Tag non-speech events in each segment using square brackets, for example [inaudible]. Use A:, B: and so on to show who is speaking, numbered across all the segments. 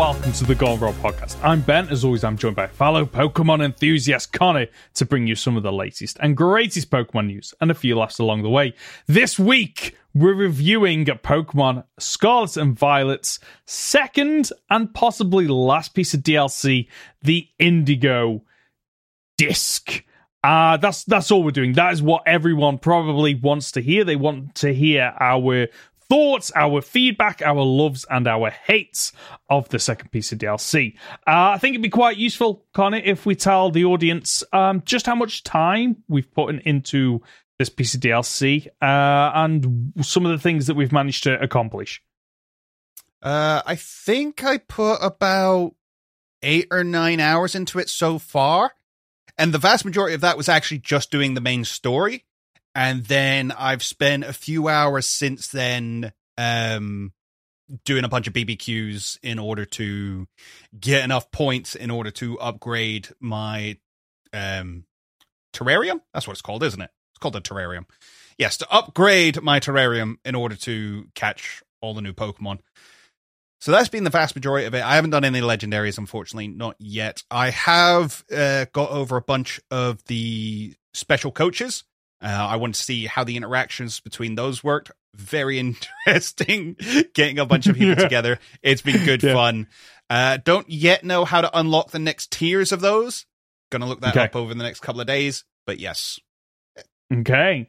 A: welcome to the Goldenrod Podcast. I'm Ben. As always, I'm joined by fellow Pokemon enthusiast Conor to bring you some of the latest and greatest Pokemon news and a few laughs along the way. This week, we're reviewing Pokemon Scarlet and Violet's second and possibly last piece of DLC, the Indigo Disk. Uh, that's that's all we're doing. That is what everyone probably wants to hear. They want to hear our thoughts, our feedback, our loves, and our hates of the second piece of DLC. Uh, I think it'd be quite useful, Conor, if we tell the audience um, just how much time we've put into this piece of DLC uh, and some of the things that we've managed to accomplish.
B: Uh, I think I put about eight or nine hours into it so far. And the vast majority of that was actually just doing the main story and then I've spent a few hours since then um, doing a bunch of BBQs in order to get enough points in order to upgrade my um, terrarium. That's what it's called, isn't it? It's called a terrarium. Yes, to upgrade my terrarium in order to catch all the new Pokemon. So that's been the vast majority of it. I haven't done any legendaries, unfortunately, not yet. I have uh, got over a bunch of the special coaches uh, I want to see how the interactions between those worked. Very [laughs] interesting getting a bunch of people [laughs] yeah. together. It's been good yeah. fun. Uh, don't yet know how to unlock the next tiers of those. Gonna look that okay. up over the next couple of days, but yes.
A: Okay.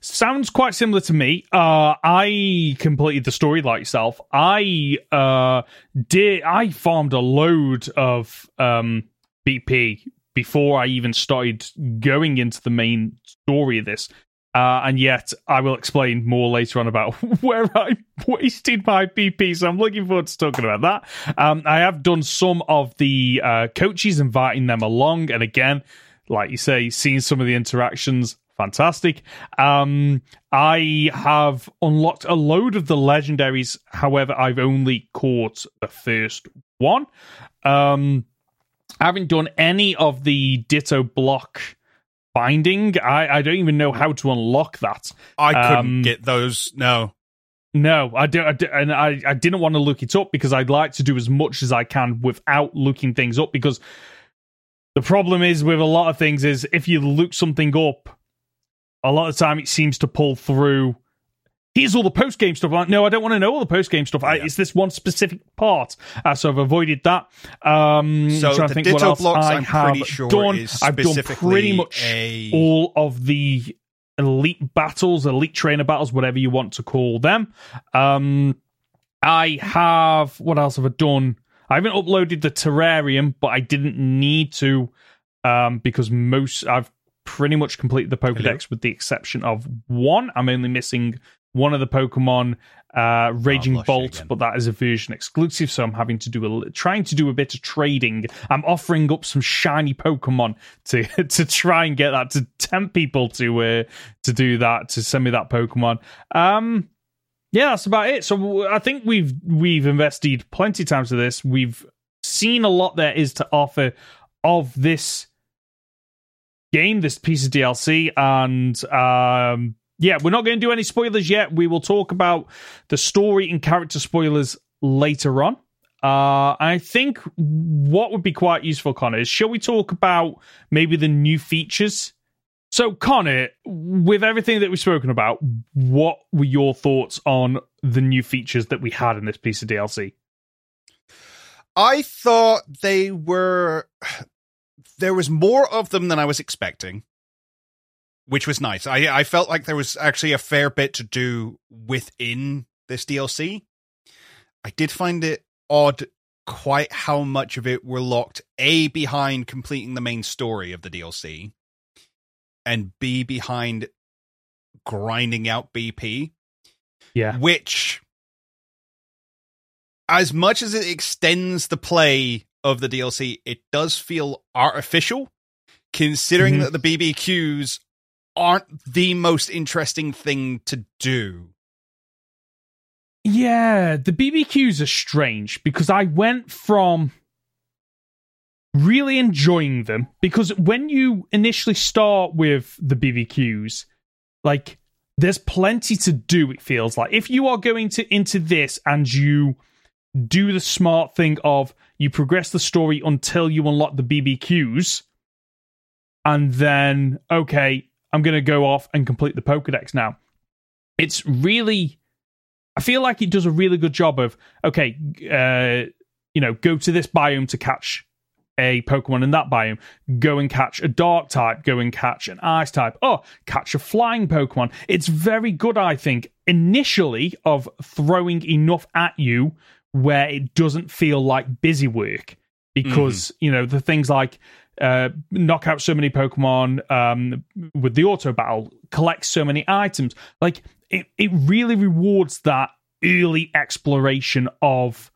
A: Sounds quite similar to me. Uh, I completed the story like yourself. I uh, did. I farmed a load of um, BP before I even started going into the main story of this. Uh, and yet, I will explain more later on about [laughs] where I wasted my PP. So I'm looking forward to talking about that. Um, I have done some of the uh, coaches, inviting them along, and again, like you say, seeing some of the interactions. Fantastic. Um, I have unlocked a load of the legendaries. However, I've only caught the first one. Um, I haven't done any of the Ditto block binding. I, I don't even know how to unlock that.
B: I couldn't um, get those. No.
A: No, I don't, I don't, and I, I didn't want to look it up because I'd like to do as much as I can without looking things up. Because the problem is with a lot of things is if you look something up, a lot of time it seems to pull through here's all the post game stuff. Like, no, I don't want to know all the post game stuff. I, It's this one specific part. Uh, so I've avoided that. Um,
B: so
A: I
B: think what else blocks, I I'm pretty sure done.
A: I've done pretty much
B: a...
A: all of the elite battles, elite trainer battles, whatever you want to call them. Um, I have what else have I done? I haven't uploaded the terrarium, but I didn't need to um, because most I've pretty much completed the Pokedex Hello? with the exception of one. I'm only missing one of the Pokemon uh, Raging oh, Bolt, but that is a version exclusive. So I'm having to do a trying to do a bit of trading. I'm offering up some shiny Pokemon to [laughs] to try and get that to tempt people to uh, to do that to send me that Pokemon. Um, yeah, that's about it. So I think we've we've invested plenty of time to this. We've seen a lot there is to offer of this game, this piece of DLC, and um, yeah, we're not going to do any spoilers yet. We will talk about the story and character spoilers later on. Uh, I think what would be quite useful, Conor, is shall we talk about maybe the new features? So, Conor, with everything that we've spoken about, what were your thoughts on the new features that we had in this piece of DLC?
B: I thought they were. There was more of them than I was expecting which was nice. I I felt like there was actually a fair bit to do within this DLC. I did find it odd quite how much of it were locked a behind completing the main story of the DLC and b behind grinding out BP.
A: Yeah.
B: Which as much as it extends the play of the DLC, it does feel artificial considering mm-hmm. that the BBQs aren't the most interesting thing to do.
A: Yeah, the BBQs are strange because I went from really enjoying them because when you initially start with the BBQs, like there's plenty to do it feels like. If you are going to into this and you do the smart thing of you progress the story until you unlock the BBQs, and then okay, I'm going to go off and complete the Pokedex now. It's really, I feel like it does a really good job of okay, uh, you know, go to this biome to catch a Pokemon in that biome. Go and catch a dark type. Go and catch an ice type. Oh, catch a flying Pokemon. It's very good, I think, initially of throwing enough at you where it doesn't feel like busy work because mm-hmm. you know the things like uh, knock out so many Pokemon um, with the auto battle, collect so many items. Like it, it really rewards that early exploration of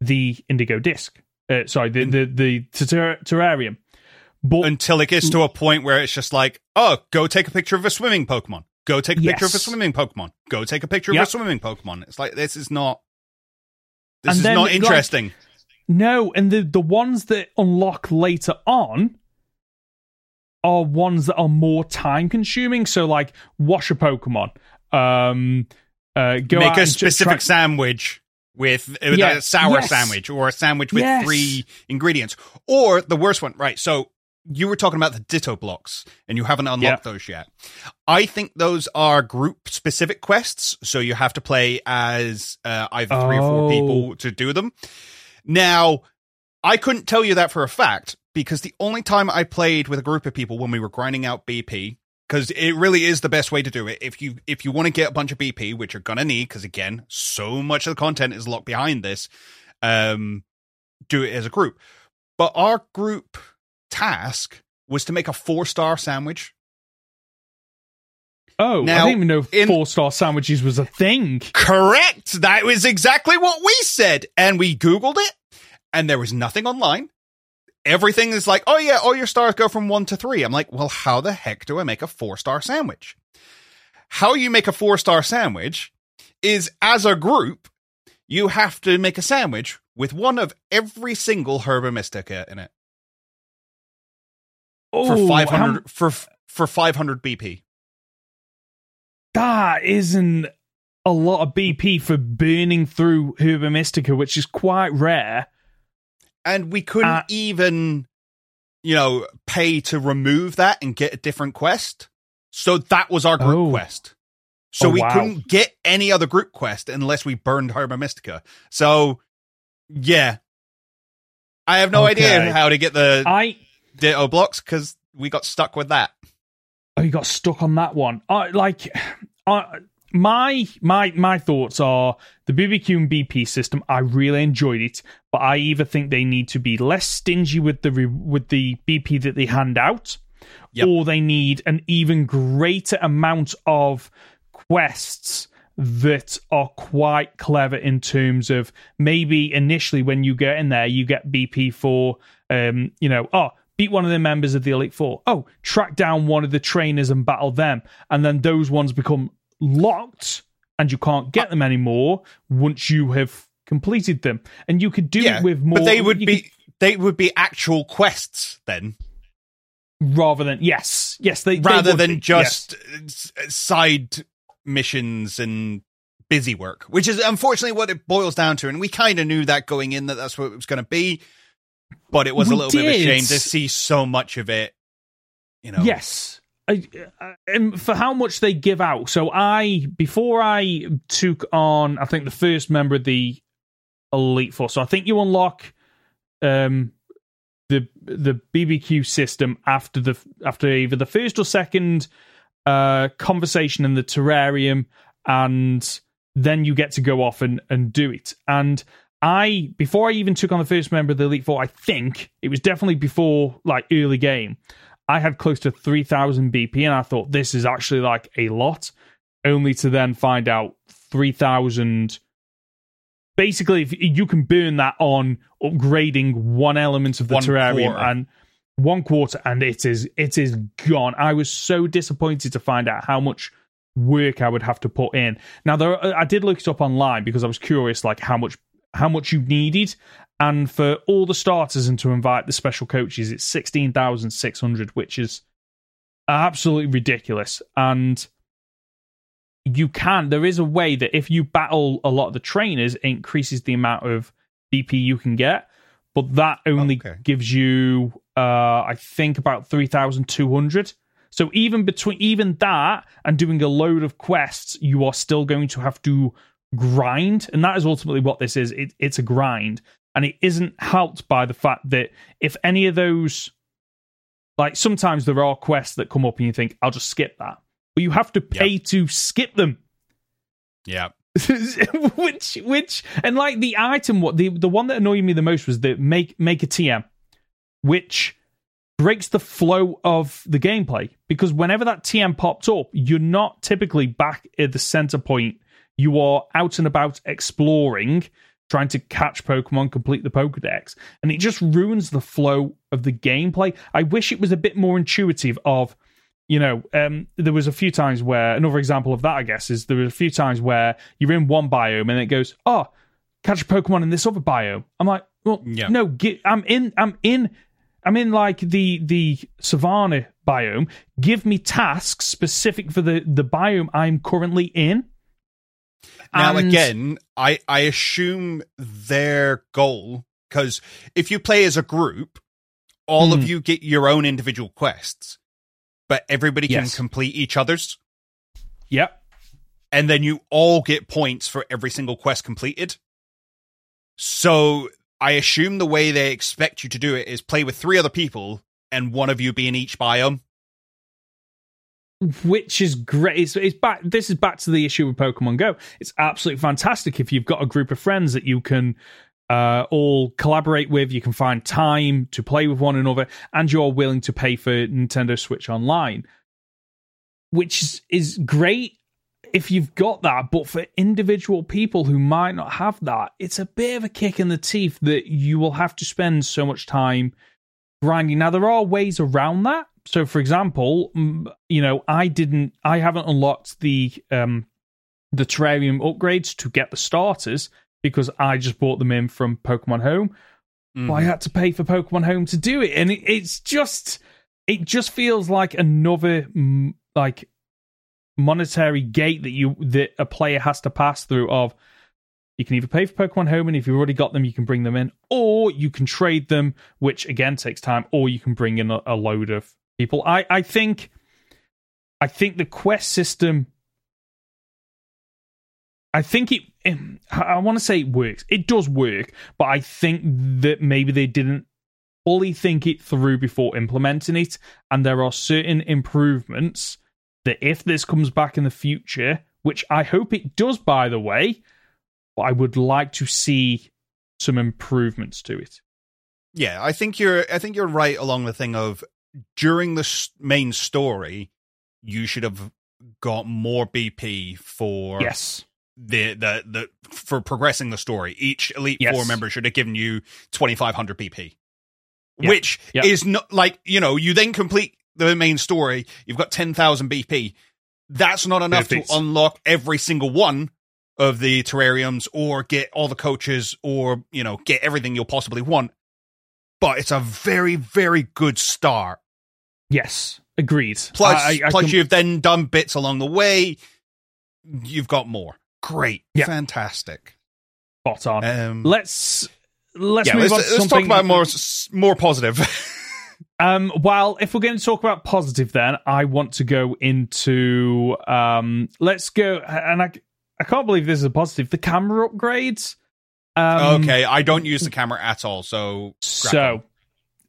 A: the Indigo Disk. Uh, sorry, the the the ter- terrarium.
B: But until it gets to a point where it's just like, oh, go take a picture of a swimming Pokemon. Go take a yes. picture of a swimming Pokemon. Go take a picture yep. of a swimming Pokemon. It's like this is not. This and is not interesting. Like,
A: no, and the the ones that unlock later on are ones that are more time consuming. So like wash a Pokemon. Um, uh, go
B: make a specific try- sandwich with, with yes. a sour yes. sandwich or a sandwich with yes. three ingredients. Or the worst one, right? So you were talking about the ditto blocks and you haven't unlocked those yet. I think those are group specific quests. So you have to play as uh, either three oh. or four people oh. to do them. Now, I couldn't tell you that for a fact because the only time I played with a group of people when we were grinding out BP because it really is the best way to do it. If you if you want to get a bunch of BP, which you're gonna need, because again, so much of the content is locked behind this, um, do it as a group. But our group task was to make a four star sandwich.
A: Oh, now, I didn't even know four star sandwiches was a thing.
B: Correct. That was exactly what we said, and we googled it, and there was nothing online everything is like, oh yeah, all your stars go from one to three. I'm like, well, how the heck do I make a four star sandwich? How you make a four star sandwich is as a group, you have to make a sandwich with one of every single Herba Mystica in it. Oh, for 500 for for 500 BP.
A: That isn't a lot of BP for burning through Herba Mystica, which is quite rare
B: and we couldn't uh, even, you know, pay to remove that and get a different quest. So that was our group oh. quest. So oh, we wow. couldn't get any other group quest unless we burned Herba Mystica. So yeah, I have no okay. idea how to get the I Ditto blocks because we got stuck with that.
A: Oh, you got stuck on that one. I like. I my my my thoughts are the BBQ and BP system. I really enjoyed it, but I either think they need to be less stingy with the with the BP that they hand out, yep. or they need an even greater amount of quests that are quite clever in terms of maybe initially when you get in there you get BP for um you know oh beat one of the members of the Elite Four. Oh, track down one of the trainers and battle them. And then those ones become locked and you can't get them anymore once you have completed them. And you could do yeah, it with more.
B: But they would be could, they would be actual quests then,
A: rather than yes, yes, they
B: rather
A: they
B: than
A: be,
B: just uh, yes. side missions and busy work, which is unfortunately what it boils down to. And we kind of knew that going in that that's what it was going to be, but it was we a little did. bit of a shame to see so much of it. You know,
A: yes and for how much they give out. So I before I took on, I think the first member of the Elite Four. So I think you unlock um, the the BBQ system after the after either the first or second uh, conversation in the terrarium, and then you get to go off and and do it. And I before I even took on the first member of the Elite Four, I think it was definitely before like early game. I had close to 3,000 BP and I thought this is actually like a lot, only to then find out 3,000. Basically, if you can burn that on upgrading one element of the one terrarium quarter. and one quarter, and it is it is gone. I was so disappointed to find out how much work I would have to put in. Now, there, I did look it up online because I was curious, like how much how much you needed, and for all the starters and to invite the special coaches, it's 16,600, which is absolutely ridiculous. And you can, there is a way that if you battle a lot of the trainers, it increases the amount of BP you can get, but that only
B: Okay.
A: gives you, uh, I think, about three thousand two hundred. So even between even that and doing a load of quests, you are still going to have to grind, and that is ultimately what this is. It, it's a grind, and it isn't helped by the fact that if any of those, like sometimes there are quests that come up and you think I'll just skip that, but you have to pay to skip them.
B: Yeah. [laughs]
A: which which and like the item what the the one that annoyed me the most was the make make a TM which breaks the flow of the gameplay because whenever that TM popped up you're not typically back at the center point you are out and about exploring trying to catch pokemon complete the pokédex and it just ruins the flow of the gameplay i wish it was a bit more intuitive of you know, um, there was a few times where another example of that, I guess, is there were a few times where you're in one biome and it goes, "Oh, catch a Pokemon in this other biome." I'm like, "Well,
B: Yeah.
A: no, get, I'm in, I'm in, I'm in like the the Savannah biome. Give me tasks specific for the the biome I'm currently in."
B: Now
A: And-
B: again, I I assume their goal because if you play as a group, all
A: Hmm.
B: of you get your own individual quests, but everybody can complete each other's,
A: Yep.
B: and then you all get points for every single quest completed. So I assume the way they expect you to do it is play with three other people and one of you be in each biome.
A: Which is great. It's, it's back. This is back to the issue with Pokemon Go. It's absolutely fantastic if you've got a group of friends that you can uh, all collaborate with. You can find time to play with one another, and you're willing to pay for Nintendo Switch Online, which is, is great if you've got that. But for individual people who might not have that, it's a bit of a kick in the teeth that you will have to spend so much time grinding. Now there are ways around that. So, for example, mm, you know, I didn't, I haven't unlocked the um the terrarium upgrades to get the starters because I just bought them in from Pokemon Home. But I had to pay for Pokemon Home to do it, and it, it's just, it just feels like another mm, like monetary gate that you that a player has to pass through. Of you can either pay for Pokemon Home, and if you've already got them, you can bring them in, or you can trade them, which again takes time, or you can bring in a, a load of people. I I think, I think the quest system. I think it. I want to say it works. It does work, but I think that maybe they didn't fully think it through before implementing it, and there are certain improvements that if this comes back in the future, which I hope it does, by the way, I would like to see some improvements to it.
B: Yeah, I think you're. I think you're right along the thing of during the main story, you should have got more BP for
A: Yes.
B: the the the for progressing the story. Each Elite
A: Yes.
B: Four member should have given you twenty five hundred BP,
A: Yeah.
B: which
A: Yeah.
B: is not like you know you then complete the main story. You've got ten thousand BP. That's not enough to unlock every single one of the terrariums or get all the coaches or you know get everything you'll possibly want. But it's a very very good start.
A: Yes. Agreed.
B: Plus,
A: I, I,
B: plus
A: com-
B: you've then done bits along the way. You've got more. Great,
A: Yeah.
B: fantastic.
A: spot on.
B: Um,
A: let's let's
B: yeah,
A: move
B: let's,
A: on
B: let's talk about more more positive. [laughs]
A: Um, well, if we're going to talk about positive, then I want to go into um, let's go, and I I can't believe this is a positive. The camera upgrades. Um,
B: okay, I don't use the camera at all, so
A: So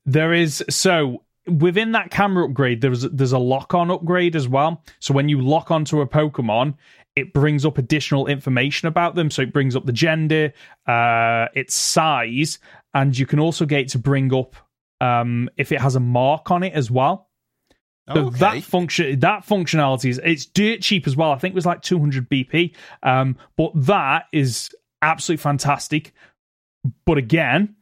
A: there is so within that camera upgrade, there's there's a lock on upgrade as well. So when you lock onto a Pokemon, it brings up additional information about them. So it brings up the gender, uh, its size, and you can also get it to bring up um, if it has a mark on it as well. So
B: okay.
A: that function, that functionality is it's dirt cheap as well. I think it was like 200 BP, um, but that is absolutely fantastic. But again,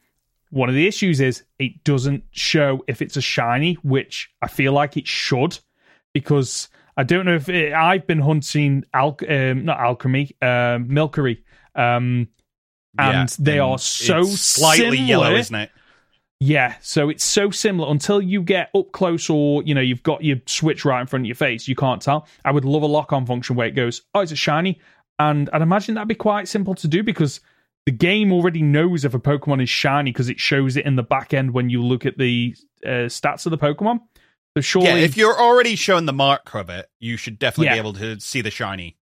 A: one of the issues is it doesn't show if it's a shiny, which I feel like it should, because I don't know if it, I've been hunting al- um, not Alcremie, um, Milcery, um,
B: Yeah,
A: and they are so
B: slightly
A: similar.
B: yellow, isn't it?
A: Yeah, so it's so similar until you get up close or you know you've got your switch right in front of your face, you can't tell. I would love a lock on function where it goes, oh, it's a shiny, and I'd imagine that'd be quite simple to do because the game already knows if a Pokemon is shiny because it shows it in the back end when you look at the uh, stats of the Pokemon. So surely,
B: Yeah, if you're already shown the mark of it, you should definitely
A: Yeah.
B: be able to see the shiny.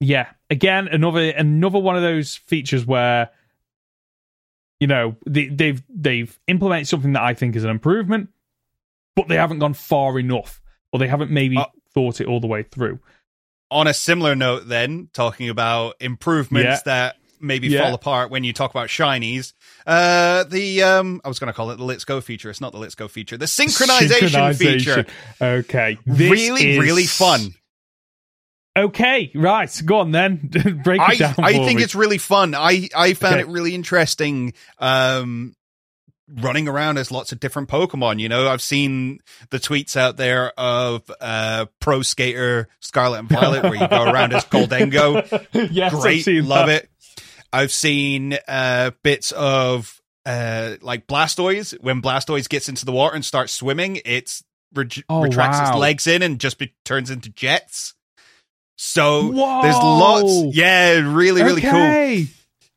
A: Yeah, again, another another one of those features where you know they, they've they've implemented something that I think is an improvement, but they haven't gone far enough, or they haven't maybe
B: Uh,
A: thought it all the way through.
B: On a similar note, then talking about improvements
A: Yeah.
B: that maybe
A: Yeah.
B: fall apart when you talk about shinies, uh, the um, I was going to call it the Let's Go feature. It's not the Let's Go feature. The synchronization, feature,
A: Okay, This
B: really,
A: is-
B: really fun.
A: Okay, right, go on then. [laughs] Break it
B: I
A: down.
B: I think
A: me.
B: it's really fun. I I found
A: Okay.
B: it really interesting. Um, running around as lots of different Pokemon. You know, I've seen the tweets out there of uh pro skater Scarlet and Violet where you go around as Gholdengo. [laughs]
A: yes, I've
B: Great,
A: seen
B: love
A: that.
B: it. I've seen uh bits of uh like Blastoise when Blastoise gets into the water and starts swimming. It's re-
A: Oh,
B: retracts its legs in and just be- turns into jets. So
A: Whoa.
B: there's lots. Yeah, really, really cool.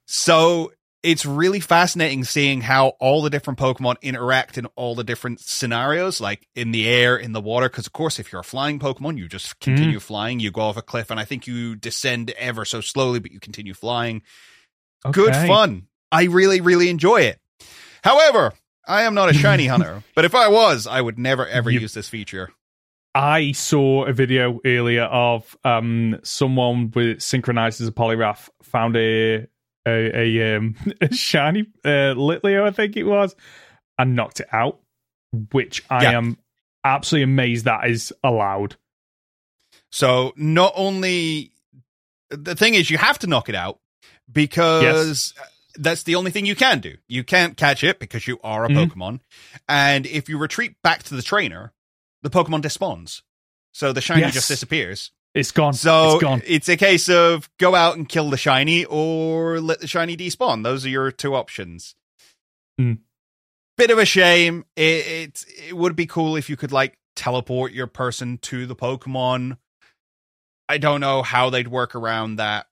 B: So it's really fascinating seeing how all the different Pokemon interact in all the different scenarios, like in the air, in the water. Because, of course, if you're a flying Pokemon, you just
A: Mm-hmm.
B: continue flying. You go off a cliff, and I think you descend ever so slowly, but you continue flying. Good fun. I really, really enjoy it. However, I am not a shiny [laughs] hunter, but if I was, I would never, ever
A: You-
B: use this feature.
A: I saw a video earlier of um someone with synchronized as a polygraph found a a, a um [laughs] a shiny uh Litleo, I think it was, and knocked it out, which I
B: Yeah.
A: am absolutely amazed that is allowed.
B: So not only the thing is you have to knock it out because that's the only thing you can do. You can't catch it because you are a
A: Mhm.
B: Pokemon. And if you retreat back to the trainer, the Pokemon despawns. So the shiny
A: Yes.
B: just disappears.
A: It's gone.
B: So
A: it's gone.
B: it's a case of go out and kill the shiny or let the shiny despawn. Those are your two options.
A: Hmm.
B: Bit of a shame. It, it it would be cool if you could like teleport your person to the Pokemon. I don't know how they'd work around that.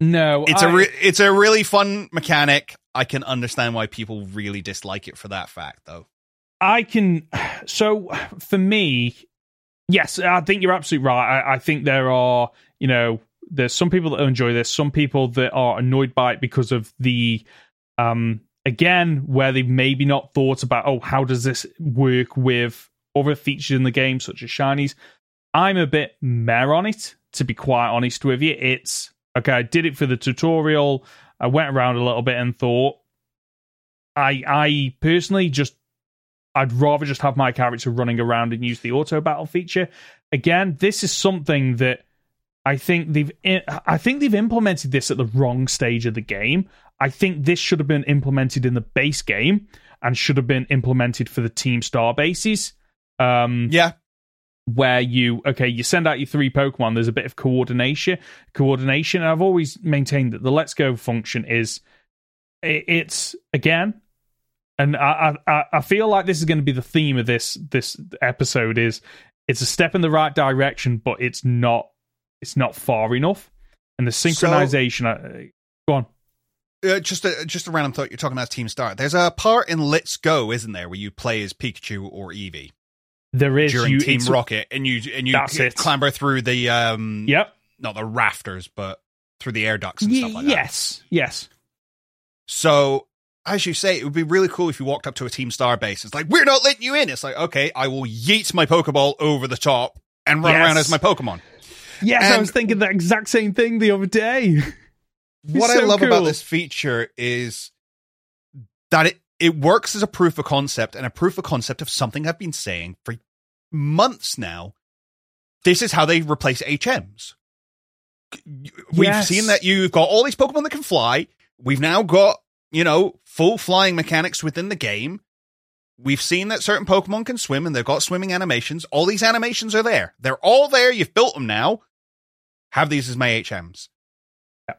A: No,
B: It's
A: I-
B: a re- it's a really fun mechanic. I can understand why people really dislike it for that fact, though.
A: I can. [sighs] So for me, yes, I think you're absolutely right. I, I think there are, you know, there's some people that enjoy this, some people that are annoyed by it because of the, um, again, where they've maybe not thought about, oh, how does this work with other features in the game, such as shinies. I'm a bit meh on it, to be quite honest with you. It's okay. I did it for the tutorial. I went around a little bit and thought, I, I personally just I'd rather just have my character running around and use the auto battle feature. Again, this is something that I think they've I think they've implemented this at the wrong stage of the game. I think this should have been implemented in the base game and should have been implemented for the team star bases. Um,
B: Yeah,
A: where you okay you send out your three pokemon there's a bit of coordination coordination and i've always maintained that the let's go function is it's again and I, I i feel like this is going to be the theme of this this episode is it's a step in the right direction but it's not it's not far enough and the synchronization I, go on
B: uh, just a just a random thought. You're talking about Team Star. There's a part in Let's Go, isn't there, where you play as Pikachu or Eevee
A: there is
B: during
A: you
B: Team Rocket, and you and you
A: it.
B: clamber through the um,
A: yep
B: not the rafters, but through the air ducts and stuff like that.
A: yes yes
B: So, as you say, it would be really cool if you walked up to a Team Star base. It's like, we're not letting you in. It's like, okay, I will yeet my Pokeball over the top and run
A: Yes.
B: around as my Pokemon.
A: yes i was thinking the exact same thing the other day [laughs]
B: What I
A: so
B: love about this feature is that it, it works as a proof of concept and a proof of concept of something I've been saying for months now. This is how they replace HMs. We've
A: Yes.
B: seen that you've got all these Pokemon that can fly. We've now got, you know, full flying mechanics within the game. We've seen that certain Pokemon can swim and they've got swimming animations. All these animations are there. They're all there. You've built them now. Have these as my HMs. Yeah.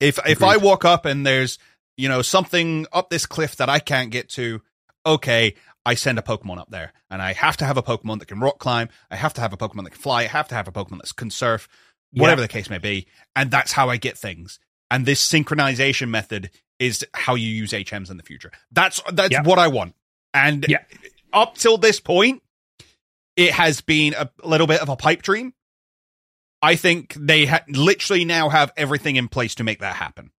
B: If if I walk up and there's, you know, something up this cliff that I can't get to, okay, I send a Pokemon up there. And I have to have a Pokemon that can rock climb. I have to have a Pokemon that can fly. I have to have a Pokemon that can surf, whatever
A: Yeah.
B: the case may be. And that's how I get things. And this synchronization method is how you use HMs in the future. That's that's
A: Yeah.
B: what I want. And
A: Yeah.
B: up till this point, it has been a little bit of a pipe dream. I think they ha- literally now have everything in place to make that happen.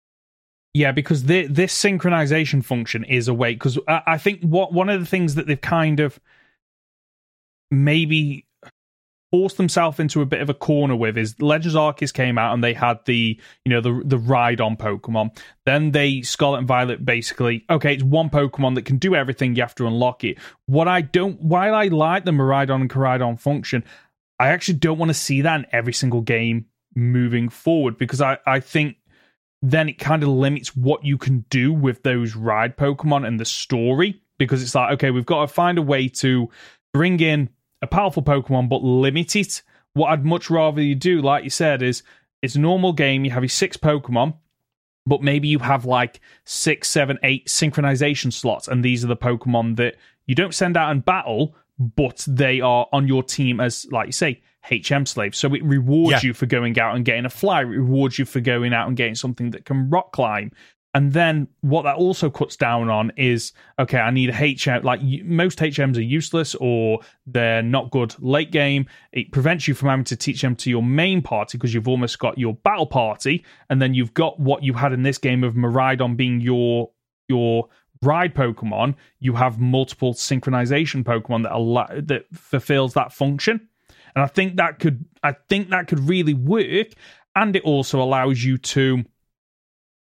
A: Yeah, because thi- this synchronization function is a way. Because I, I think what one of the things that they've kind of maybe forced themselves into a bit of a corner with is Legends Arceus came out and they had the you know the the ride on Pokemon. Then they Scarlet and Violet basically okay, it's one Pokemon that can do everything. You have to unlock it. What I don't, while I like the Miraidon and Koraidon function, I actually don't want to see that in every single game moving forward because I I think then it kind of limits what you can do with those ride Pokemon and the story because it's like, okay, we've got to find a way to bring in a powerful Pokemon but limit it. What I'd much rather you do, like you said, is it's a normal game, you have your six Pokemon, but maybe you have like six, seven, eight synchronization slots, and these are the Pokemon that you don't send out in battle, but they are on your team as, like you say, HM slaves. So it rewards
B: Yeah.
A: you for going out and getting a fly, it rewards you for going out and getting something that can rock climb. And then what that also cuts down on is okay, I need a HM. Like most HMs are useless or they're not good late game. It prevents you from having to teach them to your main party because you've almost got your battle party, and then you've got what you had in this game of Miraidon being your your ride Pokemon. You have multiple synchronization Pokemon that allow, that fulfills that function, and I think that could I think that could really work. And it also allows you to,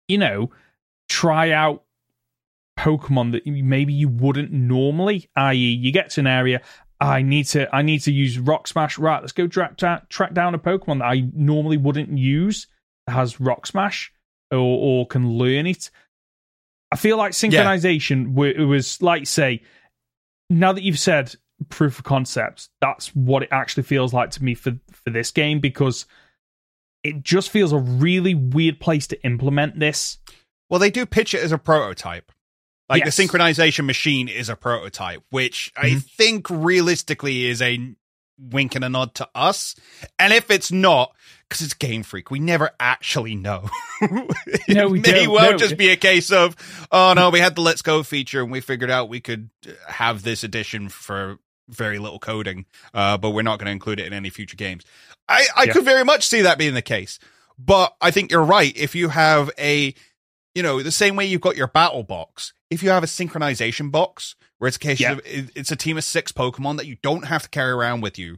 A: you know, try out Pokemon that maybe you wouldn't normally. I.e., you get to an area, I need to I need to use Rock Smash. Right, let's go track, tra- track down a Pokemon that I normally wouldn't use that has Rock Smash or, or can learn it. I feel like synchronization it was like say. Now that you've said proof of concept, that's what it actually feels like to me for for this game because it just feels a really weird place to implement this.
B: Well, they do pitch it as a prototype. Like
A: Yes.
B: the synchronization machine is a prototype, which I
A: Mhm.
B: think realistically is a wink and a nod to us. And if it's not, because it's Game Freak, we never actually know. [laughs] it
A: No, we
B: may
A: don't,
B: well
A: no.
B: just be a case of, oh no, we had the Let's Go feature and we figured out we could have this edition for very little coding, uh, but we're not going to include it in any future games. I, I
A: Yeah.
B: could very much see that being the case. But I think you're right. If you have a you know, the same way you've got your battle box, if you have a synchronization box where it's a case
A: Yeah.
B: of it's a team of six Pokemon that you don't have to carry around with you,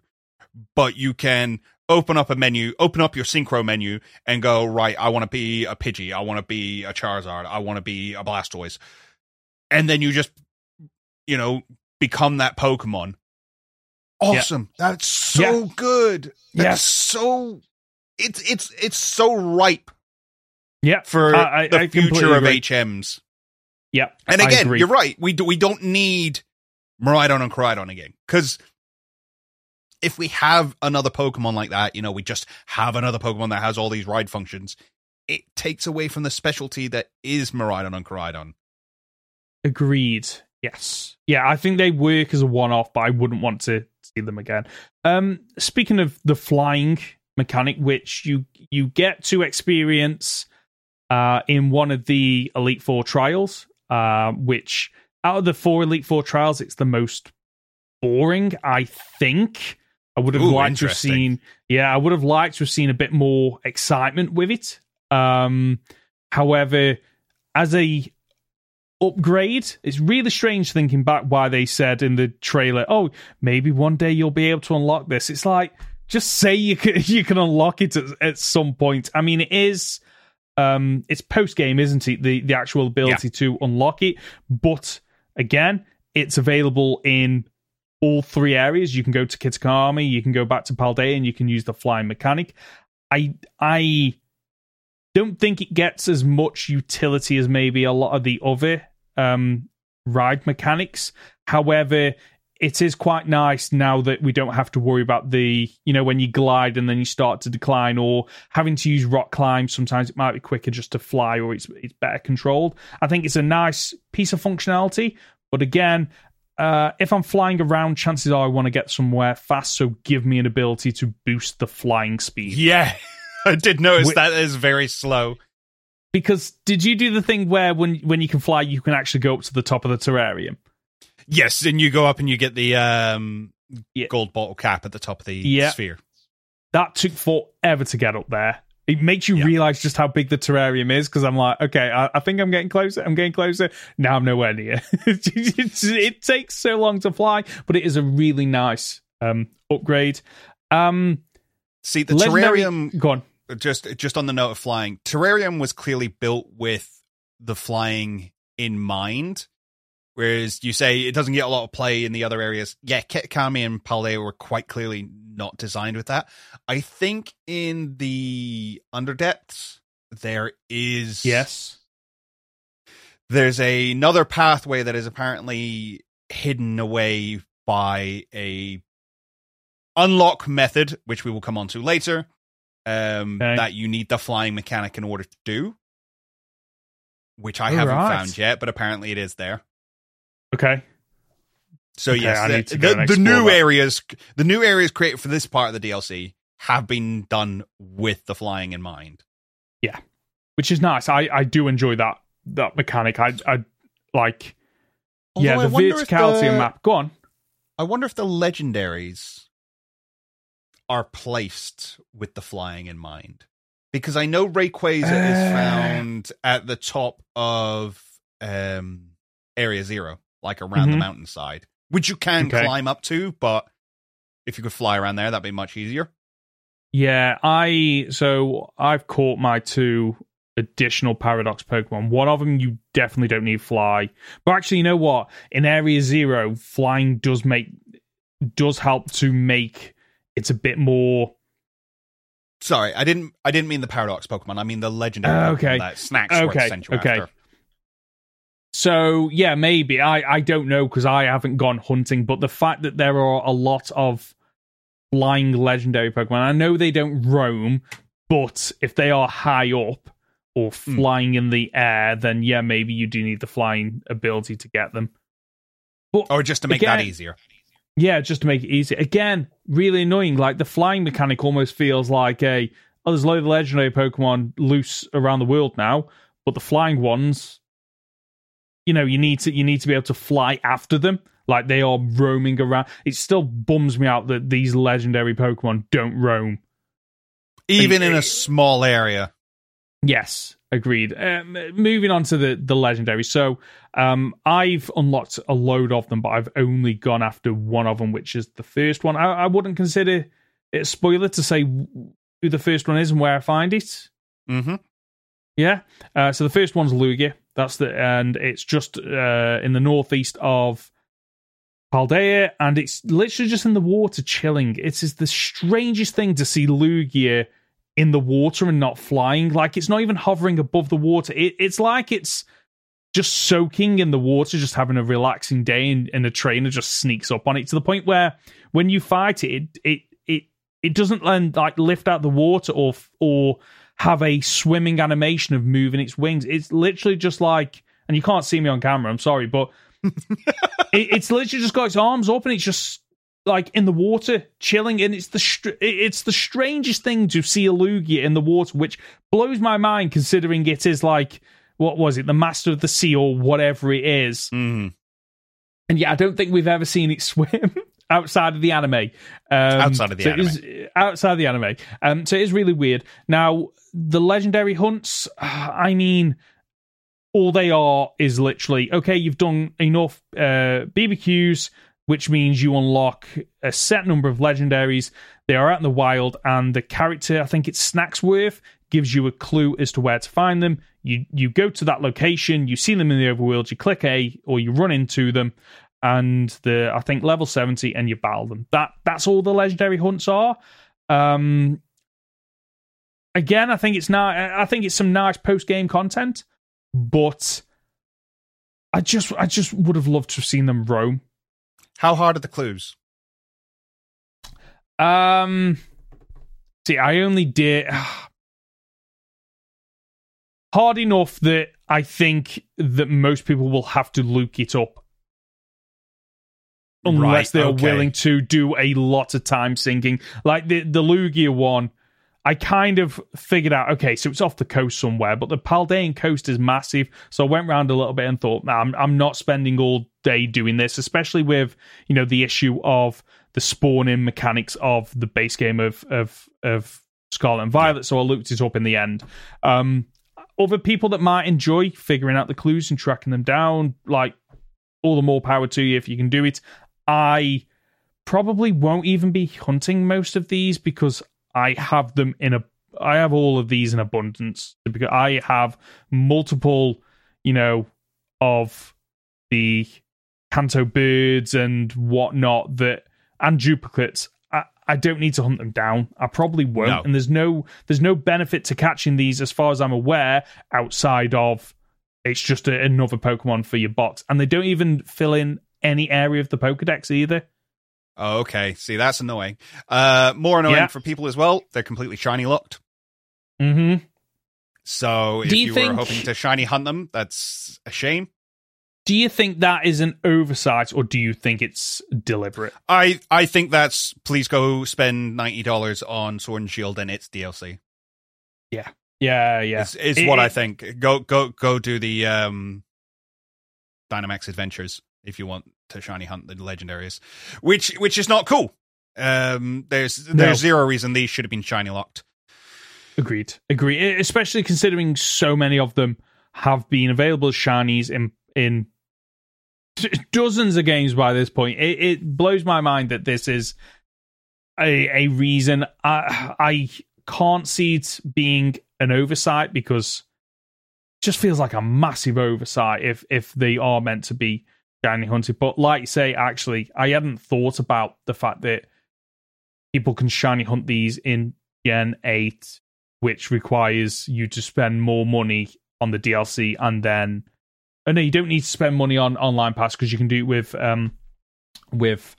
B: but you can open up a menu, open up your synchro menu and go, right, I want to be a Pidgey, I want to be a Charizard, I want to be a Blastoise. And then you just, you know, become that Pokemon. Awesome. That's so good. That's
A: Yes.
B: so it's it's it's so ripe
A: Yeah,
B: for
A: I-
B: the
A: I
B: future of
A: agree.
B: HMs.
A: yeah.
B: And again, you're right. We do, we don't need Miraidon and Koraidon again because if we have another Pokemon like that, you know, we just have another Pokemon that has all these ride functions. It takes away from the specialty that is Miraidon and Koraidon.
A: Agreed. Yes. Yeah, I think they work as a one-off, but I wouldn't want to see them again. Um, speaking of the flying mechanic, which you you get to experience uh, in one of the Elite Four trials, uh, which out of the four Elite Four trials, it's the most boring. I think I would have
B: Ooh,
A: liked to have seen. Yeah, I would have liked to have seen a bit more excitement with it. Um, however, as a upgrade. It's really strange thinking back why they said in the trailer, "Oh, maybe one day you'll be able to unlock this." It's like just say you can [laughs] you can unlock it at, at some point. I mean, it is um it's post game, isn't it? The the actual ability to unlock it, but again, it's available in all three areas. You can go to Kitakami, you can go back to Paldea, and you can use the flying mechanic. I I don't think it gets as much utility as maybe a lot of the other um, ride mechanics. However, it is quite nice now that we don't have to worry about the, you know, when you glide and then you start to decline or having to use rock climb. Sometimes it might be quicker just to fly or it's it's better controlled. I think it's a nice piece of functionality, but again, uh, if I'm flying around, chances are I want to get somewhere fast. So give me an ability to boost the flying speed.
B: Yeah, [laughs] I did notice
A: Wh-
B: that is very slow.
A: because did you do the thing where when when you can fly, you can actually go up to the top of the terrarium?
B: Yes, and you go up and you get the um,
A: Yeah.
B: gold bottle cap at the top of the
A: Yeah.
B: sphere.
A: That took forever to get up there. It makes you
B: Yeah.
A: realize just how big the terrarium is because I'm like, okay, I, I think I'm getting closer. I'm getting closer. Now I'm nowhere near. [laughs] It takes so long to fly, but it is a really nice um, upgrade. Um,
B: See, the
A: legendary-
B: terrarium
A: Go on.
B: just just on the note of flying, terrarium was clearly built with the flying in mind. Whereas you say it doesn't get a lot of play in the other areas. Yeah, Kitakami and Paldea were quite clearly not designed with that. I think in the underdepths there is
A: Yes.
B: there's a, another pathway that is apparently hidden away by a unlock method, which we will come on to later. Um,
A: Okay.
B: that you need the flying mechanic in order to do, which I
A: All
B: haven't
A: right.
B: found yet, but apparently it is there.
A: Okay.
B: So
A: Okay,
B: yes, the, the, the new
A: that.
B: areas, the new areas created for this part of the DLC have been done with the flying in mind.
A: Yeah, which is nice. I, I do enjoy that that mechanic. I I like yeah, the verticality
B: the-
A: map. Go on.
B: I wonder if the legendaries are placed with the flying in mind. Because I know Rayquaza is
A: Uh.
B: found at the top of um, Area Zero, like around the
A: Mhm.
B: mountainside, which you can
A: Okay.
B: climb up to, but if you could fly around there, that'd be much easier.
A: Yeah, I so I've caught my two additional paradox Pokemon. One of them you definitely don't need fly. But actually, you know what? In Area Zero, flying does make does help to make it's a bit more
B: Sorry, I didn't. I didn't mean the paradox Pokemon. I mean the legendary.
A: Uh,
B: Pokemon
A: okay.
B: that Snacks okay.
A: Okay.
B: after.
A: So yeah, maybe I I don't know because I haven't gone hunting, but the fact that there are a lot of flying legendary Pokemon, I know they don't roam, but if they are high up or
B: Hmm.
A: flying in the air, then yeah, maybe you do need the flying ability to get them. But
B: Or just to make that easier.
A: yeah, just to make it easy. Again, really annoying. Like the flying mechanic almost feels like a oh, there's a load of legendary Pokemon loose around the world now, but the flying ones, you know, you need to you need to be able to fly after them. Like they are roaming around. It still bums me out that these legendary Pokemon don't roam.
B: Even in a small area.
A: Yes, agreed. Um, moving on to the the legendary. So, um, I've unlocked a load of them, but I've only gone after one of them, which is the first one. I, I wouldn't consider it a spoiler to say who the first one is and where I find it.
B: Mm-hmm.
A: Yeah. Uh, so the first one's Lugia. That's the and it's just uh, in the northeast of Paldea, and it's literally just in the water chilling. It is the strangest thing to see Lugia in the water and not flying. Like it's not even hovering above the water. It, it's like it's just soaking in the water, just having a relaxing day, and, and a trainer just sneaks up on it to the point where when you fight it, it it it, it doesn't like lift out the water or or have a swimming animation of moving its wings. It's literally just like, and you can't see me on camera. I'm sorry, but [laughs] it, it's literally just got its arms up and it's just like in the water chilling and it's the str- it's the strangest thing to see a lugia in the water which blows my mind considering it is like what was it the master of the sea or whatever it is
B: Mm-hmm.
A: and yeah i don't think we've ever seen it [laughs] swim outside of the anime. Um,
B: Outside of the
A: so it is- outside of the anime. Um so it is really weird. Now the legendary hunts [sighs] i mean all they are is literally okay you've done enough uh bbqs which means you unlock a set number of legendaries. They are out in the wild and the character i think it's snacksworth gives you a clue as to where to find them. You you go to that location you see them in the overworld you click a or you run into them and the i think level 70 and you battle them. That that's all the legendary hunts are. Um again i think it's now i think it's some nice post game content but i just i just would have loved to have seen them roam.
B: How hard are the clues?
A: um see i only did [sighs] hard enough that i think that most people will have to look it up unless
B: Right,
A: they're
B: okay.
A: willing to do a lot of time sinking like the the lugia one I kind of figured out, okay, so it's off the coast somewhere, but the Paldean coast is massive. So I went around a little bit and thought, nah, I'm, I'm not spending all day doing this, especially with, you know, the issue of the spawning mechanics of the base game of, of, of Scarlet and Violet. Yeah. So I looked it up in the end. Um, other people that might enjoy figuring out the clues and tracking them down, like all the more power to you if you can do it. I probably won't even be hunting most of these because I have them in a I have all of these in abundance because I have multiple, you know, of the Kanto birds and whatnot that and duplicates. I, I don't need to hunt them down. I probably won't. No. And there's no there's no benefit to catching these as far as I'm aware outside of it's just a, another Pokemon for your box. And they don't even fill in any area of the Pokedex either.
B: Oh, okay. See, that's annoying. Uh, more annoying yeah. for people as well. They're completely shiny locked.
A: Mm-hmm.
B: So if you, you think... were hoping to shiny hunt them, that's a shame.
A: Do you think that is an oversight, or do you think it's deliberate?
B: I I think that's please go spend ninety dollars on Sword and Shield and its DLC.
A: Yeah, yeah, yeah.
B: It's, it's it, what it, I think. Go go go do the um Dynamax Adventures if you want to shiny hunt the legendaries, which which is not cool. Um, there's there's no. zero reason these should have been shiny locked.
A: Agreed, agree. Especially considering so many of them have been available as shinies in in dozens of games by this point. It, it blows my mind that this is a a reason. I I can't see it being an oversight because it just feels like a massive oversight if if they are meant to be shiny hunted. But like you say, actually, I hadn't thought about the fact that people can shiny hunt these in Gen 8, which requires you to spend more money on the DLC and then oh no, you don't need to spend money on online pass because you can do it with um with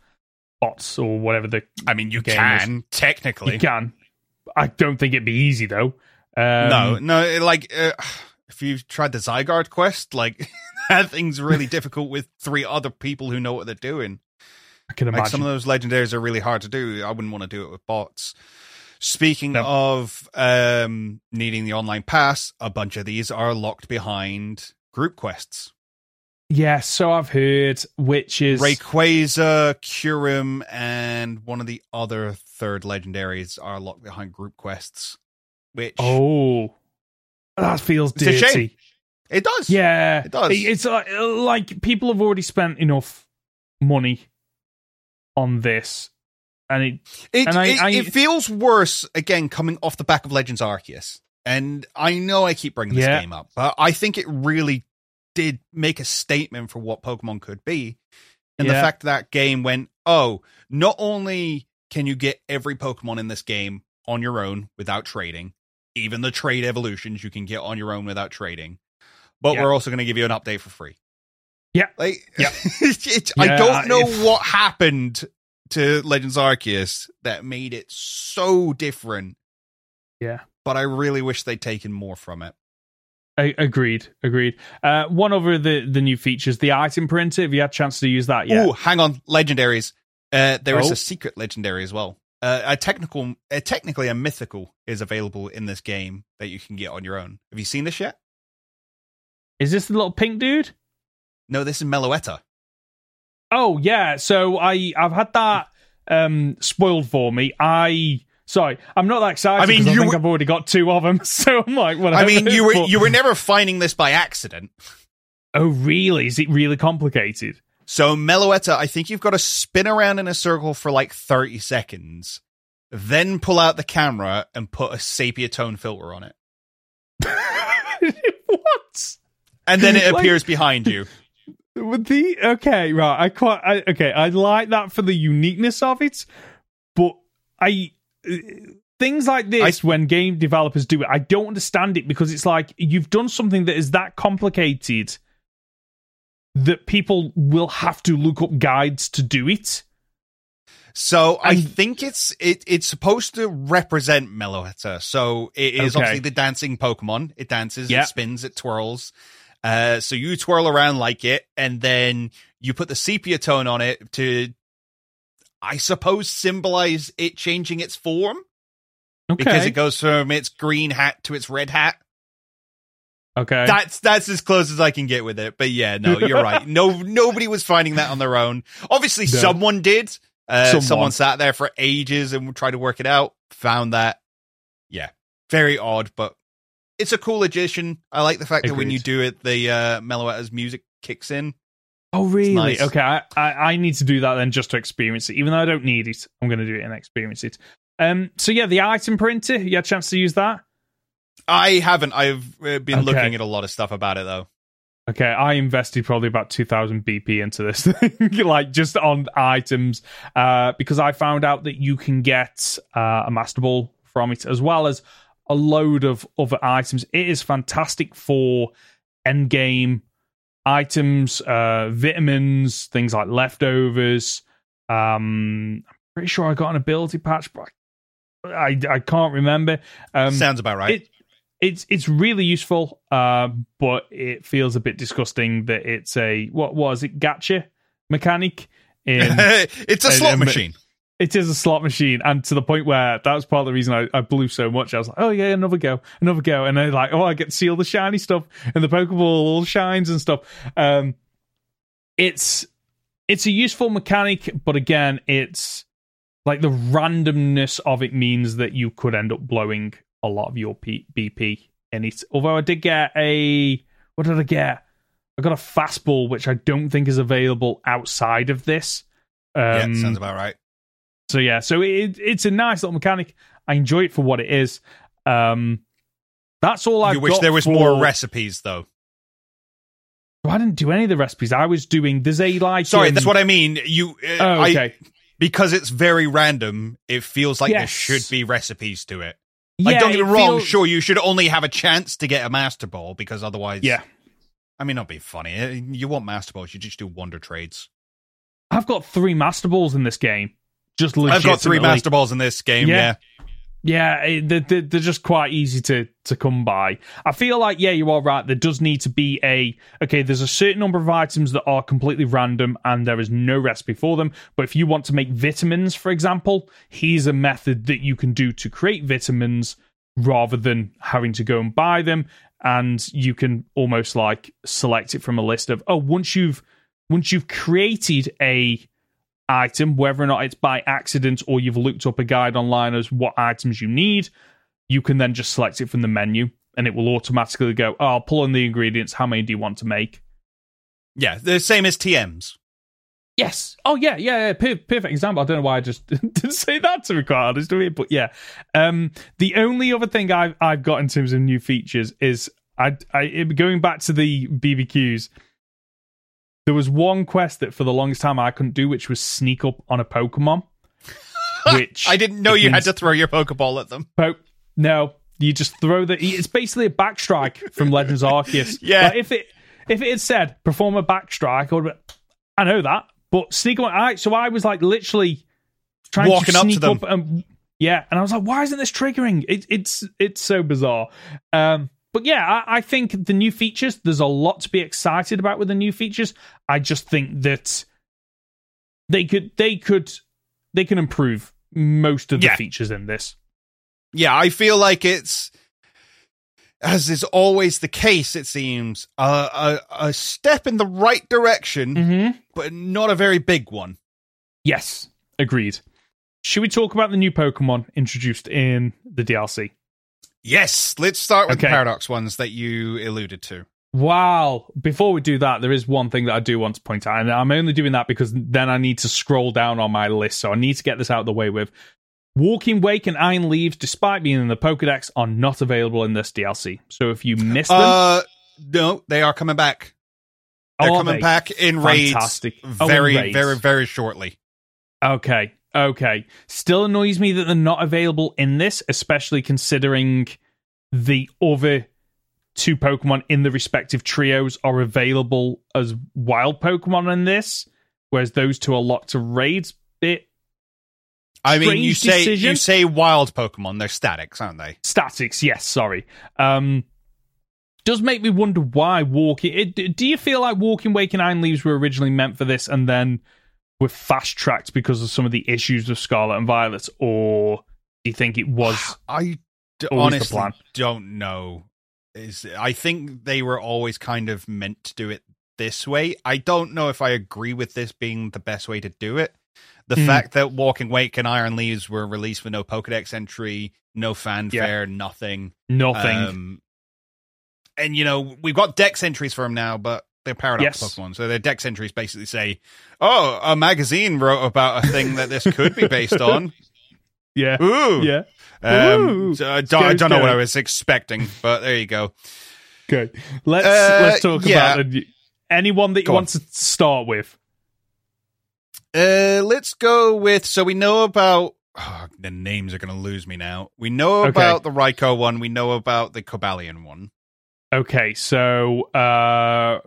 A: bots or whatever the
B: I mean you can
A: is.
B: technically.
A: You can. I don't think it'd be easy though.
B: Um, no, no, like uh, if you've tried the Zygarde quest, like [laughs] that thing's really [laughs] difficult with three other people who know what they're doing.
A: I can imagine.
B: Like some of those legendaries are really hard to do. I wouldn't want to do it with bots. Speaking no. of um, needing the online pass, a bunch of these are locked behind group quests.
A: Yeah, so I've heard, which is
B: Rayquaza, Kyurem, and one of the other third legendaries are locked behind group quests. Which
A: oh, that feels dirty.
B: It does.
A: Yeah,
B: it does.
A: It's like, like people have already spent enough money on this, and it
B: it,
A: and
B: I, it, I, it, feels worse again coming off the back of Legends Arceus. And I know I keep bringing this yeah. game up, but I think it really did make a statement for what Pokemon could be. And yeah. the fact that game went, oh, not only can you get every Pokemon in this game on your own without trading, even the trade evolutions you can get on your own without trading but yeah. we're also going to give you an update for free.
A: Yeah.
B: Like, yeah. [laughs] yeah I don't know if... what happened to Legends Arceus that made it so different.
A: Yeah.
B: But I really wish they'd taken more from it.
A: I, agreed, agreed. Uh, one over the the new features, the item printer. Have you had a chance to use that yet?
B: Oh, hang on, legendaries. Uh, there oh. is a secret legendary as well. Uh, a technical, uh, technically a mythical is available in this game that you can get on your own. Have you seen this yet?
A: Is this the little pink dude?
B: No, this is Meloetta.
A: Oh yeah, so I I've had that um spoiled for me. I sorry, I'm not that excited. I mean, you I think were, I've already got two of them, [laughs] so I'm like, whatever.
B: I mean, you were but, you were never finding this by accident.
A: Oh really? Is it really complicated?
B: So Meloetta, I think you've got to spin around in a circle for like 30 seconds, then pull out the camera and put a sepia tone filter on it. [laughs]
A: what?
B: and then it appears behind you.
A: With The okay, right. I quite I, okay. I like that for the uniqueness of it, but I things like this I, when game developers do it, I don't understand it because it's like you've done something that is that complicated that people will have to look up guides to do it.
B: So I think it's it it's supposed to represent Meloetta. So it is okay. obviously the dancing Pokemon. It dances, yep. it spins, it twirls. Uh, so you twirl around like it, and then you put the sepia tone on it to, I suppose, symbolize it changing its form.
A: Okay.
B: because it goes from its green hat to its red hat.
A: Okay.
B: That's that's as close as I can get with it. But yeah, no, you're right. No, [laughs] nobody was finding that on their own. Obviously,
A: No.
B: someone did. Uh,
A: Someone.
B: someone. sat there for ages and tried to work it out. Found that. Yeah, very odd, but it's a cool addition. I like the fact that when you do it, the uh, Meloetta's music kicks in.
A: oh, really?
B: nice.
A: Okay. I, I, I need to do that then just to experience it. Even though I don't need it, I'm going to do it and experience it. Um. So yeah, the item printer. You had a chance to use that?
B: I haven't. I've uh, been
A: Okay.
B: looking at a lot of stuff about it though.
A: Okay, I invested probably about 2000 BP into this [laughs] thing, like just on items, uh, because I found out that you can get uh, a Master Ball from it as well as a load of other items. It is fantastic for end game items, uh, vitamins, things like leftovers. Um, I'm pretty sure I got an ability patch, but I, I can't remember. Um,
B: Sounds about right.
A: it it's it's really useful, uh, but it feels a bit disgusting that it's a what was it gacha mechanic in [laughs]
B: it's a slot
A: and-
B: machine.
A: it is a slot machine, and to the point where that was part of the reason I, I blew so much. I was like, oh yeah, another go, another go, and then like, oh, I get to see all the shiny stuff and the Pokeball all shines and stuff. Um, it's it's a useful mechanic, but again, it's like the randomness of it means that you could end up blowing a lot of your P- BP in it. Although I did get a what did I get? I got a fastball, which I don't think is available outside of this. Um,
B: yeah, sounds about right.
A: so yeah, so it, it's a nice little mechanic. I enjoy it for what it is. Um, that's all I.
B: you wish there was more recipes though.
A: I didn't do any of the recipes. I was doing. There's a like.
B: Sorry,
A: um,
B: that's what I mean. You, uh,
A: Oh,
B: I-
A: okay.
B: because it's very random. It feels like there should be recipes to it. Like,
A: yeah,
B: don't get me
A: it
B: wrong.
A: feels-
B: Sure, you should only have a chance to get a master ball because otherwise,
A: Yeah,
B: I mean, not be funny. Uh, You want master balls, you just do wonder trades.
A: I've got three master balls in this game. Just
B: I've got three master balls in this game.
A: Yeah.
B: Yeah,
A: Yeah, eh, they're, they're they're just quite easy to to come by. I feel like yeah, you are right. There does need to be a okay. There's a certain number of items that are completely random, and there is no recipe for them. But if you want to make vitamins, for example, here's a method that you can do to create vitamins rather than having to go and buy them. And you can almost like select it from a list of oh, once you've once you've created a item, whether or not it's by accident or you've looked up a guide online as what items you need, you can then just select it from the menu and it will automatically go, oh, I'll pull in the ingredients. How many do you want to make?
B: yeah. The same as TMs.
A: Yes. Oh, yeah, yeah, yeah. Per- perfect example. I don't know why I just [laughs] didn't say that to be quite honest with you, but yeah. Um, the only other thing I've I've got in terms of new features is I, I going back to the BBQs. There was one quest that for the longest time I couldn't do, which was sneak up on a Pokemon. [laughs] Which
B: I didn't know you had to throw your Pokeball at them.
A: Po- no, you just throw the. It's basically a backstrike from Legends Arceus. [laughs]
B: Yeah.
A: Like, if it if it had said perform a backstrike, I would. have been, I know that, but sneak on. I so I was like literally trying
B: Walking
A: to
B: up to
A: sneak up and yeah, and I was like, why isn't this triggering? It, it's it's so bizarre. Um, but yeah, I, I think the new features. There's a lot to be excited about with the new features. I just think that they could they could they can improve most of the
B: Yeah.
A: features in this.
B: Yeah, I feel like it's as is always the case. It seems a a, a step in the right direction,
A: Mm-hmm.
B: but not a very big one.
A: Yes, agreed. Should we talk about the new Pokemon introduced in the DLC?
B: Yes, let's start with the
A: Okay.
B: paradox ones that you alluded to.
A: Wow. Before we do that, there is one thing that I do want to point out, and I'm only doing that because then I need to scroll down on my list, so I need to get this out of the way with. Walking Wake and Iron Leaves, despite being in the Pokedex, are not available in this DLC. So if you missed them,
B: Uh, no, they are coming back. They're coming
A: they?
B: back in raids
A: Fantastic. Oh, in
B: very,
A: raids.
B: very, very shortly.
A: Okay. Okay. Still annoys me that they're not available in this, especially considering the other two Pokemon in the respective trios are available as wild Pokemon in this, whereas those two are locked to raids. Bit
B: I mean, you say
A: decision.
B: you say wild Pokemon, they're statics, aren't they?
A: statics, yes, sorry. Um does make me wonder why walking it, do you feel like walking wake and iron leaves were originally meant for this and then were fast tracked because of some of the issues with scarlet and violet or Do you think it was?
B: I d- honestly don't know. Is I think they were always kind of meant to do it this way. I don't know if I agree with this being the best way to do it. The
A: Hmm.
B: fact that Walking Wake and Iron Leaves were released with no Pokedex entry, no fanfare, nothing.
A: Nothing.
B: Um, and you know we've got Dex entries for them now, but they're paradox
A: Yes.
B: Pokemon, so their Dex entries basically say, "Oh, a magazine wrote about a thing that this could be based on." [laughs]
A: yeah.
B: Ooh,
A: Yeah.
B: Um,
A: Ooh.
B: so I don't, I don't know what. I was expecting, but there you go.
A: Okay. Let's
B: Uh,
A: let's talk
B: yeah.
A: about the, anyone that you
B: Go
A: want to start with.
B: Uh, let's go with. So we know about. Oh, the names are going to lose me now. We know
A: Okay.
B: about the Raikou one. We know about the Cobalion one.
A: Okay, so uh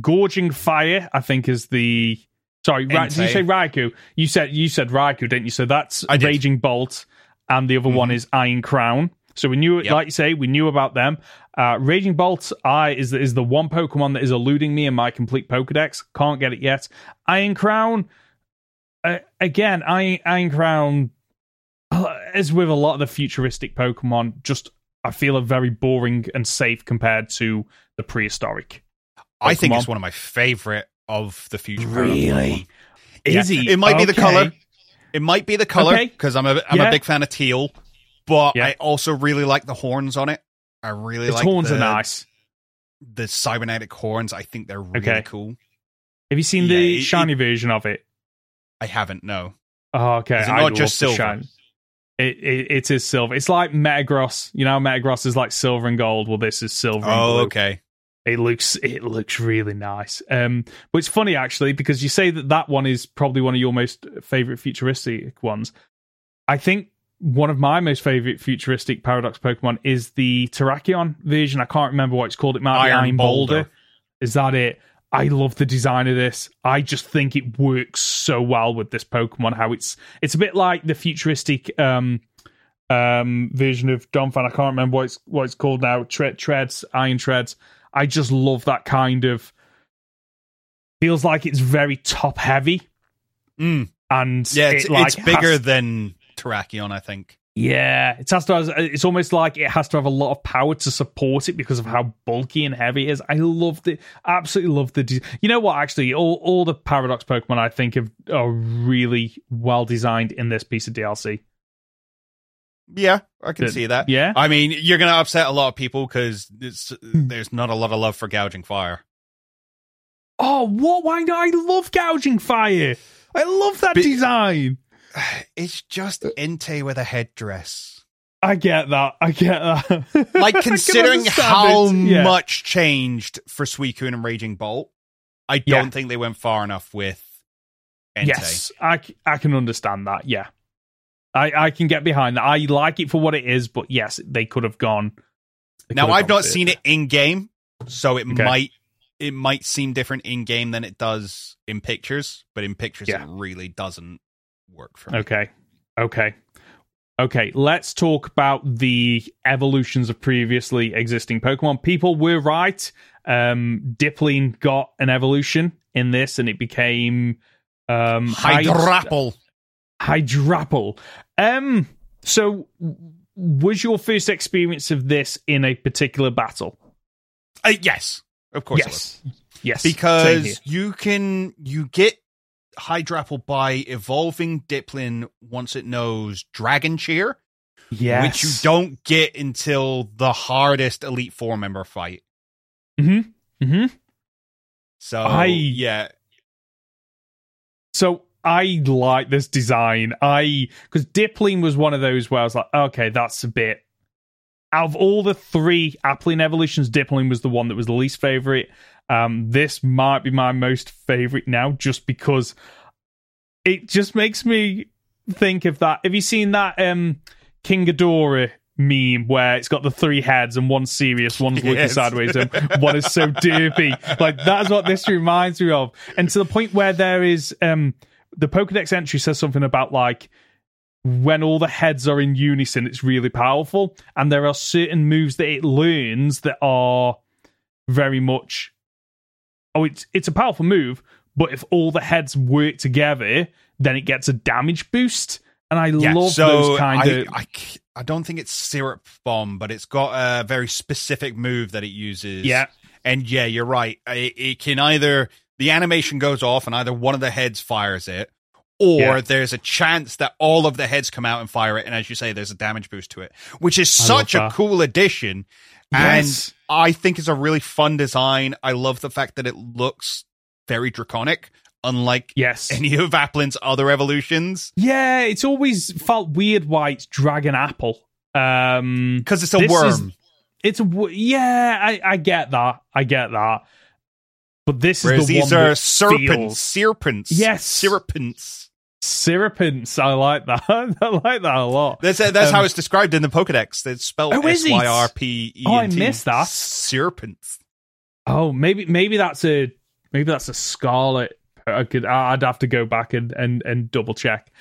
A: Gouging Fire, I think is the sorry, Ra- did you say Raikou? You said you said Raikou, didn't you? So that's
B: I did.
A: Raging Bolt, and the other one
B: Mhm.
A: is Iron Crown. So we knew,
B: Yep.
A: like you say, we knew about them. Uh, Raging Bolt, I is the, is the one Pokemon that is eluding me in my complete Pokedex. Can't get it yet. Iron Crown, uh, again, Iron, Iron Crown, uh, as with a lot of the futuristic Pokemon, just I feel are very boring and safe compared to the prehistoric.
B: I think
A: Pokemon.
B: it's one of my favorite of the future.
A: Really? Is
B: Yeah.
A: he?
B: It might be the color. It might be the color
A: Okay.
B: because I'm a I'm
A: Yeah.
B: a big fan of teal, but
A: Yeah.
B: I also really like the horns on it. I really
A: Its
B: like
A: horns
B: the,
A: are nice.
B: The cybernetic horns. I think they're really
A: Okay.
B: cool.
A: Have you seen
B: Yeah,
A: the
B: it-
A: shiny version of it?
B: I haven't no.
A: Oh, okay.
B: Is it not
A: love
B: just
A: the
B: silver?
A: It, it it is silver. It's like Metagross. You know, Metagross is like silver and gold. Well, this is silver. and
B: Oh, okay.
A: It looks it looks really nice. Um, but it's funny actually because you say that that one is probably one of your most favorite futuristic ones. I think one of my most favorite futuristic paradox Pokemon is the Terrakion version. I can't remember what it's called. It might be
B: Iron
A: Iron Boulder.
B: Boulder.
A: Is that it? I love the design of this. I just think it works so well with this Pokemon. How it's it's a bit like the futuristic um um version of Donphan. I can't remember what it's what it's called now. Tre- treads, Iron Treads. I just love that kind of feels like it's very top heavy
B: Mm.
A: and
B: Yeah, it's,
A: it, like,
B: it's bigger
A: has-
B: than Terrakion, I think.
A: Yeah, it has to. Have, it's almost like it has to have a lot of power to support it because of how bulky and heavy it is. I loved it. Absolutely loved the. De- you know what? Actually, all all the paradox Pokemon I think have, are really well designed in this piece of DLC.
B: Yeah, I can
A: Good.
B: see that.
A: Yeah.
B: I mean, you're going to upset a lot of people because
A: Hmm.
B: there's not a lot of love for gouging fire.
A: Oh, what? Why not? I love gouging fire. I love that
B: Be-
A: design.
B: It's just uh, Entei with a headdress.
A: I get that. I get that.
B: Like [laughs] considering how.
A: Yeah.
B: much changed for Suicune and Raging Bolt, I don't
A: Yeah.
B: think they went far enough with Entei.
A: Yes, I, I can understand that. Yeah, I, I can get behind that. I like it for what it is, but yes, they could have gone.
B: Now
A: have
B: I've
A: gone
B: not
A: further.
B: seen it in game, so it
A: Okay.
B: might it might seem different in game than it does in pictures, but in pictures
A: Yeah.
B: it really doesn't work for me.
A: Okay, okay, okay. Let's talk about the evolutions of previously existing Pokemon. People were right. Um, Dipplin got an evolution in this, and it became um, Hyd-
B: Hydrapple.
A: Hydrapple. Um, so was your first experience of this in a particular battle?
B: Uh, yes, of course. it was.
A: yes, yes.
B: Because you can you get Hydrapple by evolving Dipplin once it knows Dragon Cheer,
A: yes,
B: which you don't get until the hardest Elite Four member fight.
A: Mm-hmm. Mm-hmm.
B: So
A: I-
B: yeah,
A: So I like this design. I because Dipplin was one of those where I was like, okay, that's a bit. Out of all the three Applin evolutions, Dipplin was the one that was the least favorite. Um, this might be my most favorite now, just because it just makes me think of that. Have you seen that um King Ghidorah meme where it's got the three heads and one's serious, one's [laughs] looking
B: Yes.
A: sideways, and [laughs] one is so derpy? Like that's what this reminds me of, and to the point where there is um the Pokedex entry says something about like when all the heads are in unison, it's really powerful, and there are certain moves that it learns that are very much oh it's it's a powerful move but if all the heads work together then it gets a damage boost and I
B: Yeah,
A: love
B: so
A: those kind
B: I,
A: of.
B: I, I don't think it's syrup bomb, but it's got a very specific move that it uses.
A: yeah,
B: And yeah, you're right. It, it can either the animation goes off and either one of the heads fires it, or
A: Yeah.
B: there's a chance that all of the heads come out and fire it. And as you say, there's a damage boost to it, which is
A: I
B: such a cool addition.
A: Yes.
B: And I think it's a really fun design. I love the fact that it looks very draconic, unlike
A: yes,
B: any of Applin's other evolutions,
A: yeah. It's always felt weird why it's Dragon Apple. Um,
B: because it's a worm.
A: is- it's a yeah. I, I get that. I get that. But this
B: Whereas
A: is the
B: these
A: one
B: are serpents,
A: feels-
B: serpents.
A: Yes.
B: serpents.
A: Syrupants. I like that. [laughs] I like that a lot.
B: That's that's
A: Um,
B: how it's described in the Pokedex. It's spelled
A: Oh,
B: S? Y R P E.
A: Oh, I missed that.
B: Serpents.
A: Oh, maybe maybe that's a maybe that's a Scarlet. I could I'd have to go back and and, and double check.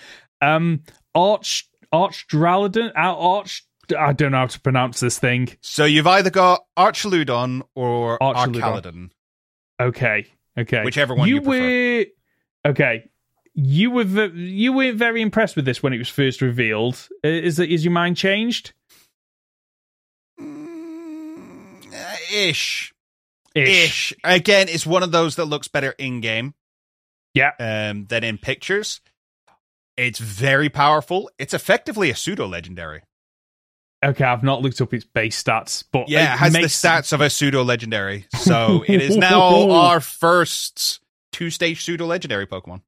A: Um, Arch Arch Draladon Arch. I don't know how to pronounce this thing.
B: So you've either got Archaludon or
A: Archaludon.
B: Archaludon.
A: Okay, okay.
B: Whichever one you
A: were okay. You were ve- you weren't very impressed with this when it was first revealed. Uh, Is is your mind changed?
B: Mm, uh, ish.
A: Ish.
B: Ish. Again, it's one of those that looks better in game.
A: Yeah.
B: Um, than in pictures. It's very powerful. It's effectively a pseudo legendary.
A: Okay, I've not looked up its base stats, but
B: Yeah, it has
A: makes-
B: the stats of a pseudo legendary. So it is [laughs] now our first two stage pseudo legendary Pokemon.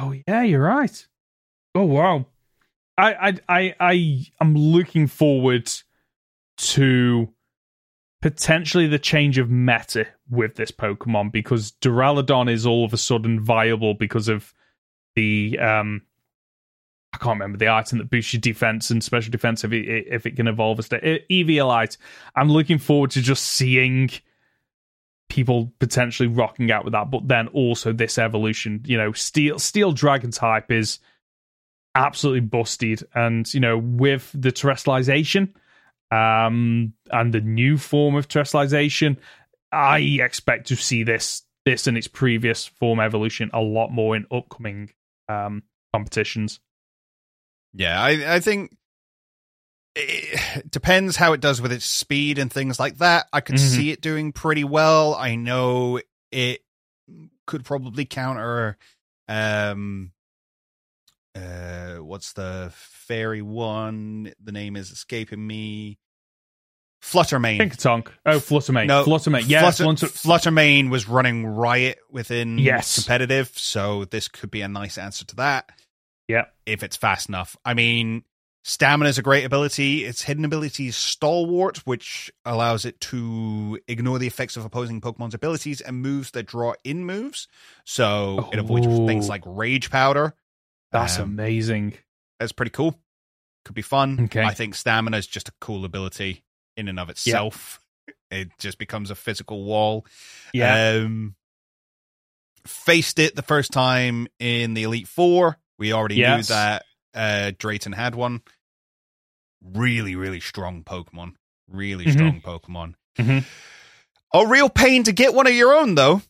A: Oh yeah, you're right. Oh wow. I I I I am looking forward to potentially the change of meta with this Pokemon because Duraludon is all of a sudden viable because of the um I can't remember the item that boosts your defense and special defense if it if it can evolve as the Eviolite. I'm looking forward to just seeing people potentially rocking out with that, but then also this evolution, you know, steel steel dragon type is absolutely busted, and you know, with the terastallization, um, and the new form of terastallization, I expect to see this this and its previous form evolution a lot more in upcoming um competitions.
B: Yeah, I, I think it depends how it does with its speed and things like that. I could
A: Mhm.
B: see it doing pretty well. I know it could probably counter um uh what's the fairy one? The name is escaping me. Flutter Mane.
A: Pinkatonk. Oh, Flutter Mane.
B: No,
A: Flutter Mane. Yeah,
B: Flutter- Fluttermane was running riot within
A: Yes.
B: competitive, so this could be a nice answer to that.
A: Yeah.
B: If it's fast enough. I mean, stamina is a great ability. Its hidden ability is Stalwart, which allows it to ignore the effects of opposing Pokemon's abilities and moves that draw in moves. So it avoids
A: Oh.
B: things like Rage Powder.
A: That's
B: Um,
A: amazing.
B: That's pretty cool. Could be fun.
A: Okay.
B: I think stamina is just a cool ability in and of itself. It just becomes a physical wall.
A: Yeah.
B: Um, faced it the first time in the Elite Four. We already
A: Yes.
B: knew that uh, Drayton had one. Really, really strong Pokemon. Really
A: Mhm.
B: strong Pokemon.
A: Mhm.
B: A real pain to get one of your own, though.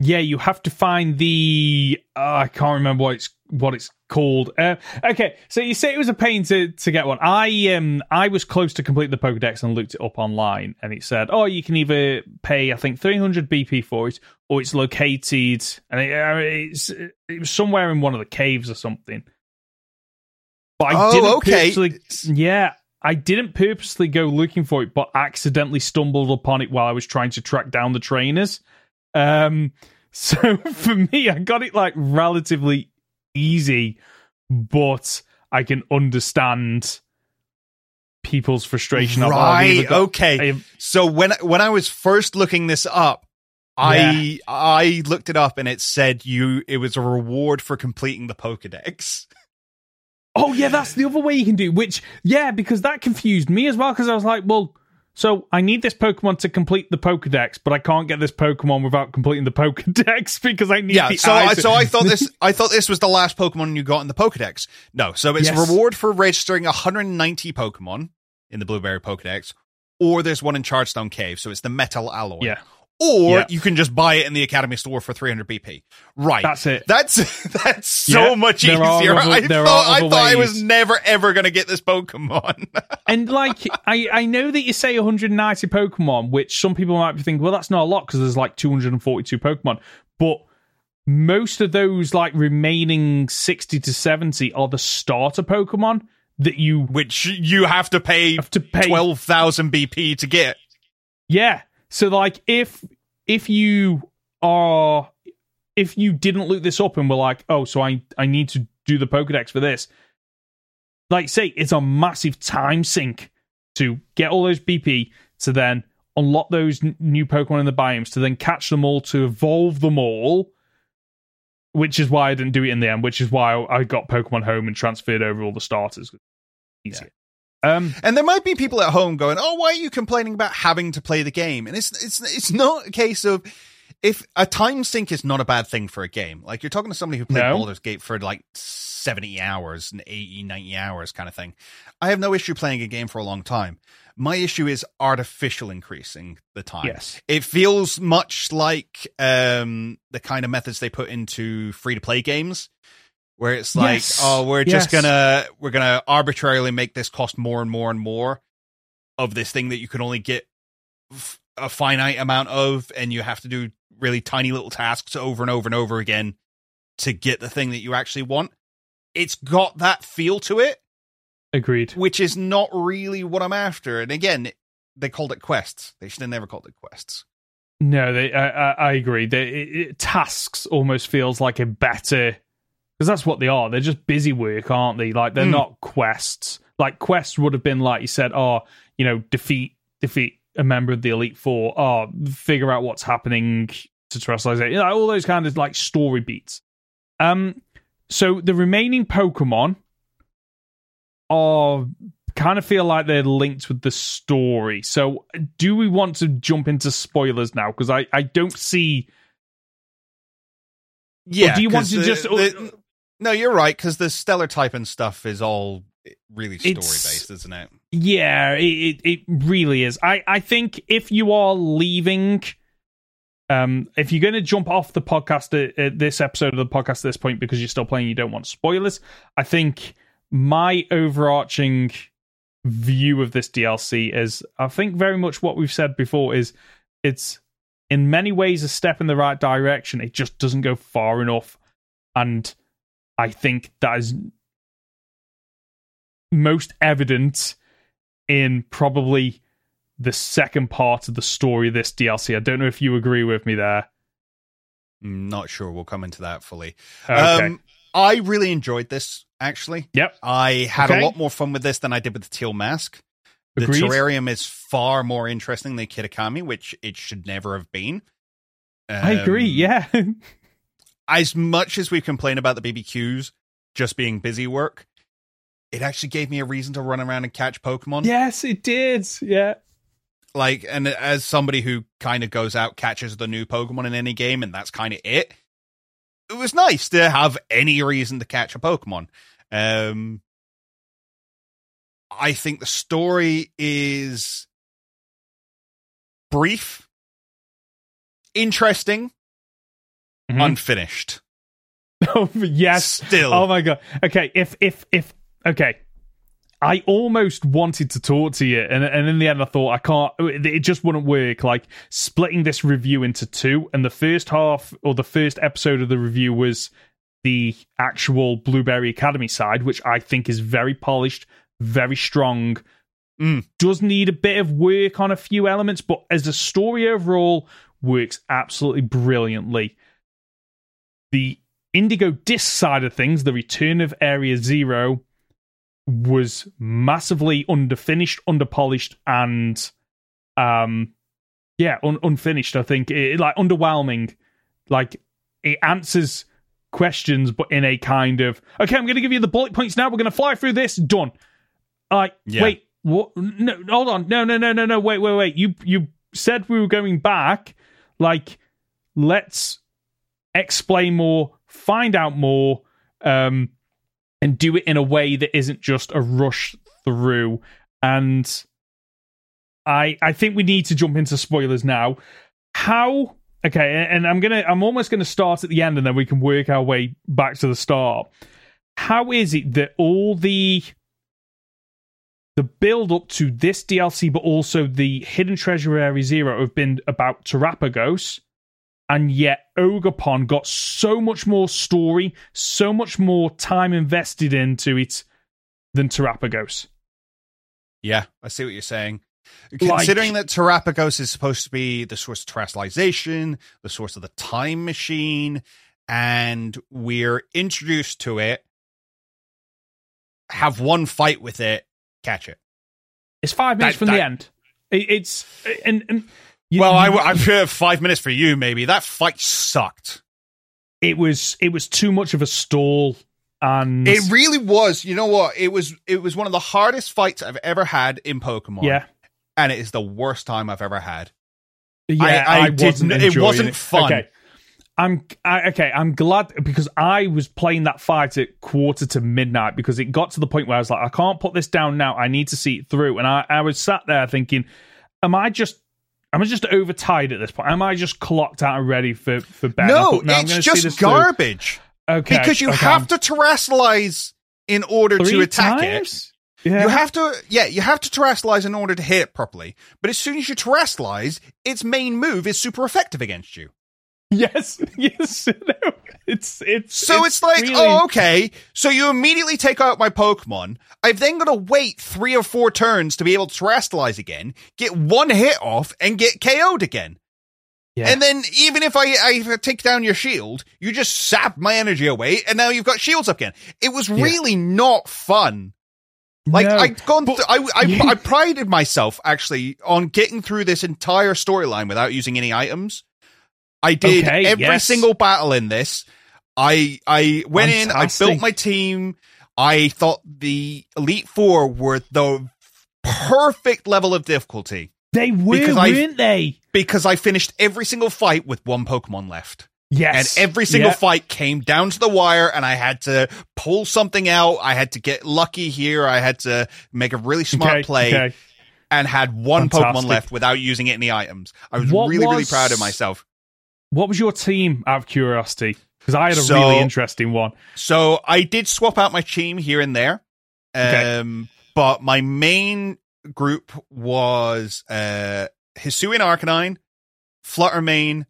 A: Yeah, you have to find the. Uh, I can't remember what it's what it's called. Uh, okay, so you say it was a pain to to get one. I um I was close to complete the Pokedex and looked it up online, and it said, oh, you can either pay I think 300 BP for it, or it's located and it, it's it was somewhere in one of the caves or something. But I
B: Oh,
A: didn't
B: okay.
A: purposely- yeah, I didn't purposely go looking for it, but accidentally stumbled upon it while I was trying to track down the trainers. Um, [laughs] so for me, I got it like relatively easy, but I can understand people's frustration. oh,
B: Right.
A: got-
B: okay. So when when I was first looking this up, I I looked it up and it said you it was a reward for completing the Pokedex. [laughs]
A: oh yeah, that's the other way you can do. Which yeah, because that confused me as well. Because I was like, well. So I need this Pokemon to complete the Pokedex, but I can't get this Pokemon without completing the Pokedex [laughs] because I need
B: Yeah,
A: the
B: so I, so I thought this [laughs] I thought this was the last Pokemon you got in the Pokedex. No, so it's
A: Yes.
B: a reward for registering 190 Pokemon in the Blueberry Pokedex, or there's one in Chargestone Cave, so it's the Metal Alloy.
A: yeah,
B: or
A: Yeah.
B: you can just buy it in the Academy store for 300 BP. Right.
A: That's it.
B: That's [laughs] that's so
A: Yeah,
B: much
A: there
B: easier.
A: other-
B: I thought I thought I was never ever going to get this Pokemon. [laughs]
A: And like, I, I know that you say 190 Pokemon, which some people might be thinking, well, that's not a lot because there's like 242 Pokemon. But most of those like remaining 60 to 70 are the starter Pokemon that you
B: Which you have to pay
A: have to pay.
B: 12,000 BP to get.
A: Yeah. So like, if if you are if you didn't look this up and were like, oh, so I I need to do the Pokedex for this, like say it's a massive time sink to get all those BP to then unlock those n- new Pokemon in the biomes to then catch them all to evolve them all. Which is why I didn't do it in the end. Which is why I got Pokemon Home and transferred over all the starters. Easier. Um,
B: And there might be people at home going, "Oh, why are you complaining about having to play the game?" And it's it's it's not a case of if a time sink is not a bad thing for a game. Like you're talking to somebody who played
A: No.
B: Baldur's Gate for like 70 hours and 80, 90 hours kind of thing. I have no issue playing a game for a long time. My issue is artificial increasing the time.
A: yes.
B: It feels much like um, the kind of methods they put into free to play games, where it's like,
A: Yes.
B: oh, we're just
A: Yes.
B: gonna we're gonna arbitrarily make this cost more and more and more of this thing that you can only get f- a finite amount of, and you have to do really tiny little tasks over and over and over again to get the thing that you actually want. It's got that feel to it,
A: Agreed.
B: which is not really what I'm after. And again, they called it quests. They should have never called it quests.
A: No, they, I, I, I agree. They, it, it- tasks almost feels like a better because that's what they are. They're just busy work, aren't they? Like they're
B: Mm.
A: not quests. Like quests would have been like you said, oh, you know, defeat defeat a member of the Elite Four, oh, figure out what's happening to terastallize you know, all those kind of like story beats. Um, so the remaining Pokemon are kind of feel like they're linked with the story. So, do we want to jump into spoilers now? Because I, I don't see.
B: Yeah.
A: do you want to
B: the-
A: just-
B: the- no, you're right because the stellar type and stuff is all eh, really story
A: It's-
B: based, isn't it?
A: Yeah, it, it, it really is. I, I think if you are leaving, um, if you're going to jump off the podcast at, at this episode of the podcast at this point because you're still playing, you don't want spoilers. I think my overarching view of this DLC is, I think very much what we've said before is, it's in many ways a step in the right direction. It just doesn't go far enough, and I think that is most evident in probably the second part of the story of this DLC. I don't know if you agree with me there.
B: Not sure. We'll come into that fully.
A: Okay.
B: Um, I really enjoyed this. Actually,
A: yep.
B: I had
A: Okay.
B: a lot more fun with this than I did with the Teal Mask. The
A: Agreed.
B: terrarium is far more interesting than Kitakami, which it should never have been.
A: I agree.
B: Um,
A: Yeah. [laughs]
B: as much as we complain about the BBQs just being busy work, it actually gave me a reason to run around and catch Pokemon.
A: yes, it did. Yeah.
B: Like, and as somebody who kind of goes out, catches the new Pokemon in any game, and that's kind of it, it was nice to have any reason to catch a Pokemon. Um, I think the story is brief, interesting,
A: Mhm.
B: unfinished.
A: Oh, [laughs] yes.
B: Still.
A: Oh my god. Okay, if if if okay. I almost wanted to talk to you, and and in the end, I thought I can't. It just wouldn't work. Like splitting this review into two, and the first half or the first episode of the review was the actual Blueberry Academy side, which I think is very polished, very strong.
B: Mm.
A: Does need a bit of work on a few elements, but as a story overall, works absolutely brilliantly. The Indigo Disc side of things, the return of Area Zero, was massively underfinished, underpolished, and um, yeah, un- unfinished. I think it, like underwhelming. Like it answers questions, but in a kind of okay, I'm going to give you the bullet points now. We're going to fly through this. Done. Like
B: Yeah.
A: wait, what? No, hold on. No, no, no, no, no. Wait, wait, wait. You you said we were going back. Like let's explain more, find out more, um, and do it in a way that isn't just a rush through. And I I think we need to jump into spoilers now. how okay and i'm gonna i'm almost gonna start at the end and then we can work our way back to the start how is it that all the the build up to this dlc but also the hidden treasure area zero have been about terapagos and yet Ogerpon got so much more story so much more time invested into it than terapagos
B: Yeah, I see what you're saying.
A: Like-
B: Considering that Terapagos is supposed to be the source of terastallization, the source of the time machine, and we're introduced to it, have one fight with it, catch it.
A: it's five minutes
B: That-
A: from
B: that-
A: the end it's and, and you-
B: well, I,
A: you-
B: I'm sure five minutes for you, maybe. That fight sucked.
A: it was it was too much of a stall and
B: It really was. You know what? It was it was one of the hardest fights I've ever had in Pokemon.
A: yeah
B: And it is the worst time I've ever had.
A: yeah
B: I- I
A: I, wasn't
B: it wasn't fun.
A: okay I'm I, okay. I'm glad because I was playing that fight at quarter to midnight because it got to the point where I was like, I can't put this down now. I need to see it through. And I, I was sat there thinking, Am I just am I just overtired at this point? Am I just clocked out and ready for for bed?
B: No,
A: thought, I'm
B: it's just
A: through.
B: garbage.
A: Okay,
B: Because you
A: okay,
B: have
A: I'm-
B: to terastallize in order
A: three
B: to attack it.
A: Yeah.
B: You have to, yeah, you have to terastallize in order to hit it properly. But as soon as you terastallize, its main move is super effective against you.
A: Yes, [laughs] yes. [laughs] It's it's
B: So it's, like,
A: really-
B: oh, okay. So you immediately take out my Pokemon. I've then got to wait three or four turns to be able to terastallize again, get one hit off, and get KO'd again.
A: Yeah.
B: And then even if I, I take down your shield, you just sap my energy away, and now you've got shields up again. It was really not fun. Like
A: No,
B: I'd gone, th- I, I,
A: Yeah.
B: I prided myself actually on getting through this entire storyline without using any items. I did
A: Okay,
B: every
A: yes.
B: single battle in this. I I went in, I built my team. I thought the Elite Four were the perfect level of difficulty
A: they were,
B: because I-
A: weren't they?
B: because I finished every single fight with one Pokemon left.
A: Yes,
B: And every single
A: Yeah.
B: fight came down to the wire, and I had to pull something out. I had to get lucky here. I had to make a really smart
A: Okay,
B: play,
A: okay.
B: and had one
A: Fantastic.
B: Pokemon left without using any items. I was
A: What
B: really, really proud of myself.
A: What was your team out of curiosity? Because I had a
B: So-
A: really interesting one.
B: So I did swap out my team here and there,
A: Okay.
B: um, but my main group was uh, Hisuian Arcanine, Flutter Mane,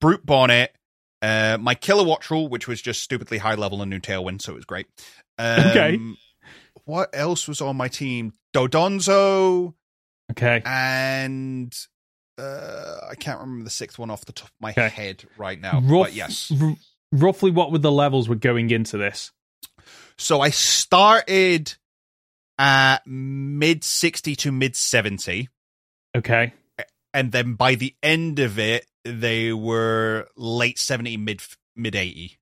B: Brute Bonnet, uh, my Kilowattrel, which was just stupidly high level and new Tailwind, so it was great. Um,
A: Okay.
B: What else was on my team? Dondozo
A: Okay.
B: and uh, I can't remember the sixth one off the top of my
A: Okay.
B: head right now.
A: Rough-
B: But yes.
A: r- roughly what were the levels were going into this?
B: So I started at mid 60 to mid 70.
A: Okay.
B: And then by the end of it, they were late 70, mid mid 80.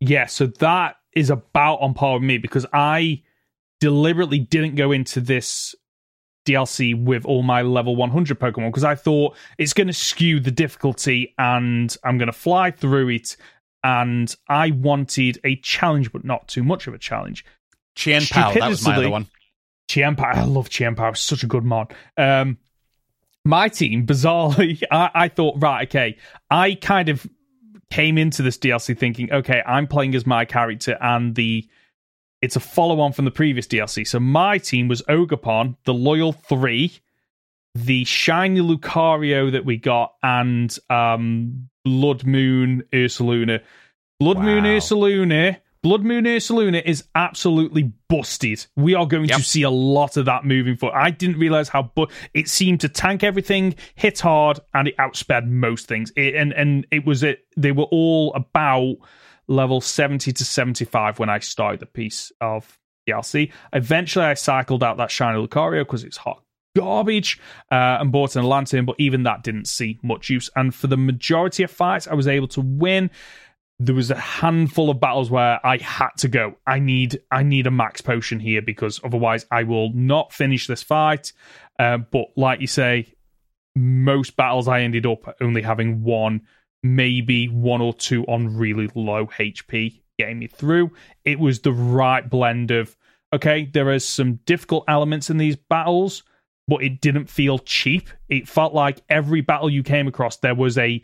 A: Yeah, so that is about on par with me because I deliberately didn't go into this DLC with all my level 100 Pokemon because I thought it's going to skew the difficulty and I'm going to fly through it. And I wanted a challenge, but not too much of a challenge.
B: Chien Pao, that was my other one.
A: Chiampa, I love Chiampa. It's such a good mod. Um, my team, bizarrely, [laughs] I, I thought, right, okay, I kind of came into this DLC thinking, okay, I'm playing as my character, and the it's a follow on from the previous DLC. So my team was Ogerpon, the Loyal Three, the shiny Lucario that we got, and um, Blood Moon Ursaluna. Blood Moon Ursaluna. Blood Moon Ursaluna is absolutely busted. We are going
B: Yep.
A: to see a lot of that moving forward. I didn't realize how but it seemed to tank everything, hit hard, and it outsped most things. It, and and it was it. They were all about level seventy to seventy five when I started the piece of DLC. Eventually, I cycled out that shiny Lucario because it's hot garbage uh, and bought an lantern, but even that didn't see much use. And for the majority of fights, I was able to win. There was a handful of battles where I had to go. I need, I need a max potion here because otherwise I will not finish this fight. Uh, but like you say, most battles I ended up only having one, maybe one or two on really low HP getting me through. It was the right blend of okay, there are some difficult elements in these battles, but it didn't feel cheap. It felt like every battle you came across, there was a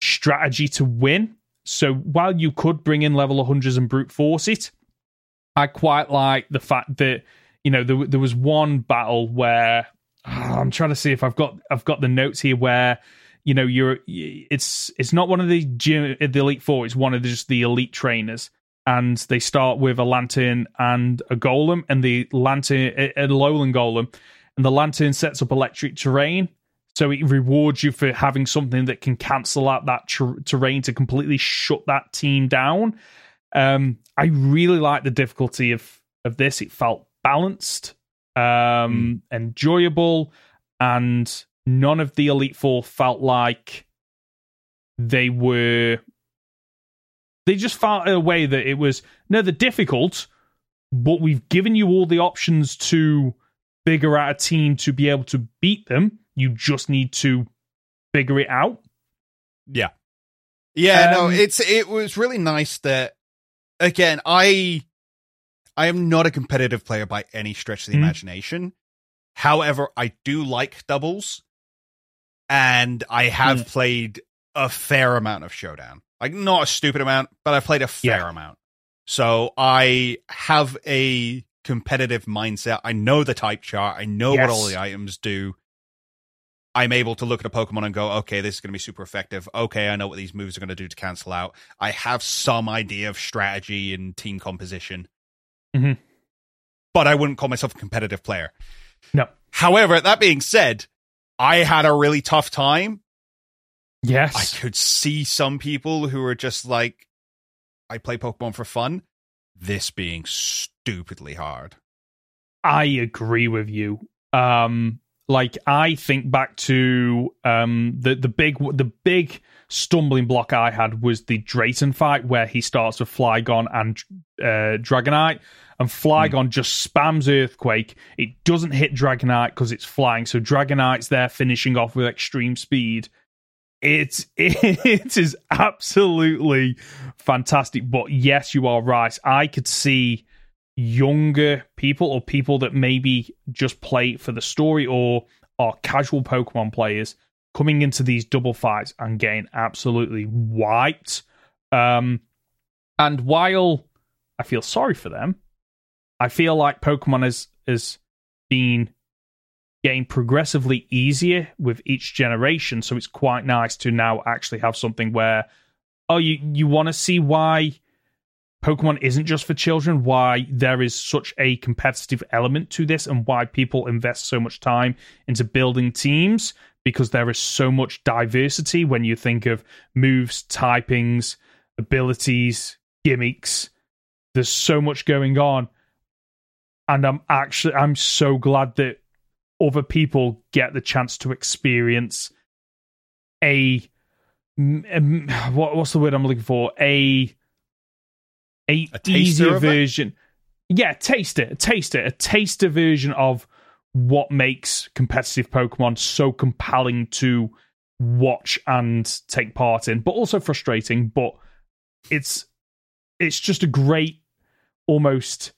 A: strategy to win. So while you could bring in level 100s and brute force it, I quite like the fact that you know there, there was one battle where [sighs] I'm trying to see if I've got I've got the notes here where you know you're it's it's not one of the gym, the elite four it's one of the, just the elite trainers. And they start with a Lanturn and a golem and the Lanturn a, a Alolan golem and the Lanturn sets up electric terrain. So it rewards you for having something that can cancel out that ter- terrain to completely shut that team down. Um i really like the difficulty of of this. It felt balanced um mm. enjoyable and none of the Elite Four felt like they were. They just felt a way that it was no, they're difficult, but we've given you all the options to figure out a team to be able to beat them. You just need to figure it out.
B: Yeah. Yeah, um, no, it's it was really nice that again, I I am not a competitive player by any stretch of the mm-hmm. imagination. However, I do like doubles and I have mm. played a fair amount of Showdown. Like not a stupid amount, but I've played a fair yeah. amount. So I have a competitive mindset. I know the type chart. I know yes. what all the items do. I'm able to look at a Pokemon and go, okay, this is going to be super effective. Okay, I know what these moves are going to do to cancel out. I have some idea of strategy and team composition.
A: Mm-hmm.
B: But I wouldn't call myself a competitive player.
A: No.
B: However, that being said, I had a really tough time.
A: Yes.
B: I could see some people who are just like, I play Pokemon for fun. This being stupidly hard.
A: I agree with you. Um, like I think back to um the the big the big stumbling block I had was the Drayton fight where he starts with Flygon and uh, Dragonite, and Flygon mm. just spams Earthquake. It doesn't hit Dragonite because it's flying, so Dragonite's there finishing off with extreme speed. It's [laughs] it is absolutely fantastic. But yes, you are right. I could see younger people or people that maybe just play for the story or are casual Pokemon players coming into these double fights and getting absolutely wiped. Um, and while I feel sorry for them, I feel like Pokemon has has been getting progressively easier with each generation, so it's quite nice to now actually have something where oh you you want to see why Pokemon isn't just for children, why there is such a competitive element to this, and why people invest so much time into building teams because there is so much diversity when you think of moves, typings, abilities, gimmicks. There's so much going on and I'm actually I'm so glad that other people get the chance to experience a, a what what's the word I'm looking for a a, a easier version. Yeah, taste it, taste it, a taster version of what makes competitive Pokemon so compelling to watch and take part in, but also frustrating. But it's it's just a great almost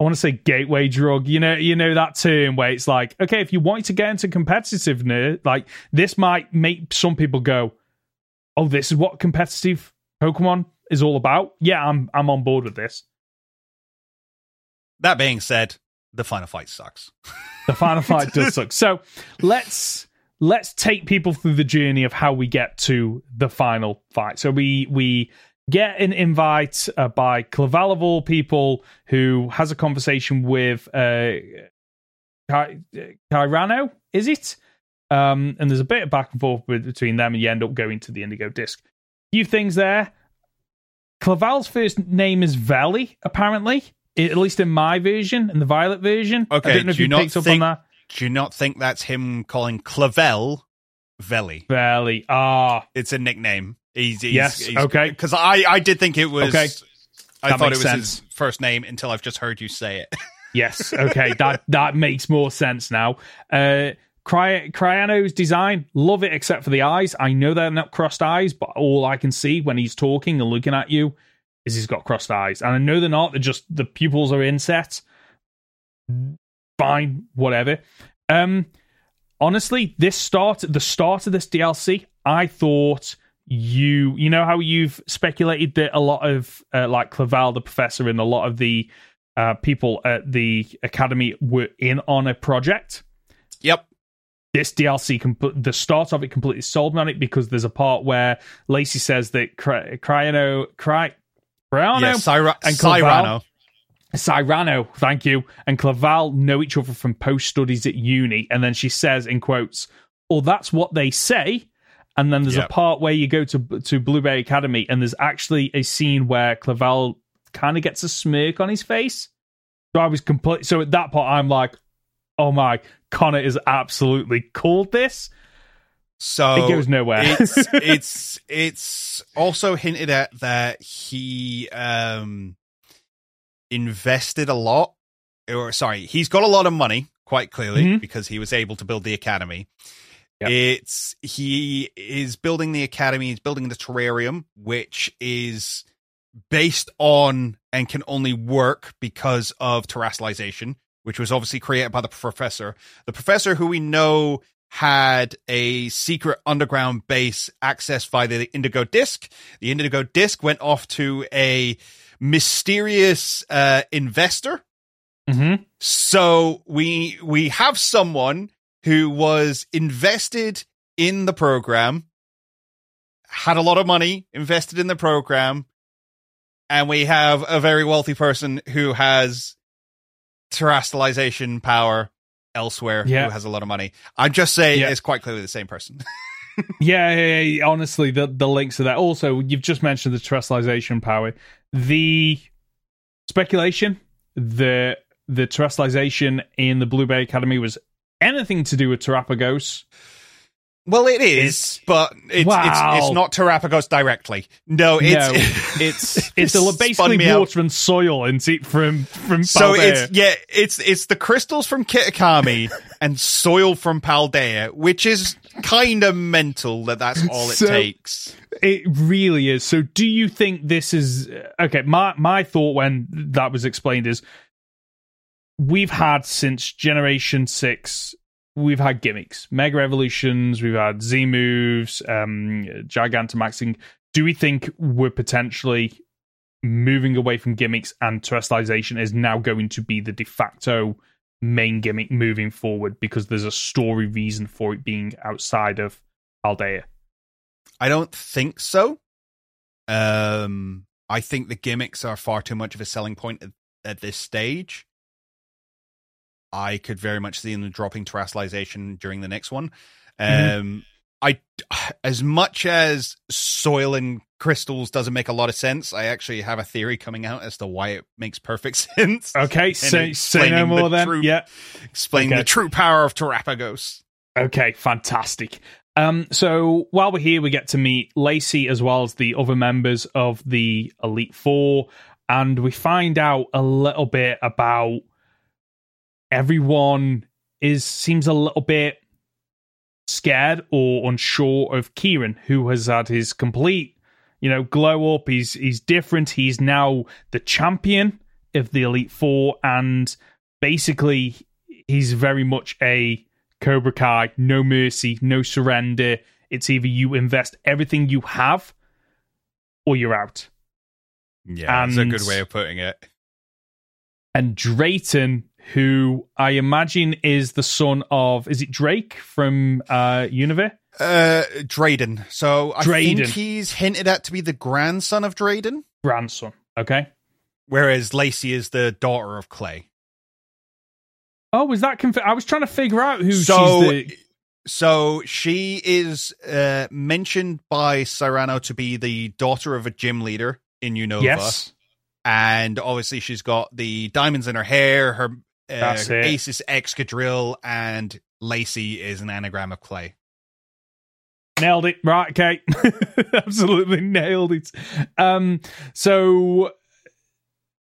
A: I want to say gateway drug. You know, you know that term where it's like, okay, if you want to get into competitiveness, like this might make some people go, "Oh, this is what competitive Pokemon is all about." Yeah, I'm I'm on board with this.
B: That being said, the final fight sucks.
A: the final [laughs] fight does suck. So let's let's take people through the journey of how we get to the final fight. So we we get an invite uh, by Clavel of all people who has a conversation with uh, Kyrano, is it? Um, and there's a bit of back and forth between them, and you end up going to the Indigo Disk. A Few things there. Clavel's first name is Veli, apparently, at least in my version, in the Violet version.
B: Okay,
A: I don't know if you picked think, up on that.
B: Do you not think that's him calling Clavel Veli?
A: Veli, ah,
B: it's a nickname. He's, he's
A: yes. He's, okay.
B: Because I, I did think it was.
A: Okay.
B: I that thought it was sense. his first name until I've just heard you say it. [laughs]
A: yes. Okay. that that makes more sense now. Uh, Cry- Cryano's design, love it except for the eyes. I know they're not crossed eyes, but all I can see when he's talking and looking at you is he's got crossed eyes. And I know they're not, they're just the pupils are inset. Fine, whatever. Um, honestly, this start the start of this DLC, I thought you you know how you've speculated that a lot of uh, like Clavel the professor and a lot of the uh, people at the academy were in on a project.
B: Yep.
A: This DLC, comp- the start of it completely sold me on it because there's a part where Lacey says that Cry- Cryano, Cry, Cryano,
B: Yeah, Cyra-
A: and
B: Cyrano.
A: Cyrano, thank you, and Clavel know each other from post studies at uni. And then she says, in quotes, "Oh, that's what they say." And then there's
B: Yep.
A: a part where you go to to Blueberry Academy, and there's actually a scene where Clavel kind of gets a smirk on his face. So I was complete. So at that point, I'm like, "Oh my, Conor is absolutely called this."
B: So
A: it goes nowhere.
B: it's [laughs] it's it's also hinted at that he um invested a lot or sorry he's got a lot of money quite clearly
A: Mhm.
B: because he was able to build the academy
A: Yep.
B: it's he is building the academy he's building the terrarium which is based on and can only work because of terastallization which was obviously created by the professor the professor who we know had a secret underground base accessed by the Indigo Disk. The Indigo Disk went off to a mysterious uh, investor.
A: hmm
B: So we we have someone who was invested in the program, had a lot of money invested in the program, and we have a very wealthy person who has terastallization power elsewhere
A: Yeah.
B: who has a lot of money. I'm just saying
A: Yeah.
B: it's quite clearly the same person. [laughs]
A: Yeah, yeah, yeah, honestly, the the links to that. Also, you've just mentioned the terastallization power. The speculation, the the terastallization in the Blue Bay Academy was anything to do with Terrapagos.
B: well, it is, but it's,
A: Wow.
B: it's it's not Terrapagos directly. No, it's
A: no, [laughs] it's it's a, basically
B: me out.
A: water and soil and see from from
B: So it's yeah, it's it's the crystals from Kitakami [laughs] and soil from Paldea, which is kind of mental that that's all it
A: So-
B: takes.
A: It really is. So, do you think this is okay? My my thought when that was explained is we've had since Generation Six, we've had gimmicks, Mega Evolutions, we've had Z moves, um, Gigantamaxing. Do we think we're potentially moving away from gimmicks and terastallization is now going to be the de facto main gimmick moving forward because there's a story reason for it being outside of Paldea?
B: I don't think so. Um, I think the gimmicks are far too much of a selling point at, at this stage. I could very much see them dropping terastallization during the next one. Um,
A: Mhm.
B: I, as much as soil and crystals doesn't make a lot of sense, I actually have a theory coming out as to why it makes perfect [laughs] sense.
A: Okay, say say no
B: explaining the
A: more then.
B: true-
A: Yeah.
B: explain
A: Okay.
B: the true power of Terrapagos.
A: Okay, fantastic. Um, so while we're here, we get to meet Lacey as well as the other members of the Elite Four, and we find out a little bit about everyone is seems a little bit scared or unsure of Kieran, who has had his complete, you know, glow up. He's he's different. He's now the champion of the Elite Four, and basically he's very much a Cobra Kai, no mercy, no surrender. It's either you invest everything you have or you're out.
B: Yeah, that's a good way of putting it.
A: And Drayton, who I imagine is the son of, is it Drake from uh, Unova?
B: Uh, Drayden. So I
A: Drayden.
B: think he's hinted at to be the grandson of Drayden,
A: Grandson. Okay.
B: whereas Lacey is the daughter of Clay.
A: Oh, was that conf- I was trying to figure out who
B: so,
A: she's the.
B: so she is uh, mentioned by Cyrano to be the daughter of a gym leader in Unova,
A: Yes.
B: and obviously she's got the diamonds in her hair. Her uh, ace is Excadrill, and Lacey is an anagram of Clay.
A: Nailed it. Right, okay. [laughs] Absolutely nailed it. Um, so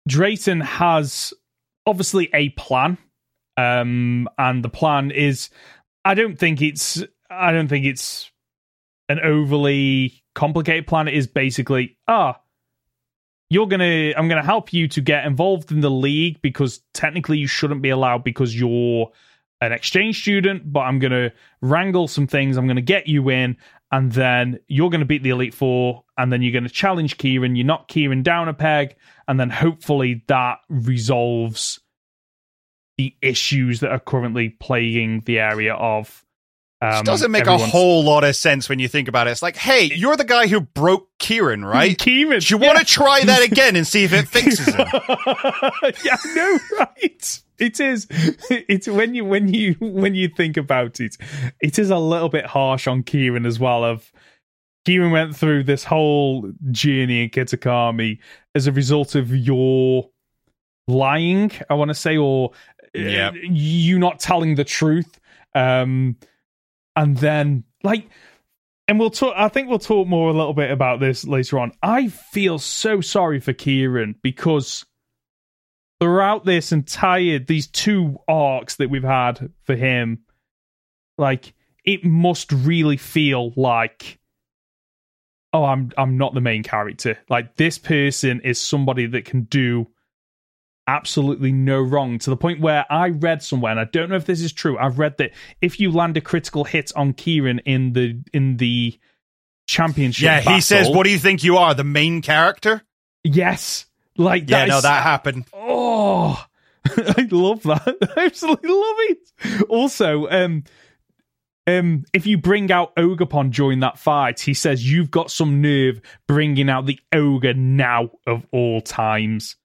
A: Drayton has obviously a plan. Um, and the plan is I don't think it's I don't think it's an overly complicated plan. It is basically, ah, you're gonna I'm gonna help you to get involved in the league because technically you shouldn't be allowed because you're an exchange student, but I'm to wrangle some things. I'm to get you in, and then you're to beat the Elite Four, and then you're to challenge Kieran. You knock Kieran down a peg, and then hopefully that resolves the issues that are currently plaguing the area of. Um,
B: Which doesn't make a whole lot of sense when you think about it. It's like, hey, you're the guy who broke Kieran, right?
A: Kieran.
B: Do you want to try that [laughs] again and see if it fixes him? [laughs]
A: yeah, no, right. It is. [laughs] It's when you when you when you think about it, it is a little bit harsh on Kieran as well. Of Kieran went through this whole journey in Kitakami as a result of your lying. I want to say, or uh, you not telling the truth. Um, and then like and we'll talk i think we'll talk more a little bit about this later on. I feel so sorry for kieran because throughout this entire these two arcs that we've had for him like it must really feel like oh i'm i'm not the main character. Like this person is somebody that can do absolutely no wrong to the point where I read somewhere, and I don't know if this is true. I've read that if you land a critical hit on Kieran in the in the championship,
B: Yeah, he says, "What do you think you are, the main character?"
A: Yes, like
B: Yeah,
A: that
B: no,
A: is-
B: that happened.
A: Oh, [laughs] I love that. [laughs] I absolutely love it. Also, um, um, if you bring out Ogerpon during that fight, he says you've got some nerve bringing out the ogre now of all times.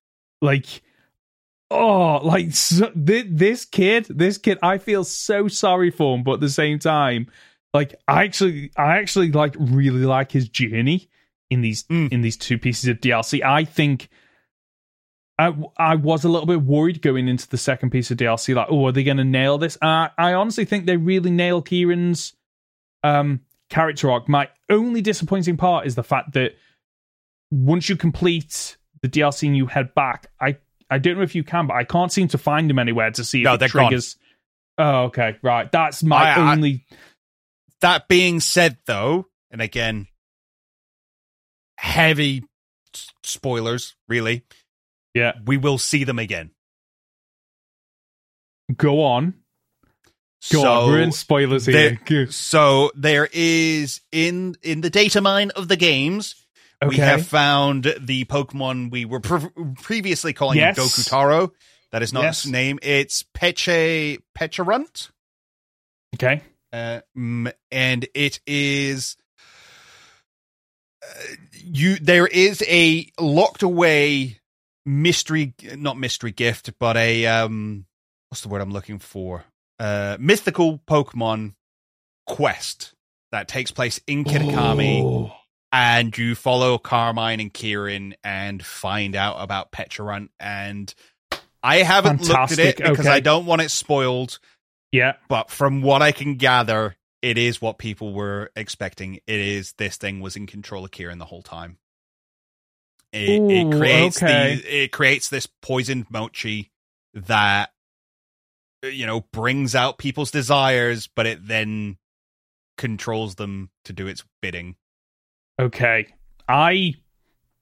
A: Like, oh, like so, thi- this kid, this kid. I feel so sorry for him, but at the same time, like I actually, I actually like really like his journey in these
B: Mm.
A: in these two pieces of DLC. I think. I, I was a little bit worried going into the second piece of DLC, like, oh, are they going to nail this? Uh, I honestly think they really nail Kieran's um, character arc. My only disappointing part is the fact that once you complete the DLC and you head back, I I don't know if you can, but I can't seem to find them anywhere to see if
B: No,
A: it
B: they're gone.
A: triggers. Oh, okay, right. That's my
B: I- I-
A: only.
B: That being said, though, and again, heavy s- spoilers, really.
A: Yeah.
B: we will see them again.
A: Go on, go
B: so,
A: on. We're in spoilers here. Go- [laughs]
B: so there is in in the data mine of the games. We have found the Pokemon we were pre- previously calling
A: Yes.
B: Goku Taro. That is not
A: Yes.
B: its name. It's Peche Pecharunt.
A: Okay.
B: Uh, and it is uh, you. There is a locked away mystery, not mystery gift, but a um, what's the word I'm looking for? Uh, mythical Pokemon quest that takes place in Kitakami,
A: Oh.
B: And you follow Carmine and Kieran and find out about Pecharunt. And I haven't looked at it because
A: okay.
B: I don't want it spoiled
A: Yeah.
B: but from what I can gather, it is what people were expecting. It is this thing was in control of Kieran the whole time. It, it creates
A: okay.
B: the it creates this poisoned mochi that you know brings out people's desires, but it then controls them to do its bidding.
A: Okay. I.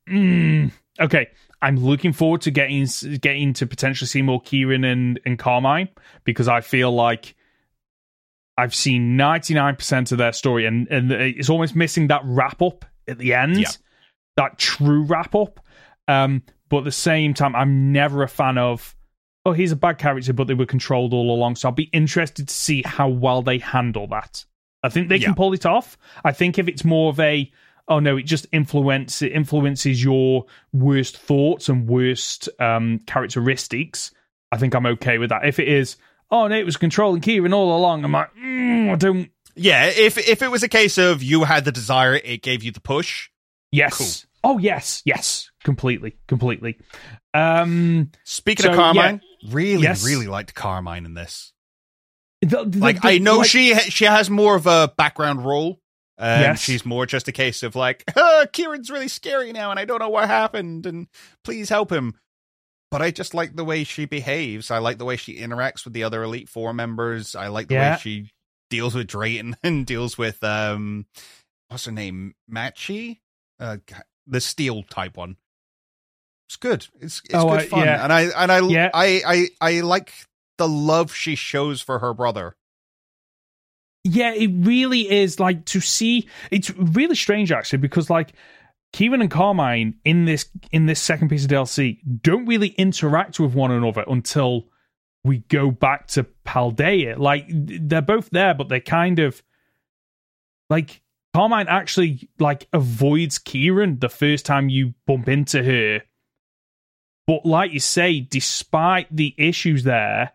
A: Mm, okay. I'm looking forward to getting getting to potentially see more Kieran and, and Carmine because I feel like I've seen 99% of their story and, and it's almost missing that wrap up at the end.
B: Yeah.
A: That true wrap up. Um, but at the same time, I'm never a fan of, oh, he's a bad character, but they were controlled all along. So I'll be interested to see how well they handle that. I think they
B: Yeah.
A: can pull it off. I think if it's more of a, oh no, it just influence it influences your worst thoughts and worst um, characteristics. I think I'm okay with that. If it is, oh no, it was controlling Kieran all along. I'm like, mm, I don't.
B: Yeah, if if it was a case of you had the desire, it gave you the push.
A: Yes. Oh yes, yes, completely, completely. Um,
B: Speaking
A: So,
B: of Carmine, really,
A: Yes.
B: really liked Carmine in this.
A: the- the-
B: like
A: the-
B: I know
A: like-
B: she she has more of a background role. Um,
A: Yes.
B: she's more just a case of like, "Ah, Kieran's really scary now, and I don't know what happened, and please help him. But I just like the way she behaves. I like the way she interacts with the other Elite Four members. I like the
A: Yeah.
B: way she deals with Drayton [laughs] and deals with um, what's her name, Matchy, uh, the Steel type one. It's good. It's it's
A: Oh,
B: good
A: I-
B: fun,
A: yeah.
B: and I and I
A: Yeah.
B: I I I like the love she shows for her brother.
A: Yeah, it really is like to see. It's really strange actually because like Kieran and Carmine in this in this second piece of DLC don't really interact with one another until we go back to Paldea. Like they're both there, but they're kind of like Carmine actually like avoids Kieran the first time you bump into her. But like you say, despite the issues there,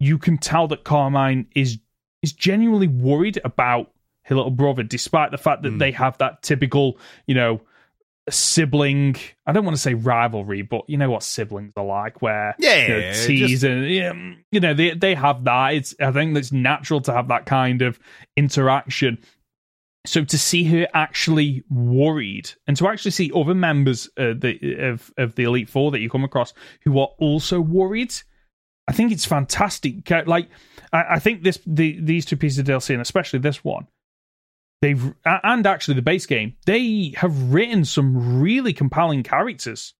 A: you can tell that Carmine is is genuinely worried about her little brother, despite the fact that mm. they have that typical, you know, sibling. I don't want to say rivalry, but you know what siblings are like, where
B: yeah,
A: you know, tease just... and yeah, you know they they have that. It's I think it's natural to have that kind of interaction. So to see her actually worried, and to actually see other members uh, the, of of the Elite Four that you come across who are also worried, I think it's fantastic. Like I, I think this the these two pieces of DLC, and especially this one, they've and actually the base game, they have written some really compelling characters.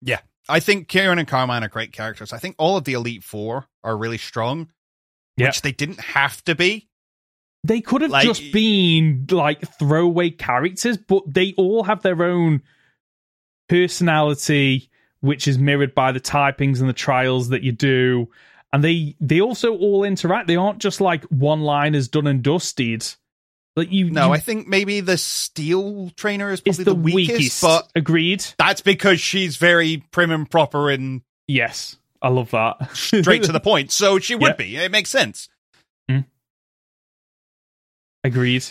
B: Yeah, I think Kieran and Carmine are great characters. I think all of the Elite Four are really strong, yeah. which they didn't have to be.
A: They could have like, just been like throwaway characters, but they all have their own personality, which is mirrored by the typings and the trials that you do and they they also all interact. They aren't just like one liners done and dusted. Like you,
B: no,
A: you,
B: I think maybe the steel trainer is probably the, the, weakest, weakest, but
A: agreed.
B: That's because she's very prim and proper and
A: yes, I love that.
B: straight to the [laughs] point. So she would be. It makes sense.
A: Mm. Agreed.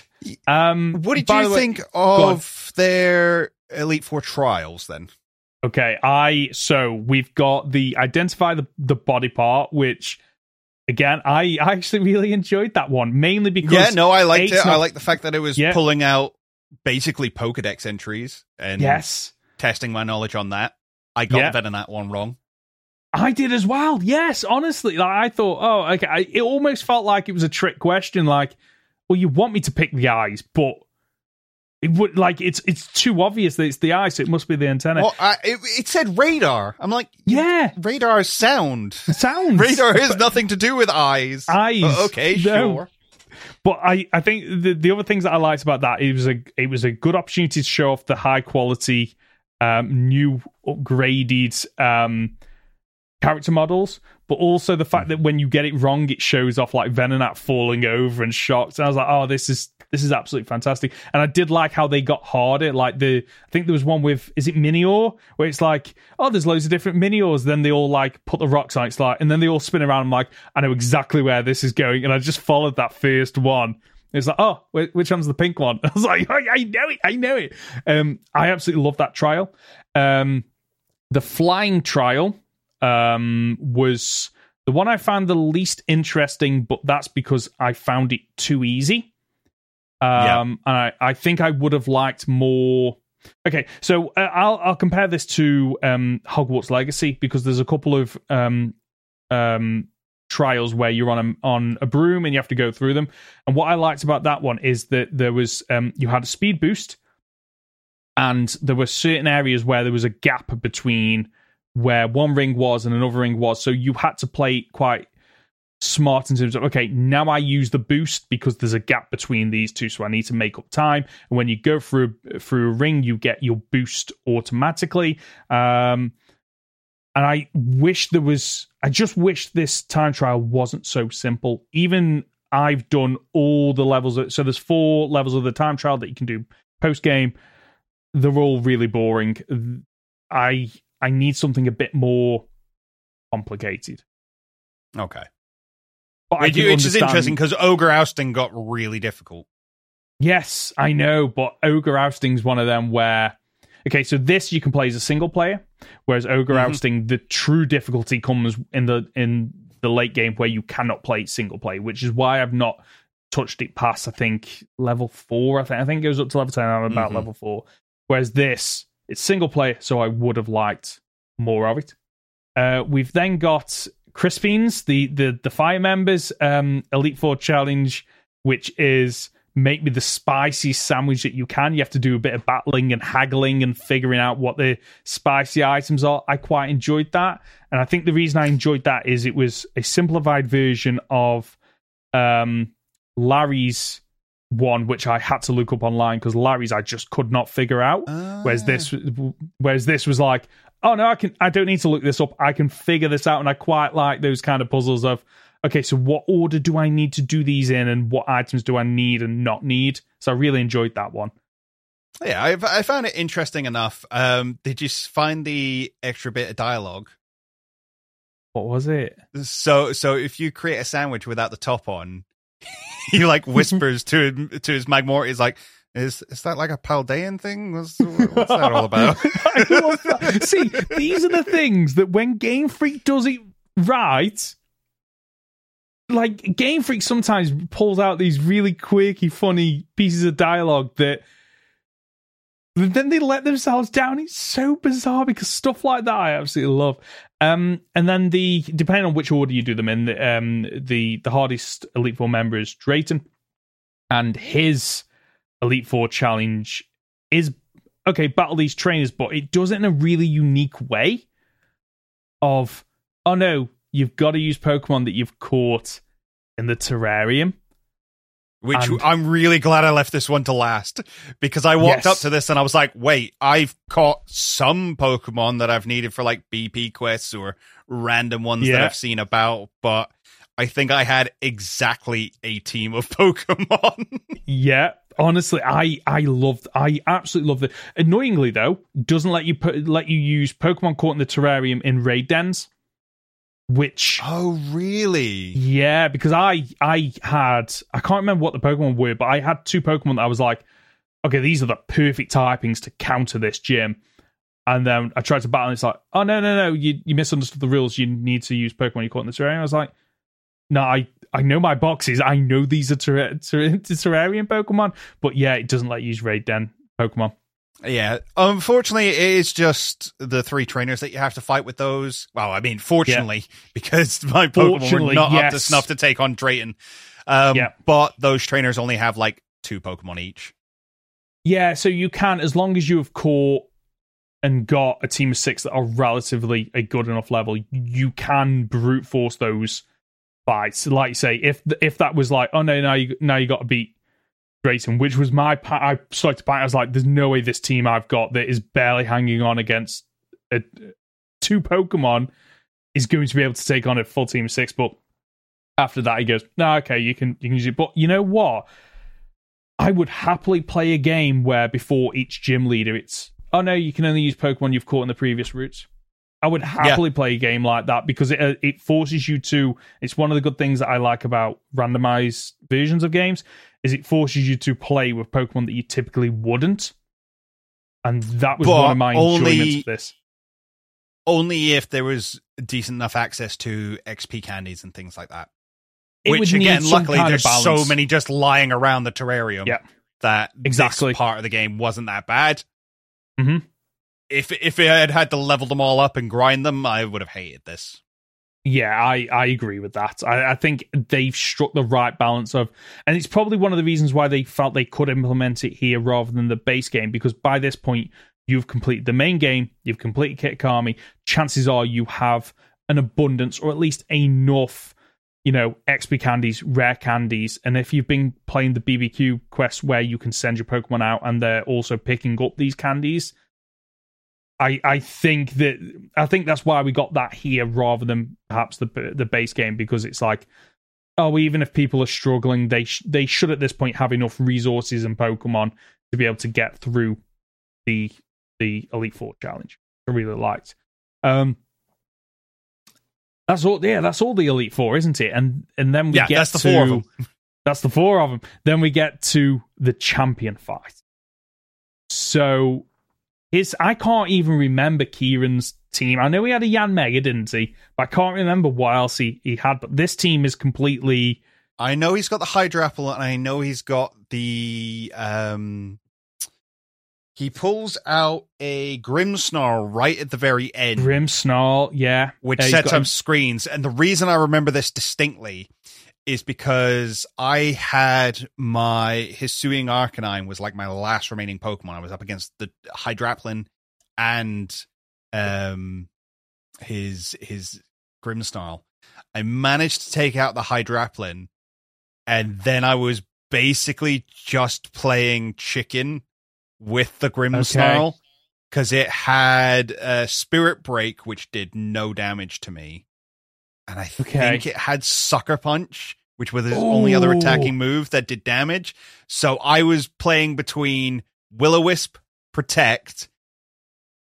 A: Um,
B: what did you way, think of their Elite Four trials then?
A: Okay, I so we've got the identify the the body part, which again I, I actually really enjoyed that one mainly because
B: yeah no I liked it. Not, I like the fact that it was yeah. pulling out basically Pokedex entries and
A: yes
B: testing my knowledge on that. I got yeah. that that one wrong.
A: I did as well. Yes, honestly, like I thought. Oh, okay. I, it almost felt like it was a trick question. Like, well, you want me to pick the eyes, but it would like it's it's too obvious that it's the eye, so it must be the antenna.
B: Well, I, it, it said radar. I'm like,
A: yeah,
B: radar is sound.
A: Sound.
B: radar has nothing to do with eyes.
A: Eyes.
B: Uh, okay, no. sure.
A: But I, I think the the other things that I liked about that it was a it was a good opportunity to show off the high quality, um, new upgraded um, character models, but also the fact that when you get it wrong, it shows off like Venonat falling over and shocked. And I was like, oh, this is this is absolutely fantastic. And I did like how they got harder. Like the, I think there was one with, is it Minior? Where it's like, oh, there's loads of different Miniors. Then they all like put the rocks on. It's like, and then they all spin around. I'm like, I know exactly where this is going. And I just followed that first one. It's like, oh, which one's the pink one? [laughs] I was like, I know it, I know it. Um, I absolutely love that trial. Um, the flying trial um, was the one I found the least interesting, but that's because I found it too easy. Um, yeah. and I, I think I would have liked more. Okay, so uh, I'll I'll compare this to um, Hogwarts Legacy because there's a couple of um, um, trials where you're on a on a broom and you have to go through them. And what I liked about that one is that there was um, you had a speed boost, and there were certain areas where there was a gap between where one ring was and another ring was. So you had to play quite smart in terms of okay now i use the boost because there's a gap between these two so i need to make up time. And when you go through through a ring you get your boost automatically. Um and i wish there was i just wish this time trial wasn't so simple. Even i've done all the levels of, so there's four levels of the time trial that you can do post game they're all really boring. I i need something a bit more complicated
B: okay which, which is interesting because ogre ousting got really difficult.
A: Yes, I know, but ogre ousting is one of them where okay, so this you can play as a single player, whereas ogre mm-hmm. ousting the true difficulty comes in the in the late game where you cannot play single player, which is why I've not touched it past I think level four. I think I think it goes up to level ten. I'm about mm-hmm. level four. Whereas this, it's single player, so I would have liked more of it. Uh, we've then got Crispin's, the the the fire members um, Elite Four challenge, which is make me the spiciest sandwich that you can. You have to do a bit of battling and haggling and figuring out what the spicy items are. I quite enjoyed that. And I think the reason I enjoyed that is it was a simplified version of um, Larry's one, which I had to look up online because Larry's I just could not figure out. Whereas this, whereas this was like, oh no, I can, I don't need to look this up. I can figure this out, and I quite like those kind of puzzles of, okay, so what order do I need to do these in, and what items do I need and not need? So I really enjoyed that one.
B: Yeah, I, I found it interesting enough. Um, did you find the extra bit of dialogue?
A: What was it?
B: So, so if you create a sandwich without the top on, [laughs] [laughs] he like whispers to to his Magmor. He's like, "Is is that like a Paldean thing? What's, what's that all about?" [laughs]
A: That. See, these are the things that when Game Freak does it right, like Game Freak sometimes pulls out these really quirky, funny pieces of dialogue that then they let themselves down. It's so bizarre because stuff like that I absolutely love. Um, and then the depending on which order you do them in, the um, the the hardest Elite Four member is Drayton, and his Elite Four challenge is okay. Battle these trainers, but it does it in a really unique way. Of oh no, you've got to use Pokemon that you've caught in the terrarium.
B: Which
A: And-
B: I'm really glad I left this one to last because I walked
A: Yes.
B: up to this and I was like, wait, I've caught some Pokemon that I've needed for like BP quests or random ones that I've seen about, but I think I had exactly a team of [laughs] Pokemon.
A: Yeah, honestly, I I loved, I absolutely loved it. Annoyingly though, doesn't let you put let you use Pokemon caught in the terrarium in raid dens, which
B: oh, really?
A: yeah, because I I had I can't remember what the Pokemon were, but I had two Pokemon that I was like, okay, these are the perfect typings to counter this gym. And then I tried to battle, and it's like, oh no no no, you you misunderstood the rules. You need to use Pokemon you caught in the terrarium. I was like, no, I I know my boxes. I know these are ter- ter- terrarium Pokemon, but yeah, it doesn't let you use raid den Pokemon.
B: Yeah. Unfortunately, it is just the three trainers that you have to fight with those. Well, I mean, fortunately, [laughs] because my Pokemon were not up to snuff to take on Drayton. Um,
A: Yeah.
B: But those trainers only have like two Pokemon each.
A: Yeah, so you can, as long as you have caught and got a team of six that are relatively a good enough level, you can brute force those fights. Like you say, if if that was like, oh no, now you now you got to beat Drayton, which was my I started to. I was like, there's no way this team I've got that is barely hanging on against a, two Pokemon is going to be able to take on a full team of six. But after that, he goes, no, okay, you can you can use it. But you know what? I would happily play a game where before each gym leader, it's oh no, you can only use Pokemon you've caught in the previous routes. I would happily play a game like that because it uh, it forces you to. It's one of the good things that I like about randomized versions of games is it forces you to play with Pokemon that you typically wouldn't, and that was
B: But
A: one of my
B: only-
A: enjoyments of this.
B: Only if there was decent enough access to XP candies and things like that.
A: It
B: Which again, luckily, there's so many just lying around the terrarium
A: Yeah.
B: that
A: Exactly.
B: this part of the game wasn't that bad.
A: Mhm.
B: If if it had had to level them all up and grind them, I would have hated this.
A: Yeah, I, I agree with that. I, I think they've struck the right balance of, and it's probably one of the reasons why they felt they could implement it here rather than the base game, because by this point, you've completed the main game, you've completed Kitakami. Chances are you have an abundance or at least enough, you know, XP candies, rare candies. And if you've been playing the BBQ quest where you can send your Pokemon out and they're also picking up these candies, I, I think that I think that's why we got that here rather than perhaps the the base game because it's like oh even if people are struggling they sh- they should at this point have enough resources and Pokemon to be able to get through the the Elite Four challenge. I really liked. Um, that's all. Yeah, that's all the Elite Four, isn't it? And and then we
B: Yeah,
A: get
B: that's the
A: to,
B: four of them. [laughs]
A: That's the four of them. Then we get to the champion fight. So his I can't even remember Kieran's team. I know he had a Yanmega, didn't he? But I can't remember what else he, he had. But this team is completely
B: I know he's got the Hydrapple, and I know he's got the um. He pulls out a Grimmsnarl right at the very end,
A: Grim Snarl, yeah.
B: which
A: he's
B: sets up screens. And the reason I remember this distinctly is because I had my Hisuian Arcanine was like my last remaining Pokemon. I was up against the Hydraplin and um his his Grimmsnarl. I managed to take out the Hydraplin, and then I was basically just playing chicken with the Grimmsnarl because it had a Spirit Break, which did no damage to me, and I
A: Okay.
B: think it had Sucker Punch, which was the only other attacking move that did damage. So I was playing between Will O Wisp, Protect,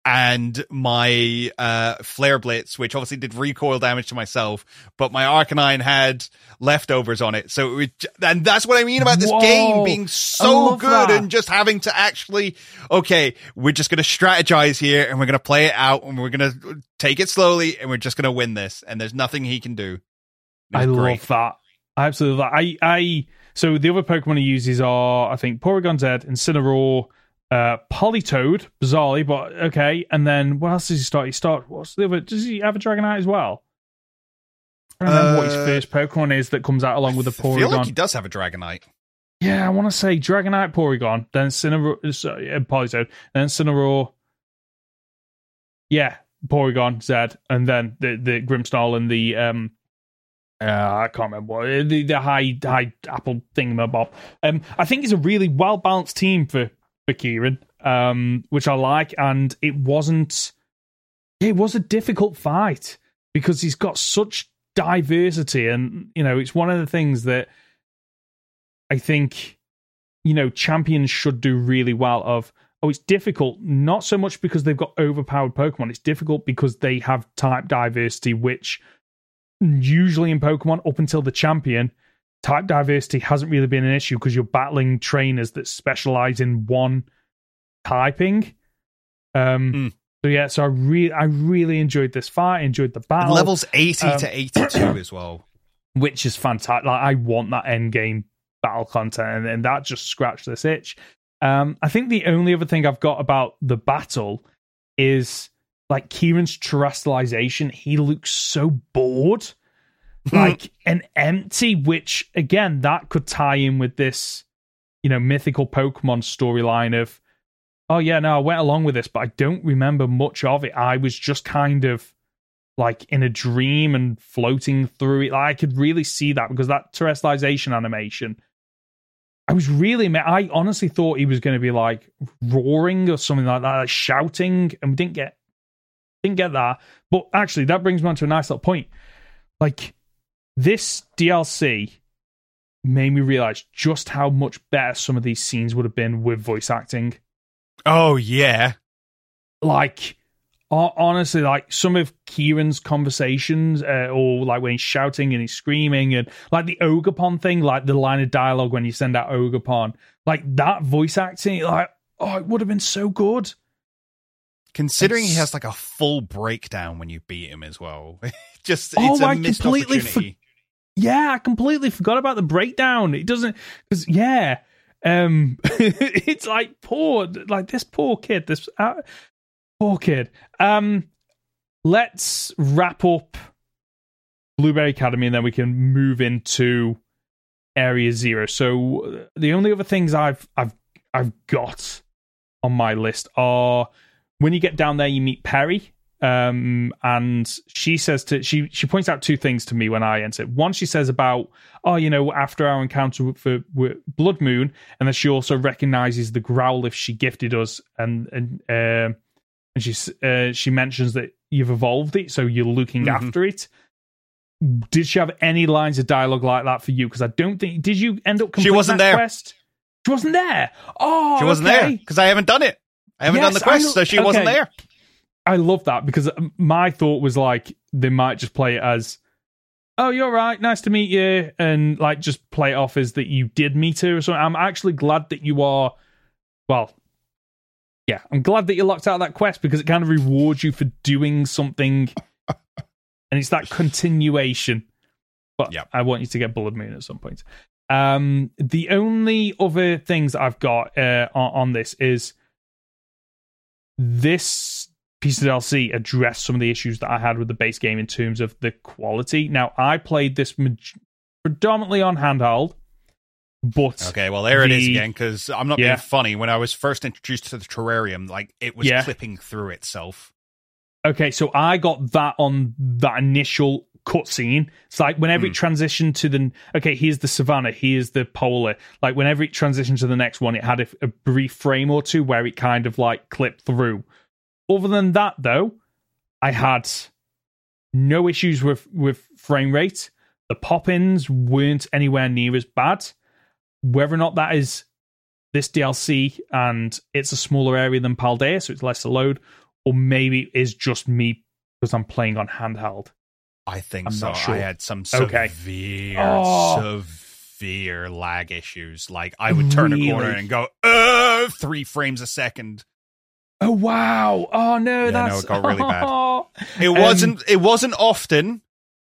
B: and my uh flare blitz which obviously did recoil damage to myself but my arcanine had leftovers on it so it was, and that's what i mean about this
A: Whoa.
B: game being so good
A: that.
B: and just having to actually okay we're just going to strategize here and we're going to play it out and we're going to take it slowly and we're just going to win this and there's nothing he can do
A: I
B: great.
A: love that. I absolutely love that. I, I, so the other Pokemon he uses are, I think, Porygon Z, Incineroar, uh, Politoad, bizarrely, but okay. And then what else does he start? He start, what's the other, does he have a Dragonite as well? I don't remember what his
B: Uh,
A: first Pokemon is that comes out along with the
B: I feel like
A: Porygon.
B: he does have a dragonite
A: Yeah, I want to say Dragonite, Porygon, then Incineroar, sorry, uh, Politoad, then Incineroar. Yeah, Porygon, Z, and then the the Grimmsnarl and the um, uh, I can't remember the the high high apple thingamabob. Um, I think it's a really well balanced team for for Kieran, um, which I like, and it wasn't. It was a difficult fight because he's got such diversity, and you know it's one of the things that I think you know champions should do really well. Of oh, it's difficult not so much because they've got overpowered Pokemon. It's difficult because they have type diversity, which usually in Pokemon up until the champion, type diversity hasn't really been an issue because you're battling trainers that specialize in one typing. Um,
B: Mm.
A: so yeah, so I really, I really enjoyed this fight. Enjoyed the
B: and
A: battle,
B: levels 80
A: um,
B: to 82 as well [clears throat]
A: which is fantastic. Like I want that end game battle content, and, and that just scratched this itch. Um, I think the only other thing I've got about the battle is like Kieran's terastallization. He looks so bored, hmm. like and empty. Which again, that could tie in with this, you know, mythical Pokemon storyline of, oh yeah, no, I went along with this, but I don't remember much of it. I was just kind of like in a dream and floating through it. Like, I could really see that because that terastallization animation. I was really, I honestly thought he was going to be like roaring or something like that, like shouting, and we didn't get, didn't get that. But actually, that brings me on to a nice little point. Like this DLC made me realize just how much better some of these scenes would have been with voice acting
B: oh yeah
A: like honestly like some of kieran's conversations uh, or like when he's shouting and he's screaming and like the Ogerpon thing like the line of dialogue when you send out Ogerpon like that voice acting like oh it would have been so good
B: Considering he has like a full breakdown when you beat him as well. [laughs] Just
A: Oh,
B: it's a
A: I
B: missed
A: completely
B: opportunity.
A: yeah i completely forgot about the breakdown it doesn't because yeah um [laughs] it's like poor like this poor kid this uh, poor kid um let's wrap up blueberry academy and then we can move into area zero so uh, the only other things i've i've i've got on my list are when you get down there you meet perry um and she says to she she points out two things to me when i enter one she says about oh you know after our encounter with, for, with blood moon and then she also recognizes the growlithe she gifted us and and um and she uh, she mentions that you've evolved it so you're looking
B: Mhm.
A: after it did she have any lines of dialogue like that for you because i don't think did you end up completing
B: wasn't
A: that
B: there.
A: quest she wasn't there oh
B: She wasn't
A: okay.
B: there because I haven't done it. I haven't done the quest, so she wasn't there.
A: I love that because my thought was like they might just play it as, "Oh, you're right, nice to meet you," and like just play it off as that you did meet her or something. I'm actually glad that you are. Well, yeah, I'm glad that you locked out that quest because it kind of rewards you for doing something, and it's that continuation. But
B: Yep.
A: I want you to get Blood Moon at some point. Um, the only other things I've got uh, on, on this is this piece of DLC addressed some of the issues that I had with the base game in terms of the quality. Now, I played this predominantly on handheld. But
B: Okay, well there it is again. Because I'm not
A: Yeah.
B: being funny. When I was first introduced to the terrarium, like it was
A: Yeah.
B: clipping through itself.
A: Okay, so I got that on that initial cutscene. It's like whenever
B: Hmm.
A: it transitioned to the okay, here's the savannah, here's the polar. Like whenever it transitioned to the next one, it had a, a brief frame or two where it kind of like clipped through. Other than that, though, I had no issues with with frame rate. The pop-ins weren't anywhere near as bad. Whether or not that is this DLC and it's a smaller area than Paldea, so it's less to load, or maybe it is just me because I'm playing on handheld.
B: I think
A: I'm
B: so.
A: sure.
B: I had some
A: Okay.
B: severe,
A: Oh.
B: severe lag issues. Like I would turn a corner and go, uh, three frames a second.
A: Oh wow! Oh no,
B: Yeah, no,
A: that's
B: it got really bad. [laughs] It
A: Um,
B: wasn't. It wasn't often,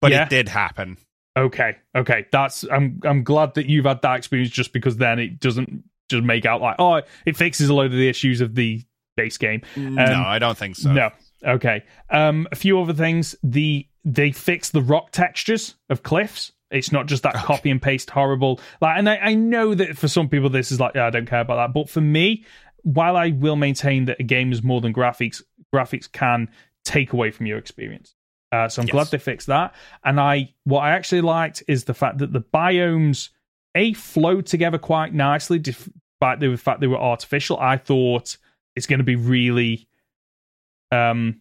B: but
A: Yeah.
B: it did happen.
A: Okay, okay. That's I'm I'm glad that you've had that experience just because then it doesn't just make out like oh it fixes a load of the issues of the base game.
B: no, I don't think so.
A: No. Okay. Um, a few other things. The they fix the rock textures of cliffs. It's not just that
B: Okay.
A: copy and paste horrible. Like, and I, I know that for some people this is like, yeah, I don't care about that. But for me, while I will maintain that a game is more than graphics, graphics can take away from your experience. Uh, so I'm
B: Yes.
A: glad they fixed that. And I, what I actually liked is the fact that the biomes a flowed together quite nicely, despite the fact they were artificial. I thought it's going to be really um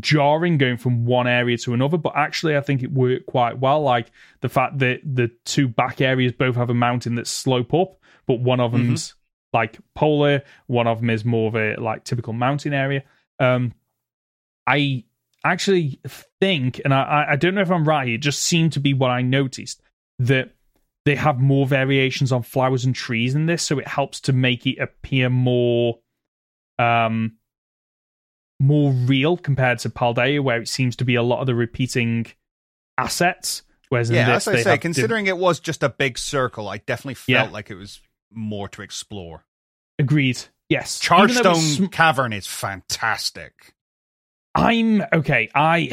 A: jarring going from one area to another but actually i think it worked quite well like the fact that the two back areas both have a mountain that's slope up but one of
B: Mhm.
A: them's like polar one of them is more of a like typical mountain area um i actually think and i I- i don't know if i'm right it just seemed to be what i noticed that they have more variations on flowers and trees in this so it helps to make it appear more um more real compared to Paldea, where it seems to be a lot of the repeating assets. Whereas in
B: Yeah,
A: this,
B: as I
A: they
B: say, considering it was just a big circle, I definitely felt
A: Yeah.
B: like it was more to explore.
A: agreed. Yes, Even though
B: Chargestone
A: it's sm-
B: Cavern is fantastic.
A: I'm okay. I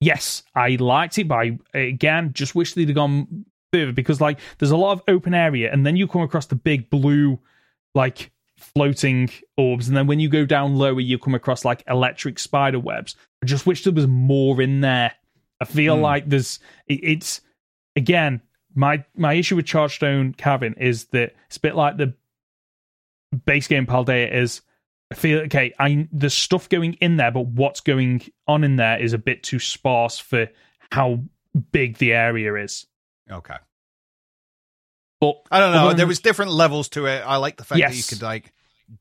A: yes, I liked it, but I again just wish they'd have gone further because like there's a lot of open area, and then you come across the big blue like floating orbs, and then when you go down lower, you come across like electric spider webs. I just wish there was more in there. I feel
B: Hmm.
A: like there's it, it's again my my issue with Chargestone Cavern is that it's a bit like the base game Paldea is. I feel okay. I there's stuff going in there, but what's going on in there is a bit too sparse for how big the area is.
B: Okay.
A: But
B: I don't know. There was different levels to it. I like the fact that you could like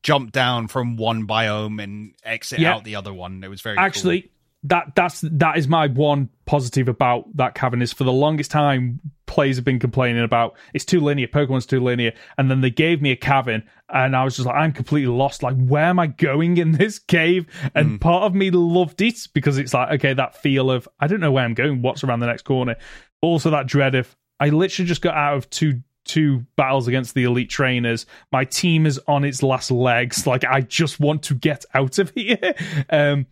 B: jump down from one biome and exit
A: Yeah.
B: out the other one. It was very
A: actually that that's that is my one positive about that cavern is for the longest time players have been complaining about it's too linear pokemon's too linear and then they gave me a cavern and i was just like i'm completely lost like where am i going in this cave and
B: Mm.
A: part of me loved it because it's like okay that feel of i don't know where i'm going what's around the next corner also that dread of i literally just got out of two two battles against the elite trainers my team is on its last legs like i just want to get out of here [laughs] um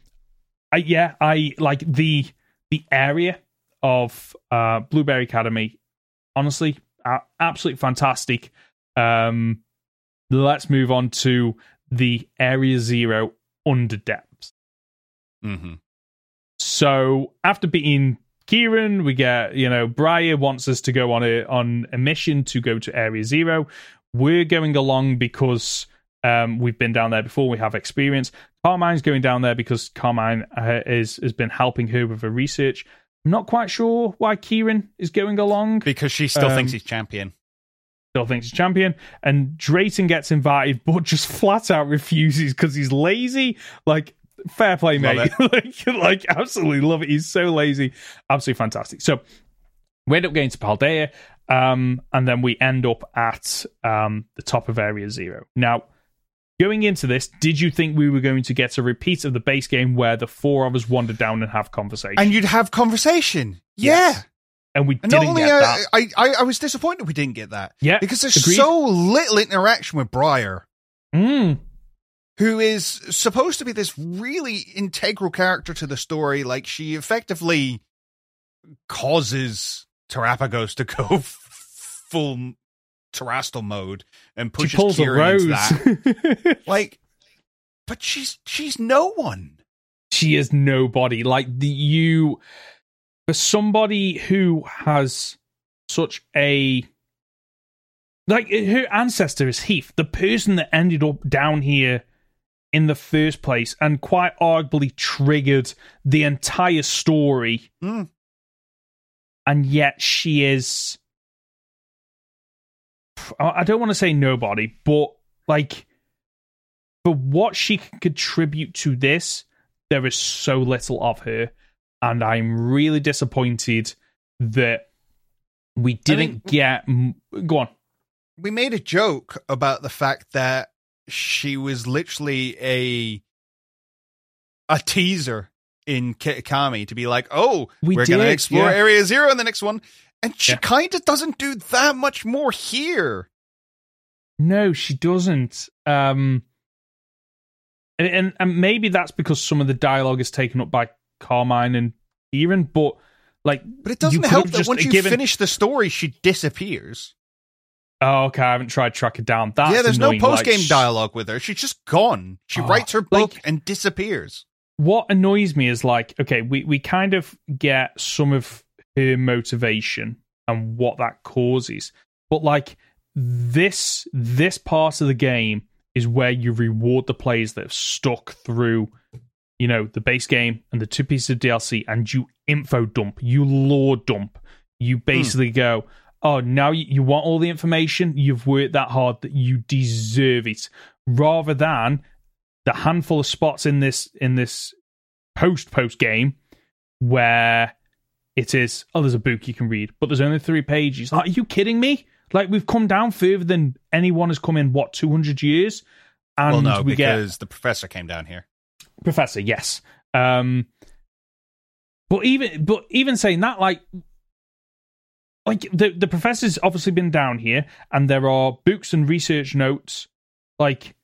A: I, yeah, I like the the area of uh, Blueberry Academy. Honestly, uh, absolutely fantastic. Um, let's move on to the Area Zero under depths.
B: cool. hmm
A: So after beating Kieran, we get you know Briar wants us to go on a on a mission to go to Area Zero. We're going along because um, we've been down there before. We have experience. Carmine's going down there because Carmine uh, is has been helping her with her research. I'm not quite sure why Kieran is going along.
B: Because she still
A: Um,
B: thinks he's champion.
A: Still thinks he's champion, and Drayton gets invited, but just [laughs] flat out refuses because he's lazy. Like fair play,
B: Love
A: mate. [laughs] like, like absolutely love it. He's so lazy, absolutely fantastic. So we end up going to Paldea, um, and then we end up at um, the top of Area Zero. Now, going into this, did you think we were going to get a repeat of the base game where the four of us wander down and have conversation?
B: And you'd have conversation.
A: Yes.
B: Yeah.
A: and we
B: And
A: didn't
B: not only
A: get
B: uh,
A: that.
B: I, I, I was disappointed we didn't get that.
A: Yeah,
B: Because there's
A: agreed.
B: so little interaction with Briar,
A: Mm,
B: who is supposed to be this really integral character to the story. Like she effectively causes Terapagos to [laughs] go f- full Terastal mode and pushes
A: she pulls
B: Kira into that. [laughs] like, but she's she's no one.
A: she is nobody. Like the you for somebody who has such a like her ancestor is Heath, the person that ended up down here in the first place and quite arguably triggered the entire story.
B: Mm.
A: And yet she is I I don't want to say nobody, but like for what she can contribute to this, there is so little of her, and I'm really disappointed that we didn't get. Go on.
B: We made a joke about the fact that she was literally a a teaser in Kitakami to be like, "Oh,
A: We
B: are going to explore
A: yeah.
B: Area Zero in the next one," and she
A: Yeah.
B: kind of doesn't do that much more here.
A: No, she doesn't. Um, and, and and maybe that's because some of the dialogue is taken up by Carmine and Kieran, but like,
B: But it doesn't help that once you
A: given-
B: finish the story, she disappears.
A: Oh, okay, I haven't tried track it down. That's
B: yeah, there's
A: annoying.
B: no post game
A: s-
B: dialogue with her. She's just gone. She
A: Oh,
B: writes her book
A: like-
B: and disappears.
A: what annoys me is like okay we, we kind of get some of her motivation and what that causes but like this this part of the game is where you reward the players that have stuck through you know the base game and the two pieces of dlc and you info dump you lore dump you hmm. basically go oh now you, you want all the information? You've worked that hard that you deserve it. Rather than the handful of spots in this in this post post game where it is oh there's a book you can read but there's only three pages. Like, are you kidding me? Like we've come down further than anyone has come in what 200 years? And
B: well, no,
A: we get
B: because the professor came down here.
A: professor yes. Um but even but even saying that like like the the professor's obviously been down here and there are books and research notes like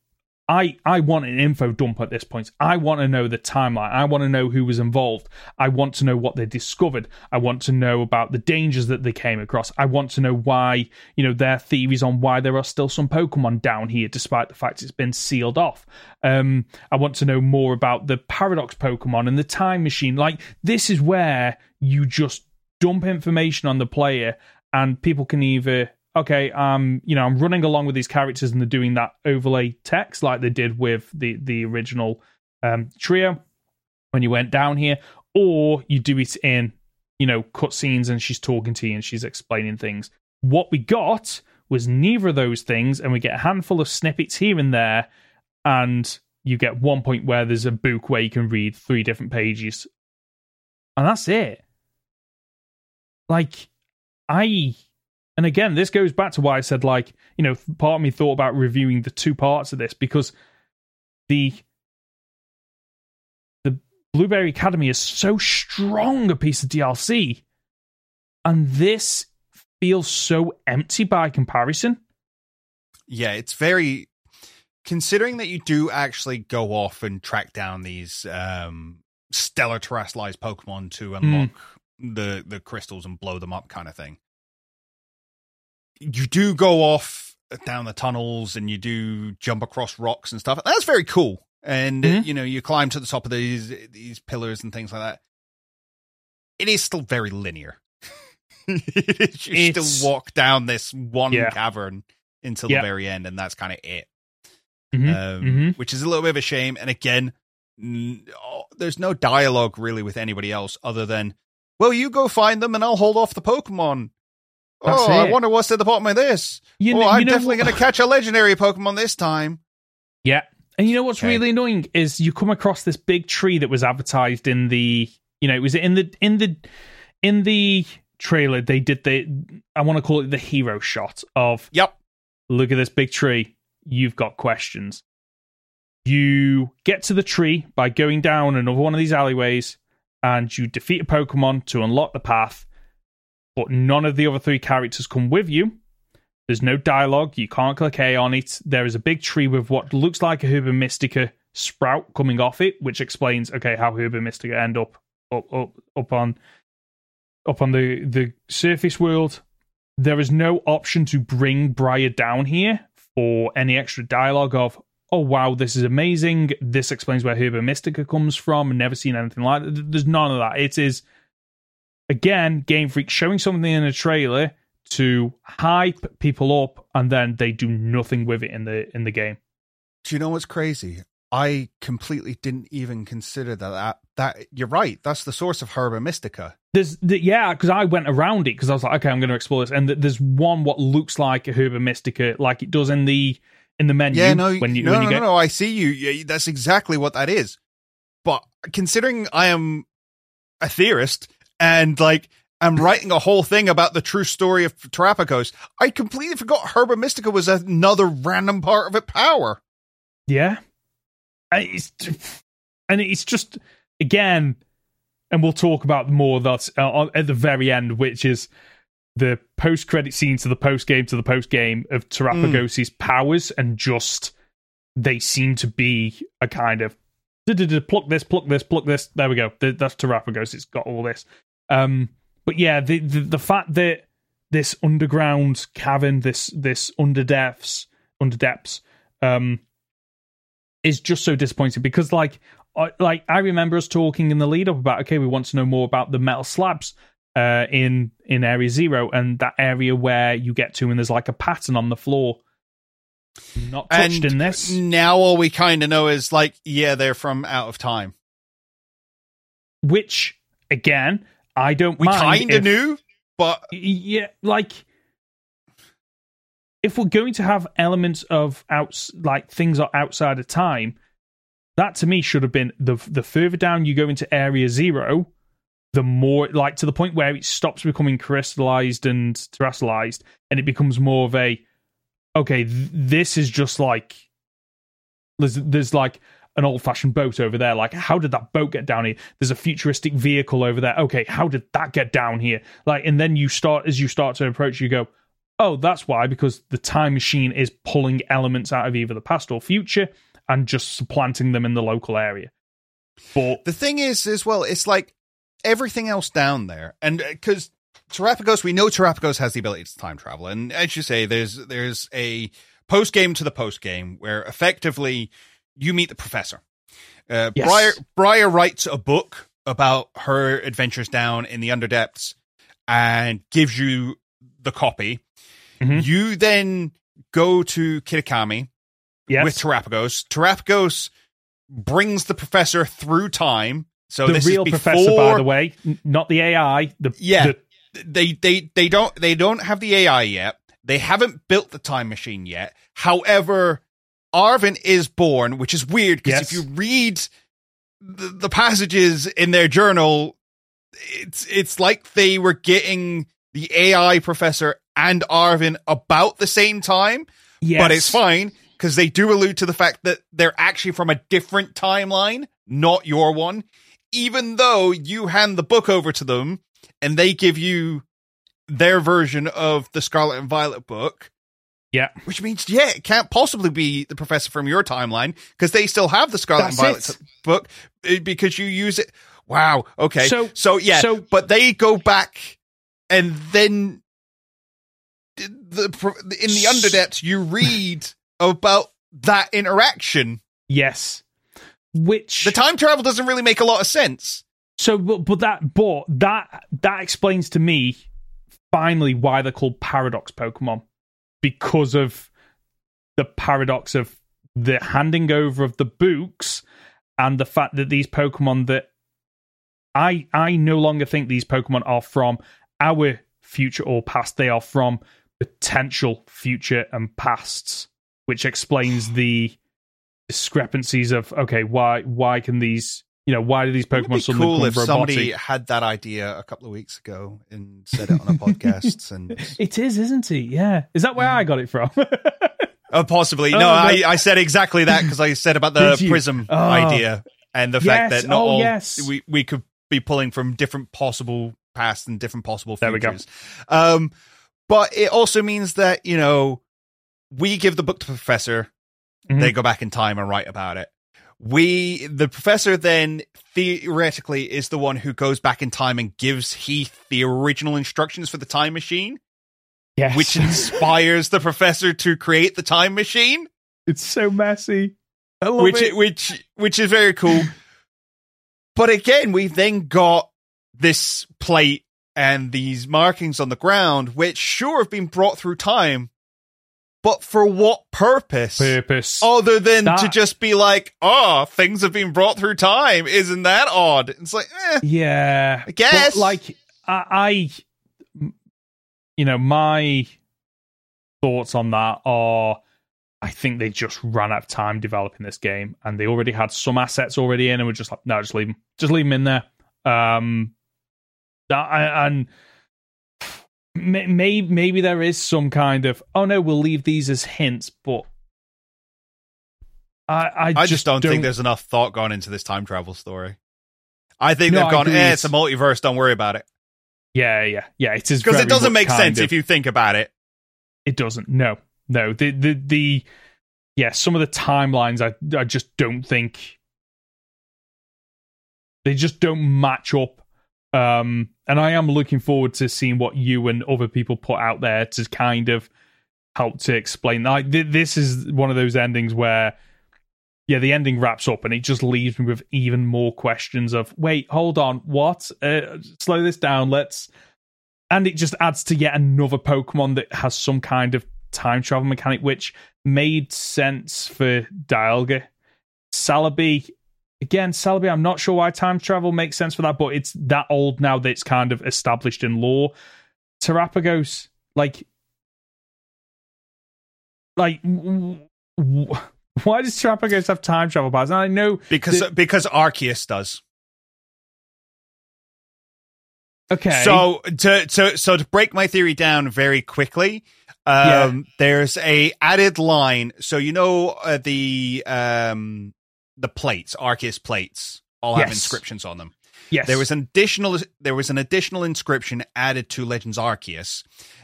A: I I want an info dump at this point. I want to know the timeline. I want to know who was involved. I want to know what they discovered. I want to know about the dangers that they came across. I want to know why, you know, their theories on why there are still some Pokemon down here despite the fact it's been sealed off. Um I want to know more about the paradox Pokemon and the time machine. Like this is where you just dump information on the player and people can either okay um you know i'm running along with these characters and they're doing that overlay text like they did with the the original um trio when you went down here or you do it in you know cutscenes and she's talking to you and she's explaining things. What we got was neither of those things and we get a handful of snippets here and there and you get one point where there's a book where you can read three different pages. And that's it like i and again this goes back to why i said like you know part of me thought about reviewing the two parts of this because the the blueberry academy is so strong a piece of dlc and this feels so empty by comparison.
B: Yeah, it's very considering that you do actually go off and track down these um stellar terastallized Pokemon to unlock the the crystals and blow them up kind of thing. You do go off down the tunnels and you do jump across rocks and stuff. That's very cool. And
A: Mhm.
B: you know, you climb to the top of these these pillars and things like that. It is still very linear. [laughs] you
A: It's-
B: still walk down this one
A: Yeah.
B: cavern until
A: Yeah.
B: the very end, and that's kind of it.
A: Mhm,
B: Um,
A: mhm.
B: Which is a little bit of a shame. And again, n- oh, there's no dialogue really with anybody else other than, "Well, you go find them, and I'll hold off the Pokemon."
A: That's
B: oh, I wonder what's at the bottom of this.
A: You
B: oh, I'm
A: you know
B: definitely going to catch a legendary Pokemon this time.
A: Yeah. And you know what's
B: Okay.
A: really annoying is you come across this big tree that was advertised in the you know, it was in the in the in the trailer they did the I want to call it the hero shot of
B: Yep.
A: look at this big tree, you've got questions. You get to the tree by going down another one of these alleyways and you defeat a Pokemon to unlock the path, but none of the other three characters come with you. There's no dialogue. You can't click A on it. There is a big tree with what looks like a Herba Mystica sprout coming off it, which explains okay how Herba Mystica end up up up up on up on the the surface world. There is no option to bring Briar down here for any extra dialogue of, oh wow, this is amazing. This explains where Herba Mystica comes from. Never seen anything like that. There's none of that. It is again Game Freak showing something in a trailer to hype people up, and then they do nothing with it in the in the game.
B: Do you know what's crazy? I completely didn't even consider that. That, that you're right. That's the source of Herba Mystica.
A: There's the, yeah, because I went around it because I was like, okay, I'm going to explore this, and there's one what looks like a Herba Mystica, like it does in the in the menu.
B: Yeah, no,
A: when you
B: no,
A: when you
B: no,
A: get
B: no, I see you. Yeah, that's exactly what that is. But considering I am a theorist and like I'm writing a whole thing about the true story of Terapagos, I completely forgot Herba Mystica was another random part of it power.
A: Yeah. And it's, and it's just, again, and we'll talk about more that uh, at the very end, which is the post credit scene to the post game to the post game of Terapagos' powers, and just they seem to be a kind of pluck this, pluck this, pluck this. There we go. That's Terapagos. It's got all this. Um, but yeah, the, the the fact that this underground cavern, this this under depths, under depths, um, is just so disappointing because like I, like I remember us talking in the lead up about okay, we want to know more about the metal slabs uh, in in Area Zero and that area where you get to and there's like a pattern on the floor. Not touched
B: And
A: in this.
B: Now all we kind of know is like, yeah, they're from out of time.
A: which again I don't
B: We kind of knew, but
A: Yeah, like if we're going to have elements of outs like things are outside of time, that to me should have been the the further down you go into area zero, the more like to the point where it stops becoming crystallized and terastallized, and it becomes more of a okay, th- this is just like there's there's like an old fashioned boat over there. Like, how did that boat get down here? There's a futuristic vehicle over there. Okay, how did that get down here? Like, and then you start as you start to approach, you go, oh, that's why because the time machine is pulling elements out of either the past or future and just supplanting them in the local area. But
B: the thing is, as well, it's like everything else down there, and because Terapagos, we know Terapagos has the ability to time travel, and as you say, there's there's a post game to the post game where effectively you meet the professor. Uh,
A: Yes.
B: Briar Briar writes a book about her adventures down in the underdepths and gives you the copy.
A: Mhm.
B: You then go to Kitakami
A: yes,
B: with Terapagos. Terapagos brings the professor through time. So
A: the
B: this
A: real
B: is before,
A: professor, by the way, n- not the AI. The
B: Yeah.
A: the-
B: they they they don't they don't have the AI yet. They haven't built the time machine yet. However, Arven is born, which is weird because
A: Yes.
B: if you read the, the passages in their journal, it's it's like they were getting the AI professor and Arven about the same time.
A: yes,
B: But it's fine because they do allude to the fact that they're actually from a different timeline, not your one. Even though you hand the book over to them and they give you their version of the Scarlet and Violet book,
A: Yeah,
B: which means, yeah, it can't possibly be the professor from your timeline because they still have the Scarlet
A: That's
B: and Violet
A: it.
B: book uh, because you use it. Wow. Okay.
A: So-
B: so yeah,
A: so-
B: but they go back and then the, in the underdepths you read about that interaction.
A: yes. Which
B: The time travel doesn't really make a lot of sense.
A: So, but, but that, but that that explains to me finally why they're called paradox Pokemon because of the paradox of the handing over of the books and the fact that these Pokemon that I I no longer think these Pokemon are from our future or past. They are from potential future and pasts, which explains the discrepancies of okay, why why can these you know why do these Pokemon
B: be
A: suddenly
B: cool
A: become
B: if
A: robotic?
B: somebody had that idea a couple of weeks ago and said it on a [laughs] podcast and
A: It is, isn't it? Yeah. Is that where I got it from? [laughs]
B: oh, possibly
A: Oh,
B: no.
A: no.
B: I, I said exactly that because I said about the prism
A: Oh.
B: idea and the fact that not
A: Oh,
B: all
A: yes.
B: we we could be pulling from different possible past and different possible
A: There we go.
B: futures. Um, but it also means that you know we give the book to the professor.
A: Mhm.
B: They go back in time and write about it. we the professor then theoretically is the one who goes back in time and gives Heath the original instructions for the time machine,
A: Yes.
B: which inspires the professor to create the time machine,
A: it's so messy. I love
B: which
A: it.
B: which which is very cool. [laughs] but again, we've then got this plate and these markings on the ground, which sure have been brought through time, but for what purpose?
A: Purpose.
B: other than to just be like, oh, things have been brought through time. Isn't that odd? It's like, eh,
A: Yeah,
B: I guess.
A: Like I, I, you know, my thoughts on that are, I think they just ran out of time developing this game, and they already had some assets already in, and were just like, no, just leave them, just leave them in there. Um, that, and maybe maybe there is some kind of, oh no, we'll leave these as hints, but. I, I,
B: I just don't, think there's enough thought gone into this time travel story. I think
A: No,
B: they've gone, eh, it's a multiverse. Don't worry about it.
A: Yeah, yeah, yeah. It is
B: Because it doesn't make sense
A: of-
B: if you think about it.
A: It doesn't. No, no. The the the yeah. Some of the timelines, I I just don't think they just don't match up. Um, and I am looking forward to seeing what you and other people put out there to kind of help to explain. Like th- this is one of those endings where. Yeah, the ending wraps up and it just leaves me with even more questions of wait, hold on, what? Uh, slow this down. Let's and it just adds to yet another Pokemon that has some kind of time travel mechanic, which made sense for Dialga. Celebi, again, Celebi, I'm not sure why time travel makes sense for that, but it's that old now that it's kind of established in law. Terapagos, like, like, w- w- [laughs] why does Terapagos have time travel powers? And I know,
B: Because because Arceus does.
A: okay,
B: So to to so to break my theory down very quickly, um, there's a added line. So you know uh, the um the plates, Arceus plates, all have inscriptions on them.
A: yes,
B: There was an additional there was an additional inscription added to Legends Arceus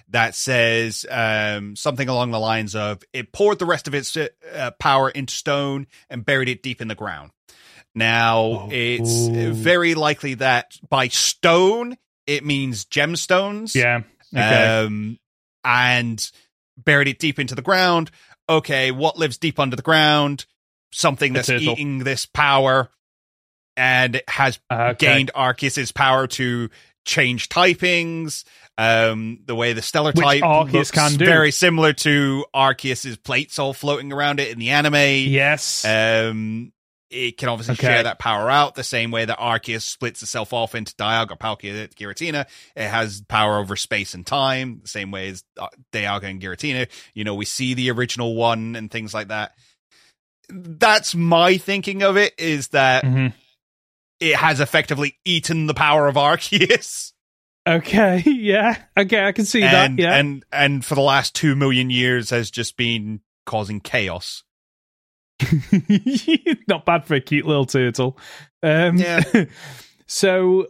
B: that says um, something along the lines of it poured the rest of its uh, power into stone and buried it deep in the ground. Now
A: Oh.
B: it's very likely that by stone it means gemstones.
A: yeah, okay.
B: Um, and buried it deep into the ground. Okay, what lives deep under the ground? Something that's eating this power and has
A: Okay.
B: gained Arceus's power to change typings. Um, the way the stellar
A: Which
B: type
A: Arceus
B: looks
A: can do.
B: very similar to Arceus's plates all floating around it in the anime.
A: yes,
B: Um, it can obviously
A: Okay.
B: share that power out the same way that Arceus splits itself off into Dialga, Palkia, Giratina. It has power over space and time, the same way as uh, Dialga and Giratina. You know, we see the original one and things like that. That's my thinking of it, is that
A: Mhm.
B: it has effectively eaten the power of Arceus.
A: Okay, [laughs] yeah. Okay, I can see
B: and,
A: that. Yeah.
B: and, and for the last two million years has just been causing chaos. [laughs]
A: Not bad for a cute little turtle. Um,
B: Yeah. [laughs]
A: so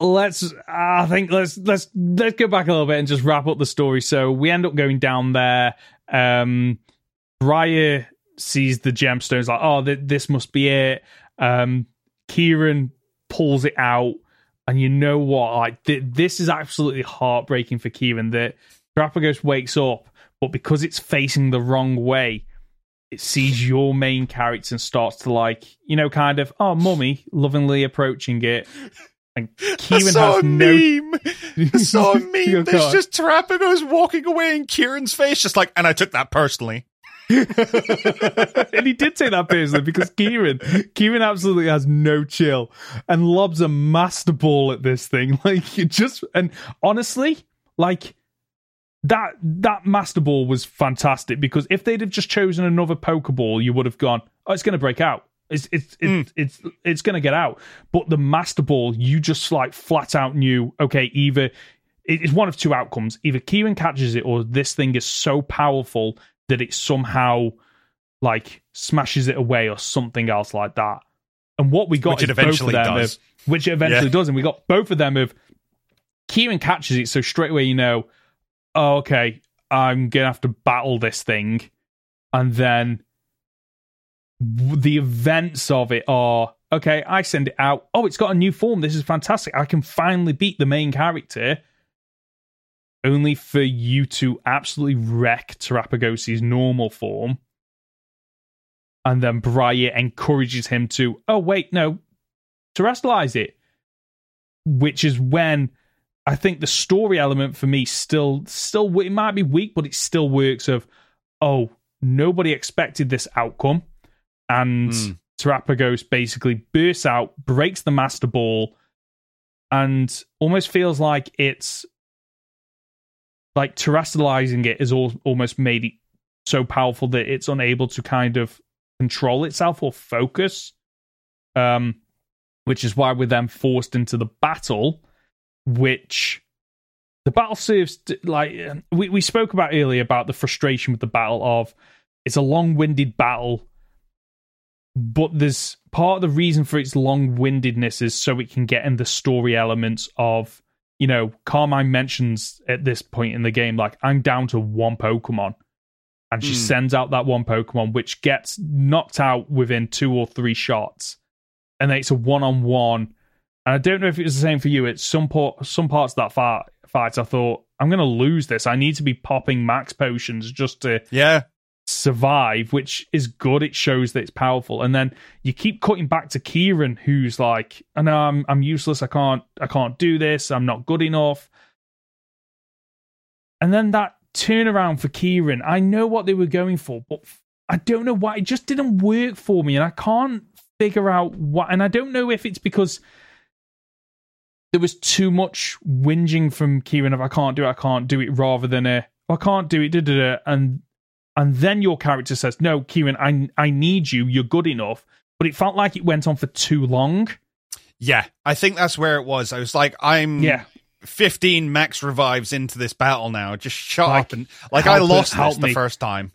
A: let's. I think let's let's let's go back a little bit and just wrap up the story. So we end up going down there. Um, Briar sees the gemstones, like, oh, th- this must be it. Um, Kieran pulls it out, and you know what? Like th- this is absolutely heartbreaking for Kieran. That Terapagos wakes up, but because it's facing the wrong way, it sees your main character and starts to like, you know, kind of, oh, mummy, lovingly approaching it. And [laughs] Kieran
B: I saw
A: has
B: a
A: no.
B: meme. I saw a [laughs] meme. There's just Terapagos walking away in Kieran's face, just like, and I took that personally. [laughs]
A: and he did take that personally because Kieran, Kieran absolutely has no chill and lobs a master ball at this thing. [laughs] Like it just and honestly, like that that master ball was fantastic because if they'd have just chosen another Pokeball, you would have gone, oh, it's going to break out. It's it's it's hmm. it's it's going to get out. But the master ball, you just like flat out knew, okay, either it's one of two outcomes: either Kieran catches it, or this thing is so powerful that it somehow like smashes it away, or something else like that. And what we got
B: Which it
A: is both of
B: eventually
A: them
B: does.
A: of- which it eventually
B: Yeah.
A: does, and we got both of them of Kieran catches it, so straight away you know, oh, okay, I'm gonna have to battle this thing, and then the events of it are okay. I send it out. Oh, it's got a new form. This is fantastic. I can finally beat the main character. Only for you to absolutely wreck Terapagos's normal form. And then Briar encourages him to, oh, wait, no, terastallize it. Which is when I think the story element for me still, still, it might be weak, but it still works of, oh, nobody expected this outcome and mm. Terapagos basically bursts out, breaks the Master Ball, and almost feels like it's like terastallizing it is all, almost made it so powerful that it's unable to kind of control itself or focus. Um, which is why we're then forced into the battle, which the battle serves to, like we, we spoke about earlier about the frustration with the battle of it's a long-winded battle but there's part of the reason for its long-windedness is so it can get in the story elements of you know carmine mentions at this point in the game like i'm down to one pokemon. And she mm. sends out that one pokemon which gets knocked out within two or three shots. And then it's a one-on-one. And i don't know if it was the same for you. At some part some parts of that fight, fight i thought i'm gonna lose this. I need to be popping max potions just to
B: yeah
A: survive, which is good. It shows that it's powerful. And then you keep cutting back to Kieran, who's like, "I know I'm I'm useless. I can't I can't do this. I'm not good enough." And then that turnaround for Kieran, I know what they were going for, but I don't know why it just didn't work for me, and I can't figure out what. And I don't know if it's because there was too much whinging from Kieran of "I can't do it, I can't do it," rather than a "I can't do it," da, da, da, and and then your character says, "No, Kieran, I I need you. You're good enough." But it felt like it went on for too long.
B: Yeah, I think that's where it was. I was like, "I'm yeah." 15 max revives into this battle now. Just shut like, up and like I lost this the first time.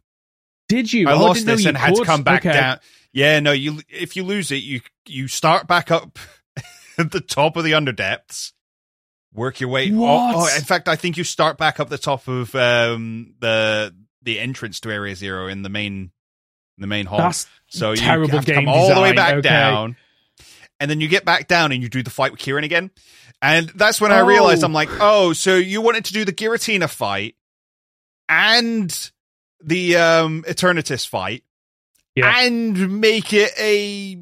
A: Did you?
B: I oh, lost this and had to come back okay. down. Yeah, no, you if you lose it, you you start back up [laughs] at the top of the underdepths, work your way.
A: What?
B: Oh, oh, in fact, I think you start back up the top of um, the the entrance to Area Zero in the main the main hall.
A: That's
B: so you have to come all
A: design.
B: the way back
A: okay.
B: down, and then you get back down and you do the fight with Kieran again. And that's when I realized
A: Oh.
B: I'm like, oh, so you wanted to do the Giratina fight and the um Eternatus fight
A: Yeah.
B: and make it a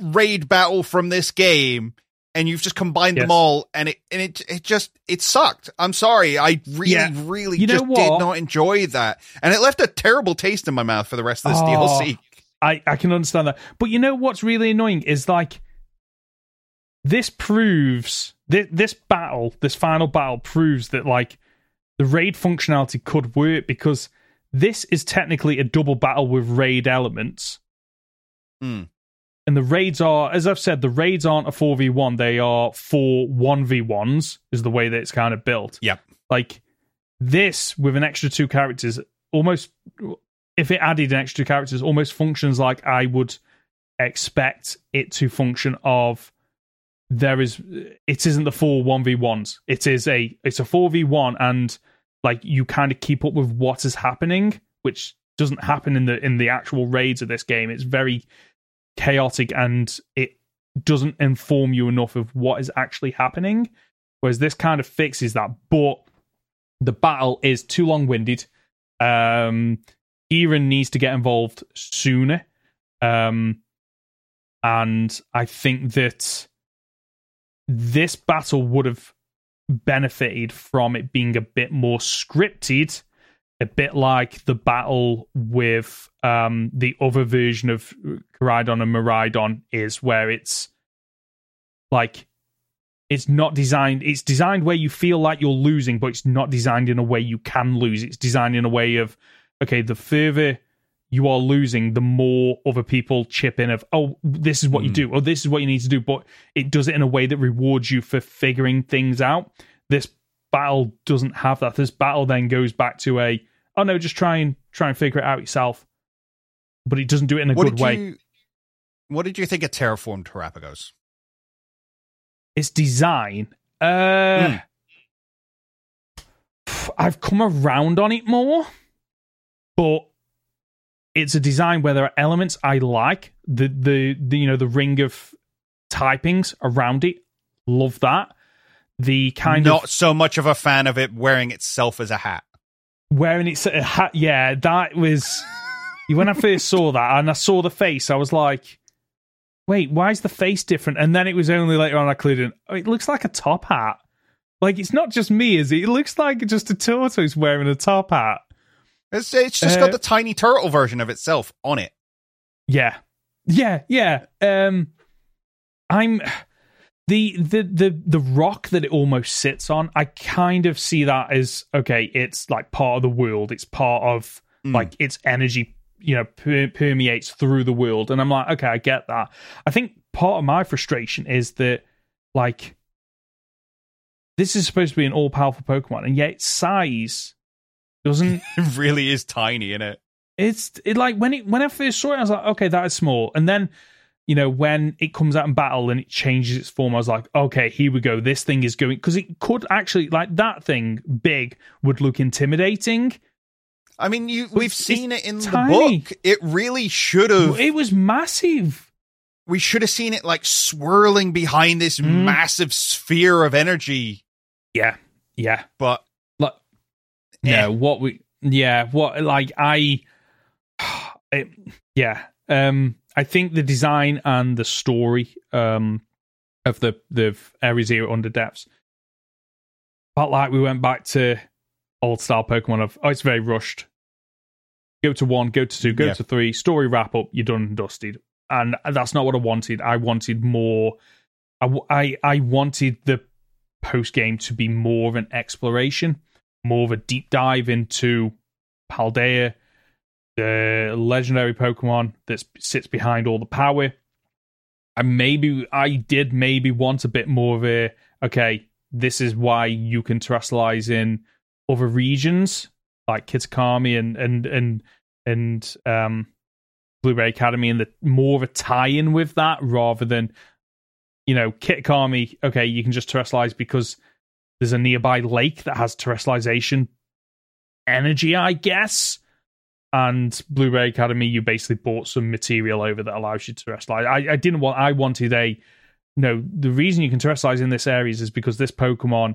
B: raid battle from this game and you've just combined them all and it and it it just it sucked. I'm sorry. I really
A: Yeah.
B: really
A: You
B: just did not enjoy that. And it left a terrible taste in my mouth for the rest of this
A: Oh.
B: DLC.
A: I, I can understand that. But you know what's really annoying is like this proves this, this battle, this final battle proves that like the raid functionality could work because this is technically a double battle with raid elements.
B: Hmm.
A: And the raids are, as I've said, the raids aren't a 4v1, they are four 1v1s, is the way that it's kind of built.
B: Yep.
A: Like this with an extra two characters almost if it added an extra two characters almost functions like I would expect it to function of there is it isn't the four 1v1s it is a it's a 4v1 and like you kind of keep up with what is happening which doesn't happen in the in the actual raids of this game it's very chaotic and it doesn't inform you enough of what is actually happening. Whereas this kind of fixes that. But the battle is too long-winded. Um Kieran needs to get involved sooner. Um and i think that this battle would have benefited from it being a bit more scripted a bit like the battle with um the other version of Koraidon and Miraidon is where it's like it's not designed it's designed where you feel like you're losing but it's not designed in a way you can lose. It's designed in a way of okay the further you are losing the more other people chip in of oh this is what you
B: Mm.
A: do or this is what you need to do but it does it in a way that rewards you for figuring things out. This battle doesn't have that. This battle then goes back to a oh no just try and try and figure it out yourself but it doesn't do it in a
B: What
A: good way
B: you what did you think of Terraformed Terapagos?
A: its design uh
B: Hmm.
A: i've come around on it more but it's a design where there are elements I like. The the, the you know the ring of typings around it, love that. The kind
B: Not
A: of
B: so much of a fan of it wearing itself as a hat.
A: Wearing it a hat. Yeah, that was when I first saw that and I saw the face. I was like, wait, why is the face different? And then it was only later on I clued in. Oh, it looks like a top hat. Like it's not just me, is it? It looks like just a tortoise wearing a top hat.
B: It's, it's just
A: Uh,
B: got the tiny turtle version of itself on it.
A: Yeah. Yeah, yeah. Um I'm the the the the rock that it almost sits on, I kind of see that as okay, it's like part of the world. It's part of
B: Mm.
A: like its energy, you know, per- permeates through the world. And I'm like, okay, I get that. I think part of my frustration is that like this is supposed to be an all powerful Pokemon, and yet its size doesn't [laughs]
B: It really is tiny in it.
A: it's it like when it when I first saw it, I was like, okay, that is small. And then, you know, when it comes out in battle and it changes its form, I was like, okay, here we go. This thing is going because it could actually like that thing big would look intimidating.
B: I mean, you we've seen it in
A: tiny.
B: the book. It really should have.
A: It was massive.
B: We should have seen it like swirling behind this
A: Mm.
B: massive sphere of energy.
A: Yeah, yeah.
B: But
A: Like,
B: Eh.
A: no, what we, yeah, what like I, [sighs] it, yeah. Um, I think the design and the story, um, of the the Area Zero Under Depths felt like we went back to old style Pokemon of oh, it's very rushed. Go to one, go to two, go
B: Yeah.
A: to three, story wrap up, you're done and dusted. And that's not what I wanted. I wanted more. I I wanted the post game to be more of an exploration, more of a deep dive into Paldea, the legendary Pokemon that sits behind all the power. And maybe I did maybe want a bit more of a okay, this is why you can terastallize in other regions like Kitakami and and and and um Blueberry Academy and the more of a tie-in with that rather than you know Kitakami. Okay, you can just terastallize because there's a nearby lake that has terastallization energy, I guess. And Blueberry Academy, you basically bought some material over that allows you to terastallize. I, I didn't want. I wanted a no. The reason you can terastallize in this areas is because this Pokemon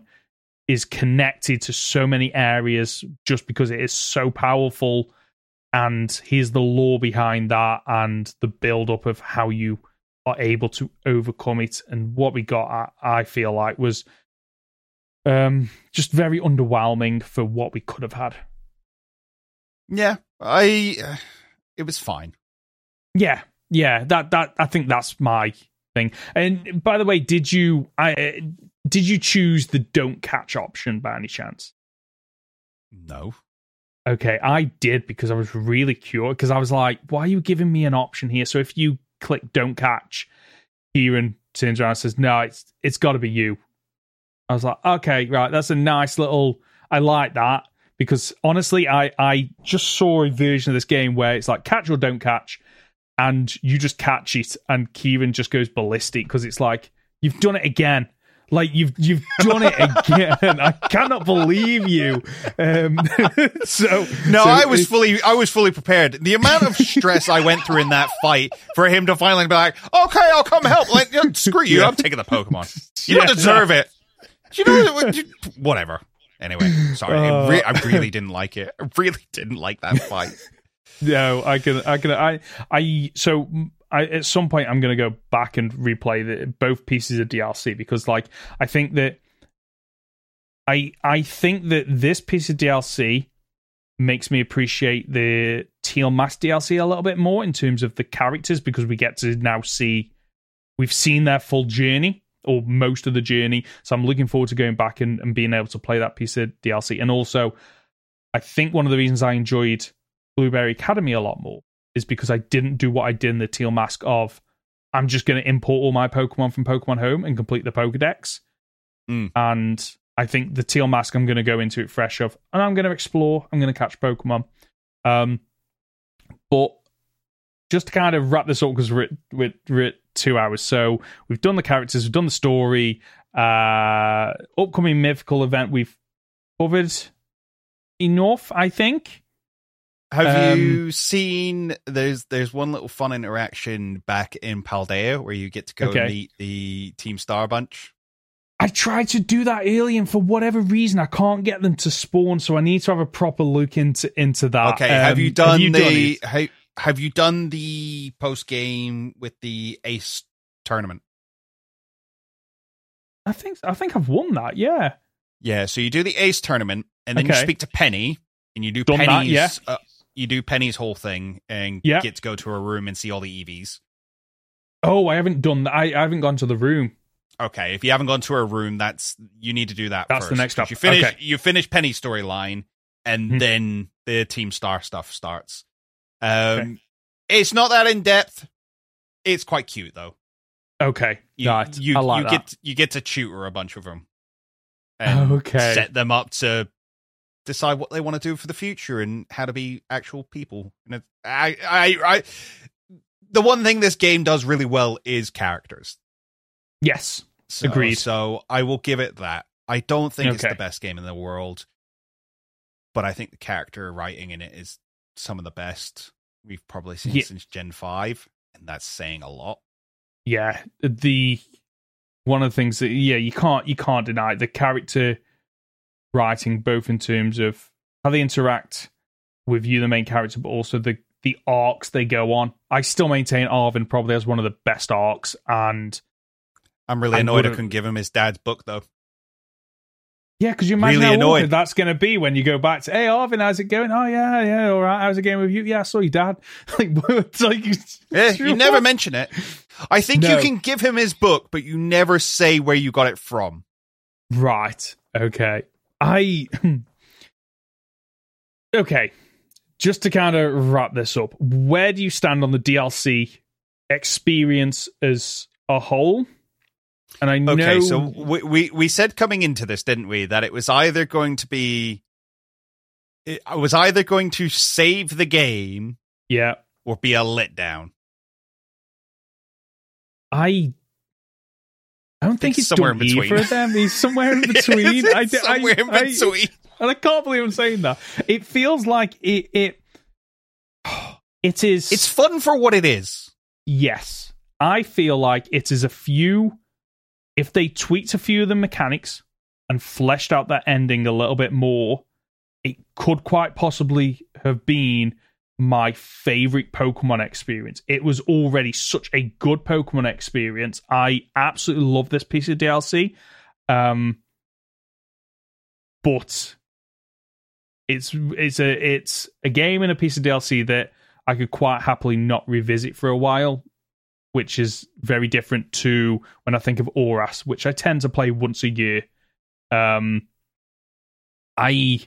A: is connected to so many areas just because it is so powerful and here's the lore behind that and the build up of how you are able to overcome it and what we got I, I feel like was um just very underwhelming for what we could have had
B: yeah, I. Uh, it was fine.
A: yeah yeah that that i think that's my thing and by the way did you i did you choose the don't catch option by any chance
B: No.
A: Okay, I did because I was really curious because I was like, why are you giving me an option here? So if you click don't catch, Kieran turns around and says, No, it's it's gotta be you. I was like, okay, right, that's a nice little I like that because honestly, I I just saw a version of this game where it's like catch or don't catch, and you just catch it, and Kieran just goes ballistic because it's like you've done it again. Like you've you've done it again. [laughs] I cannot believe you. Um, [laughs] so
B: No,
A: so
B: I was fully, I was fully prepared. The amount of stress I went through in that fight for him to finally be like, "Okay, I'll come help." Like, screw you, [laughs]
A: Yeah.
B: I'm taking the Pokemon. You don't
A: Yeah.
B: deserve it. You know, whatever. Anyway, sorry,
A: Uh.
B: I, re- I really didn't like it. I really didn't like that fight. [laughs]
A: No, I can, I can, I, I. So, I at some point I'm going to go back and replay the, both pieces of DLC because, like, I think that, I, I think that this piece of DLC makes me appreciate the Teal Mask DLC a little bit more in terms of the characters because we get to now see, we've seen their full journey or most of the journey. So I'm looking forward to going back and, and being able to play that piece of DLC. And also, I think one of the reasons I enjoyed Blueberry Academy a lot more is because I didn't do what I did in the Teal Mask of I'm just going to import all my Pokemon from Pokemon Home and complete the Pokedex.
B: Mm.
A: And I think the Teal Mask, I'm going to go into it fresh of, and I'm going to explore. I'm going to catch Pokemon. Um, but just to kind of wrap this up because we're we're, we're two hours. So we've done the characters, we've done the story. Uh, upcoming mythical event we've covered enough, I think.
B: Have
A: Um,
B: you seen there's there's one little fun interaction back in Paldea where you get to go
A: Okay.
B: meet the Team Star bunch?
A: I tried to do that early, and for whatever reason, I can't get them to spawn. So I need to have a proper look into into that.
B: Okay, have
A: Um,
B: you done the
A: it?
B: have, have you done the post game with the Ace tournament?
A: I think I think I've won that. Yeah.
B: Yeah, so you do the Ace tournament and then you speak to Penny and you do
A: Done that,
B: Penny's
A: yeah.
B: uh, you do Penny's whole thing and
A: Yeah.
B: get to go to her room and see all the EVs.
A: Oh, I haven't done that. I, I haven't gone to the room.
B: Okay, if you haven't gone to her room, that's you need to do that.
A: That's the next step.
B: You finish
A: Okay.
B: you finish Penny's storyline, and
A: Mhm.
B: then the Team Star stuff starts. Um,
A: Okay.
B: it's not that in depth. It's quite cute though.
A: Okay.
B: You,
A: right.
B: you,
A: I like
B: you
A: that.
B: get you get to tutor a bunch of them, and
A: Okay.
B: set them up to decide what they want to do for the future and how to be actual people. And it, I, I, I, the one thing this game does really well is characters.
A: yes.
B: So,
A: Agreed.
B: So I will give it that. I don't think it's the best game in the world, but I think the character writing in it is some of the best we've probably seen
A: Yeah.
B: since Gen Five, and that's saying a lot.
A: Yeah. The one of the things that yeah you can't you can't deny the character writing both in terms of how they interact with you the main character but also the the arcs they go on i still maintain Arven probably has one of the best arcs and
B: I'm really annoyed I couldn't give him his dad's book though.
A: Yeah because you imagine
B: Really
A: how
B: annoyed.
A: that's going to be when you go back to hey Arven how's it going oh yeah yeah all right how's it going with you yeah i saw your dad [laughs] [laughs] like it's like
B: Yeah, you never mention it. I think
A: No.
B: you can give him his book, but you never say where you got it from.
A: Right. Okay. I. [clears throat] okay. Just to kind of wrap this up, where do you stand on the DLC experience as a whole? And I know.
B: Okay, so we, we we said coming into this, didn't we, that it was either going to be, it was either going to save the game
A: yeah,
B: or be a letdown.
A: I. I don't think
B: It's
A: it's
B: somewhere in between.
A: of them. He's somewhere in [laughs] between. I, d- I-
B: somewhere in
A: I-
B: between.
A: and I can't believe I'm saying that. It feels like it. It, [sighs] it is.
B: It's fun for what it is.
A: Yes. I feel like it is a few if they tweaked a few of the mechanics and fleshed out that ending a little bit more, it could quite possibly have been my favorite Pokemon experience. It was already such a good Pokemon experience. I absolutely love this piece of DLC. Um but it's it's a it's a game and a piece of DLC that I could quite happily not revisit for a while, which is very different to when I think of Arceus, which I tend to play once a year. Um, I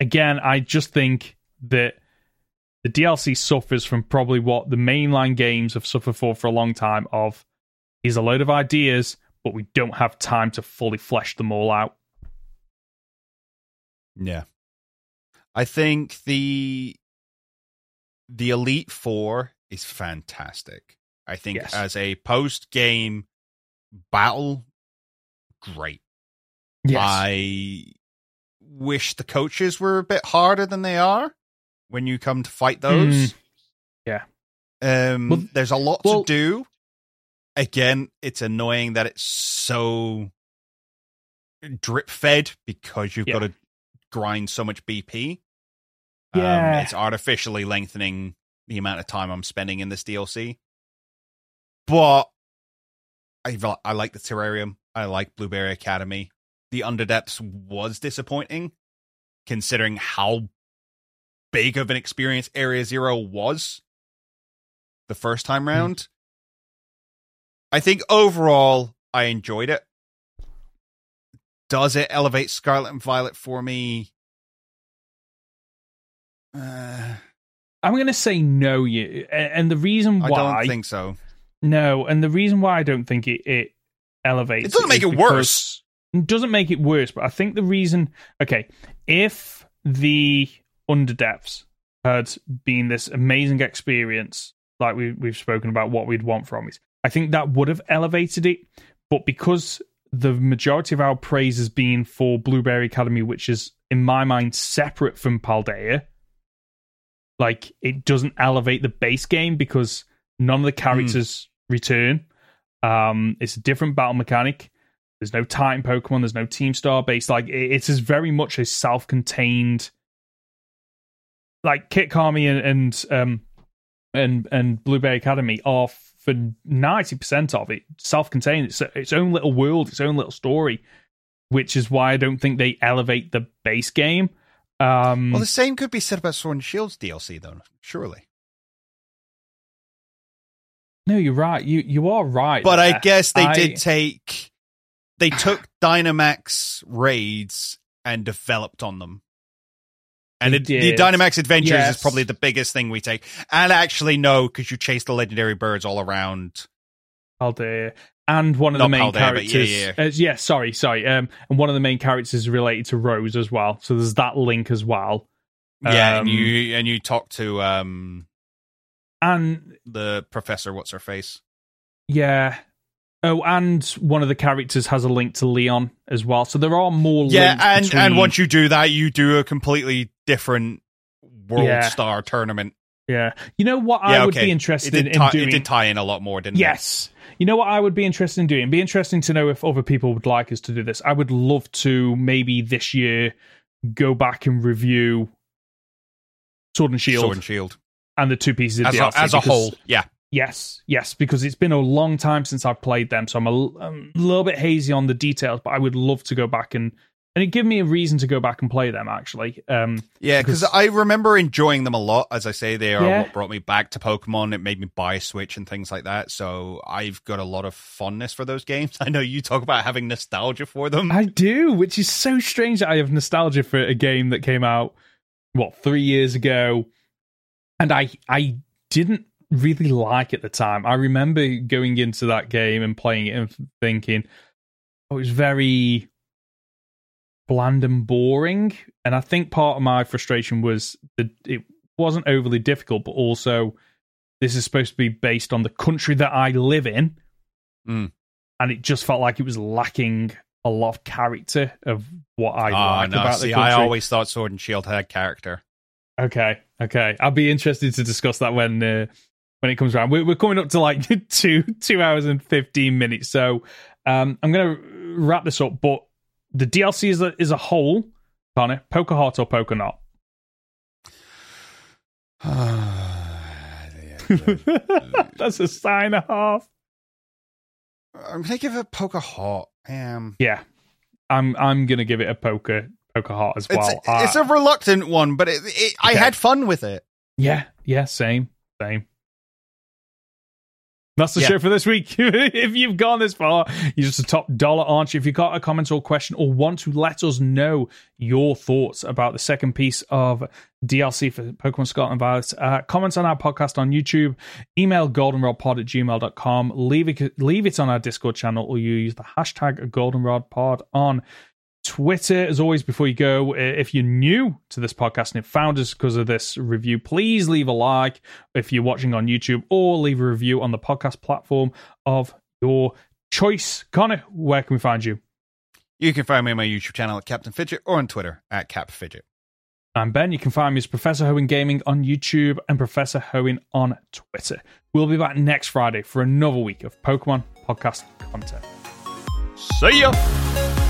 A: again, I just think that the DLC suffers from probably what the mainline games have suffered for for a long time. Of is a load of ideas, but we don't have time to fully flesh them all out.
B: Yeah. I think the the Elite Four is fantastic. I think
A: Yes.
B: as a post game battle, great. Yes. I wish the coaches were a bit harder than they are when you come to fight those.
A: Mm. Yeah.
B: Um
A: Well-
B: there's a lot
A: well-
B: to do. Again, it's annoying that it's so drip fed because you've
A: Yeah.
B: got to grind so much BP.
A: Yeah.
B: Um, it's artificially lengthening the amount of time I'm spending in this DLC. But I I like the terrarium. I like Blueberry Academy. The Underdepths was disappointing, considering how big of an experience Area Zero was the first time round. I think overall I enjoyed it. Does it elevate Scarlet and Violet for me? Uh,
A: I'm going to say no. You and the reason why I
B: don't think so.
A: no, and the reason why I don't think it, it elevates
B: It doesn't make it worse.
A: It doesn't make it worse, but I think the reason. Okay, if the Underdepths had been this amazing experience, like we we've spoken about, what we'd want from it, I think that would have elevated it. But because the majority of our praise has been for Blueberry Academy, which is in my mind separate from Paldea. Like it doesn't elevate the base game because none of the characters mm. return. Um, it's a different battle mechanic. There's no Titan Pokemon. There's no Team Star based. Like it, it's very much a self-contained. Like Kitakami and and um, and and Blueberry Academy are for ninety percent of it self-contained. It's its own little world, its own little story, which is why I don't think they elevate the base game. Um,
B: well, the same could be said about Sword and Shield's DLC, though. Surely.
A: No, you're right. You you are right.
B: But
A: there.
B: I guess they I... did take they took [sighs] Dynamax raids and developed on them. And it, the Dynamax Adventures yes. is probably the biggest thing we take. And actually, no, because you chase the legendary birds all around.
A: Paldea. And one of Not the main Paldea, characters. Yeah, yeah. Uh, yeah, sorry, sorry. Um, and one of the main characters is related to Rose as well. So there's that link as well.
B: Yeah, um, and you and you talk to um
A: and
B: the professor, what's her face?
A: Yeah, Oh, and one of the characters has a link to Leon as well. So there are more.
B: Yeah, and between... and once you do that, you do a completely different World yeah. Star tournament.
A: Yeah, you know what yeah, I would okay. be interested in
B: tie,
A: doing.
B: It did tie in a lot more, didn't
A: yes. it? Yes. You know what I would be interested in doing? Be interesting to know if other people would like us to do this. I would love to maybe this year go back and review Sword and Shield.
B: Sword and Shield.
A: And the two pieces of
B: as. A, as a whole, yeah.
A: Yes, yes, because it's been a long time since I've played them, so I'm a, I'm a little bit hazy on the details. But I would love to go back and and it gave me a reason to go back and play them. Actually, um,
B: yeah, because I remember enjoying them a lot. As I say, they are yeah. what brought me back to Pokemon. It made me buy a Switch and things like that. So I've got a lot of fondness for those games. [laughs] I know you talk about having nostalgia for them.
A: I do, which is so strange that I have nostalgia for a game that came out what three years ago, and I I didn't really like at the time. I remember going into that game and playing it and thinking, oh, it was very bland and boring. And I think part of my frustration was that it wasn't overly difficult, but also this is supposed to be based on the country that I live in.
B: Mm.
A: And it just felt like it was lacking a lot of character of what I oh, like no, about see, the country.
B: I always thought Sword and Shield had character.
A: Okay, okay. I'll be interested to discuss that when uh, when it comes around. We're, we're coming up to like [laughs] two two hours and fifteen minutes, so um, I'm going to wrap this up. But the DLC is a, is a whole, Conor, poker heart or poker not. [sighs] That's a sign a half.
B: I'm gonna give it poker heart. Um,
A: yeah, I'm I'm gonna give it a poker poker heart as well.
B: It's, uh, it's a reluctant one, but it, it, I had fun with it.
A: Yeah, yeah, same, same. That's the yeah. show for this week. [laughs] if you've gone this far, you're just a top dollar, aren't you? If you've got a comment or question or want to let us know your thoughts about the second piece of DLC for Pokemon Scarlet and Violet, uh, comments on our podcast on YouTube, email goldenrodpod at gmail.com, leave it, leave it on our Discord channel, or you use the hashtag goldenrodpod on Twitter, as always, before you go, uh, if you're new to this podcast and it found us because of this review, please leave a like if you're watching on YouTube or leave a review on the podcast platform of your choice. Conor, where can we find you?
B: You can find me on my YouTube channel at Captain Fidget or on Twitter at Cap Fidget.
A: I'm Ben. You can find me as Professor Hoenn Gaming on YouTube and Professor Hoenn on Twitter. We'll be back next Friday for another week of Pokemon podcast content.
B: See ya!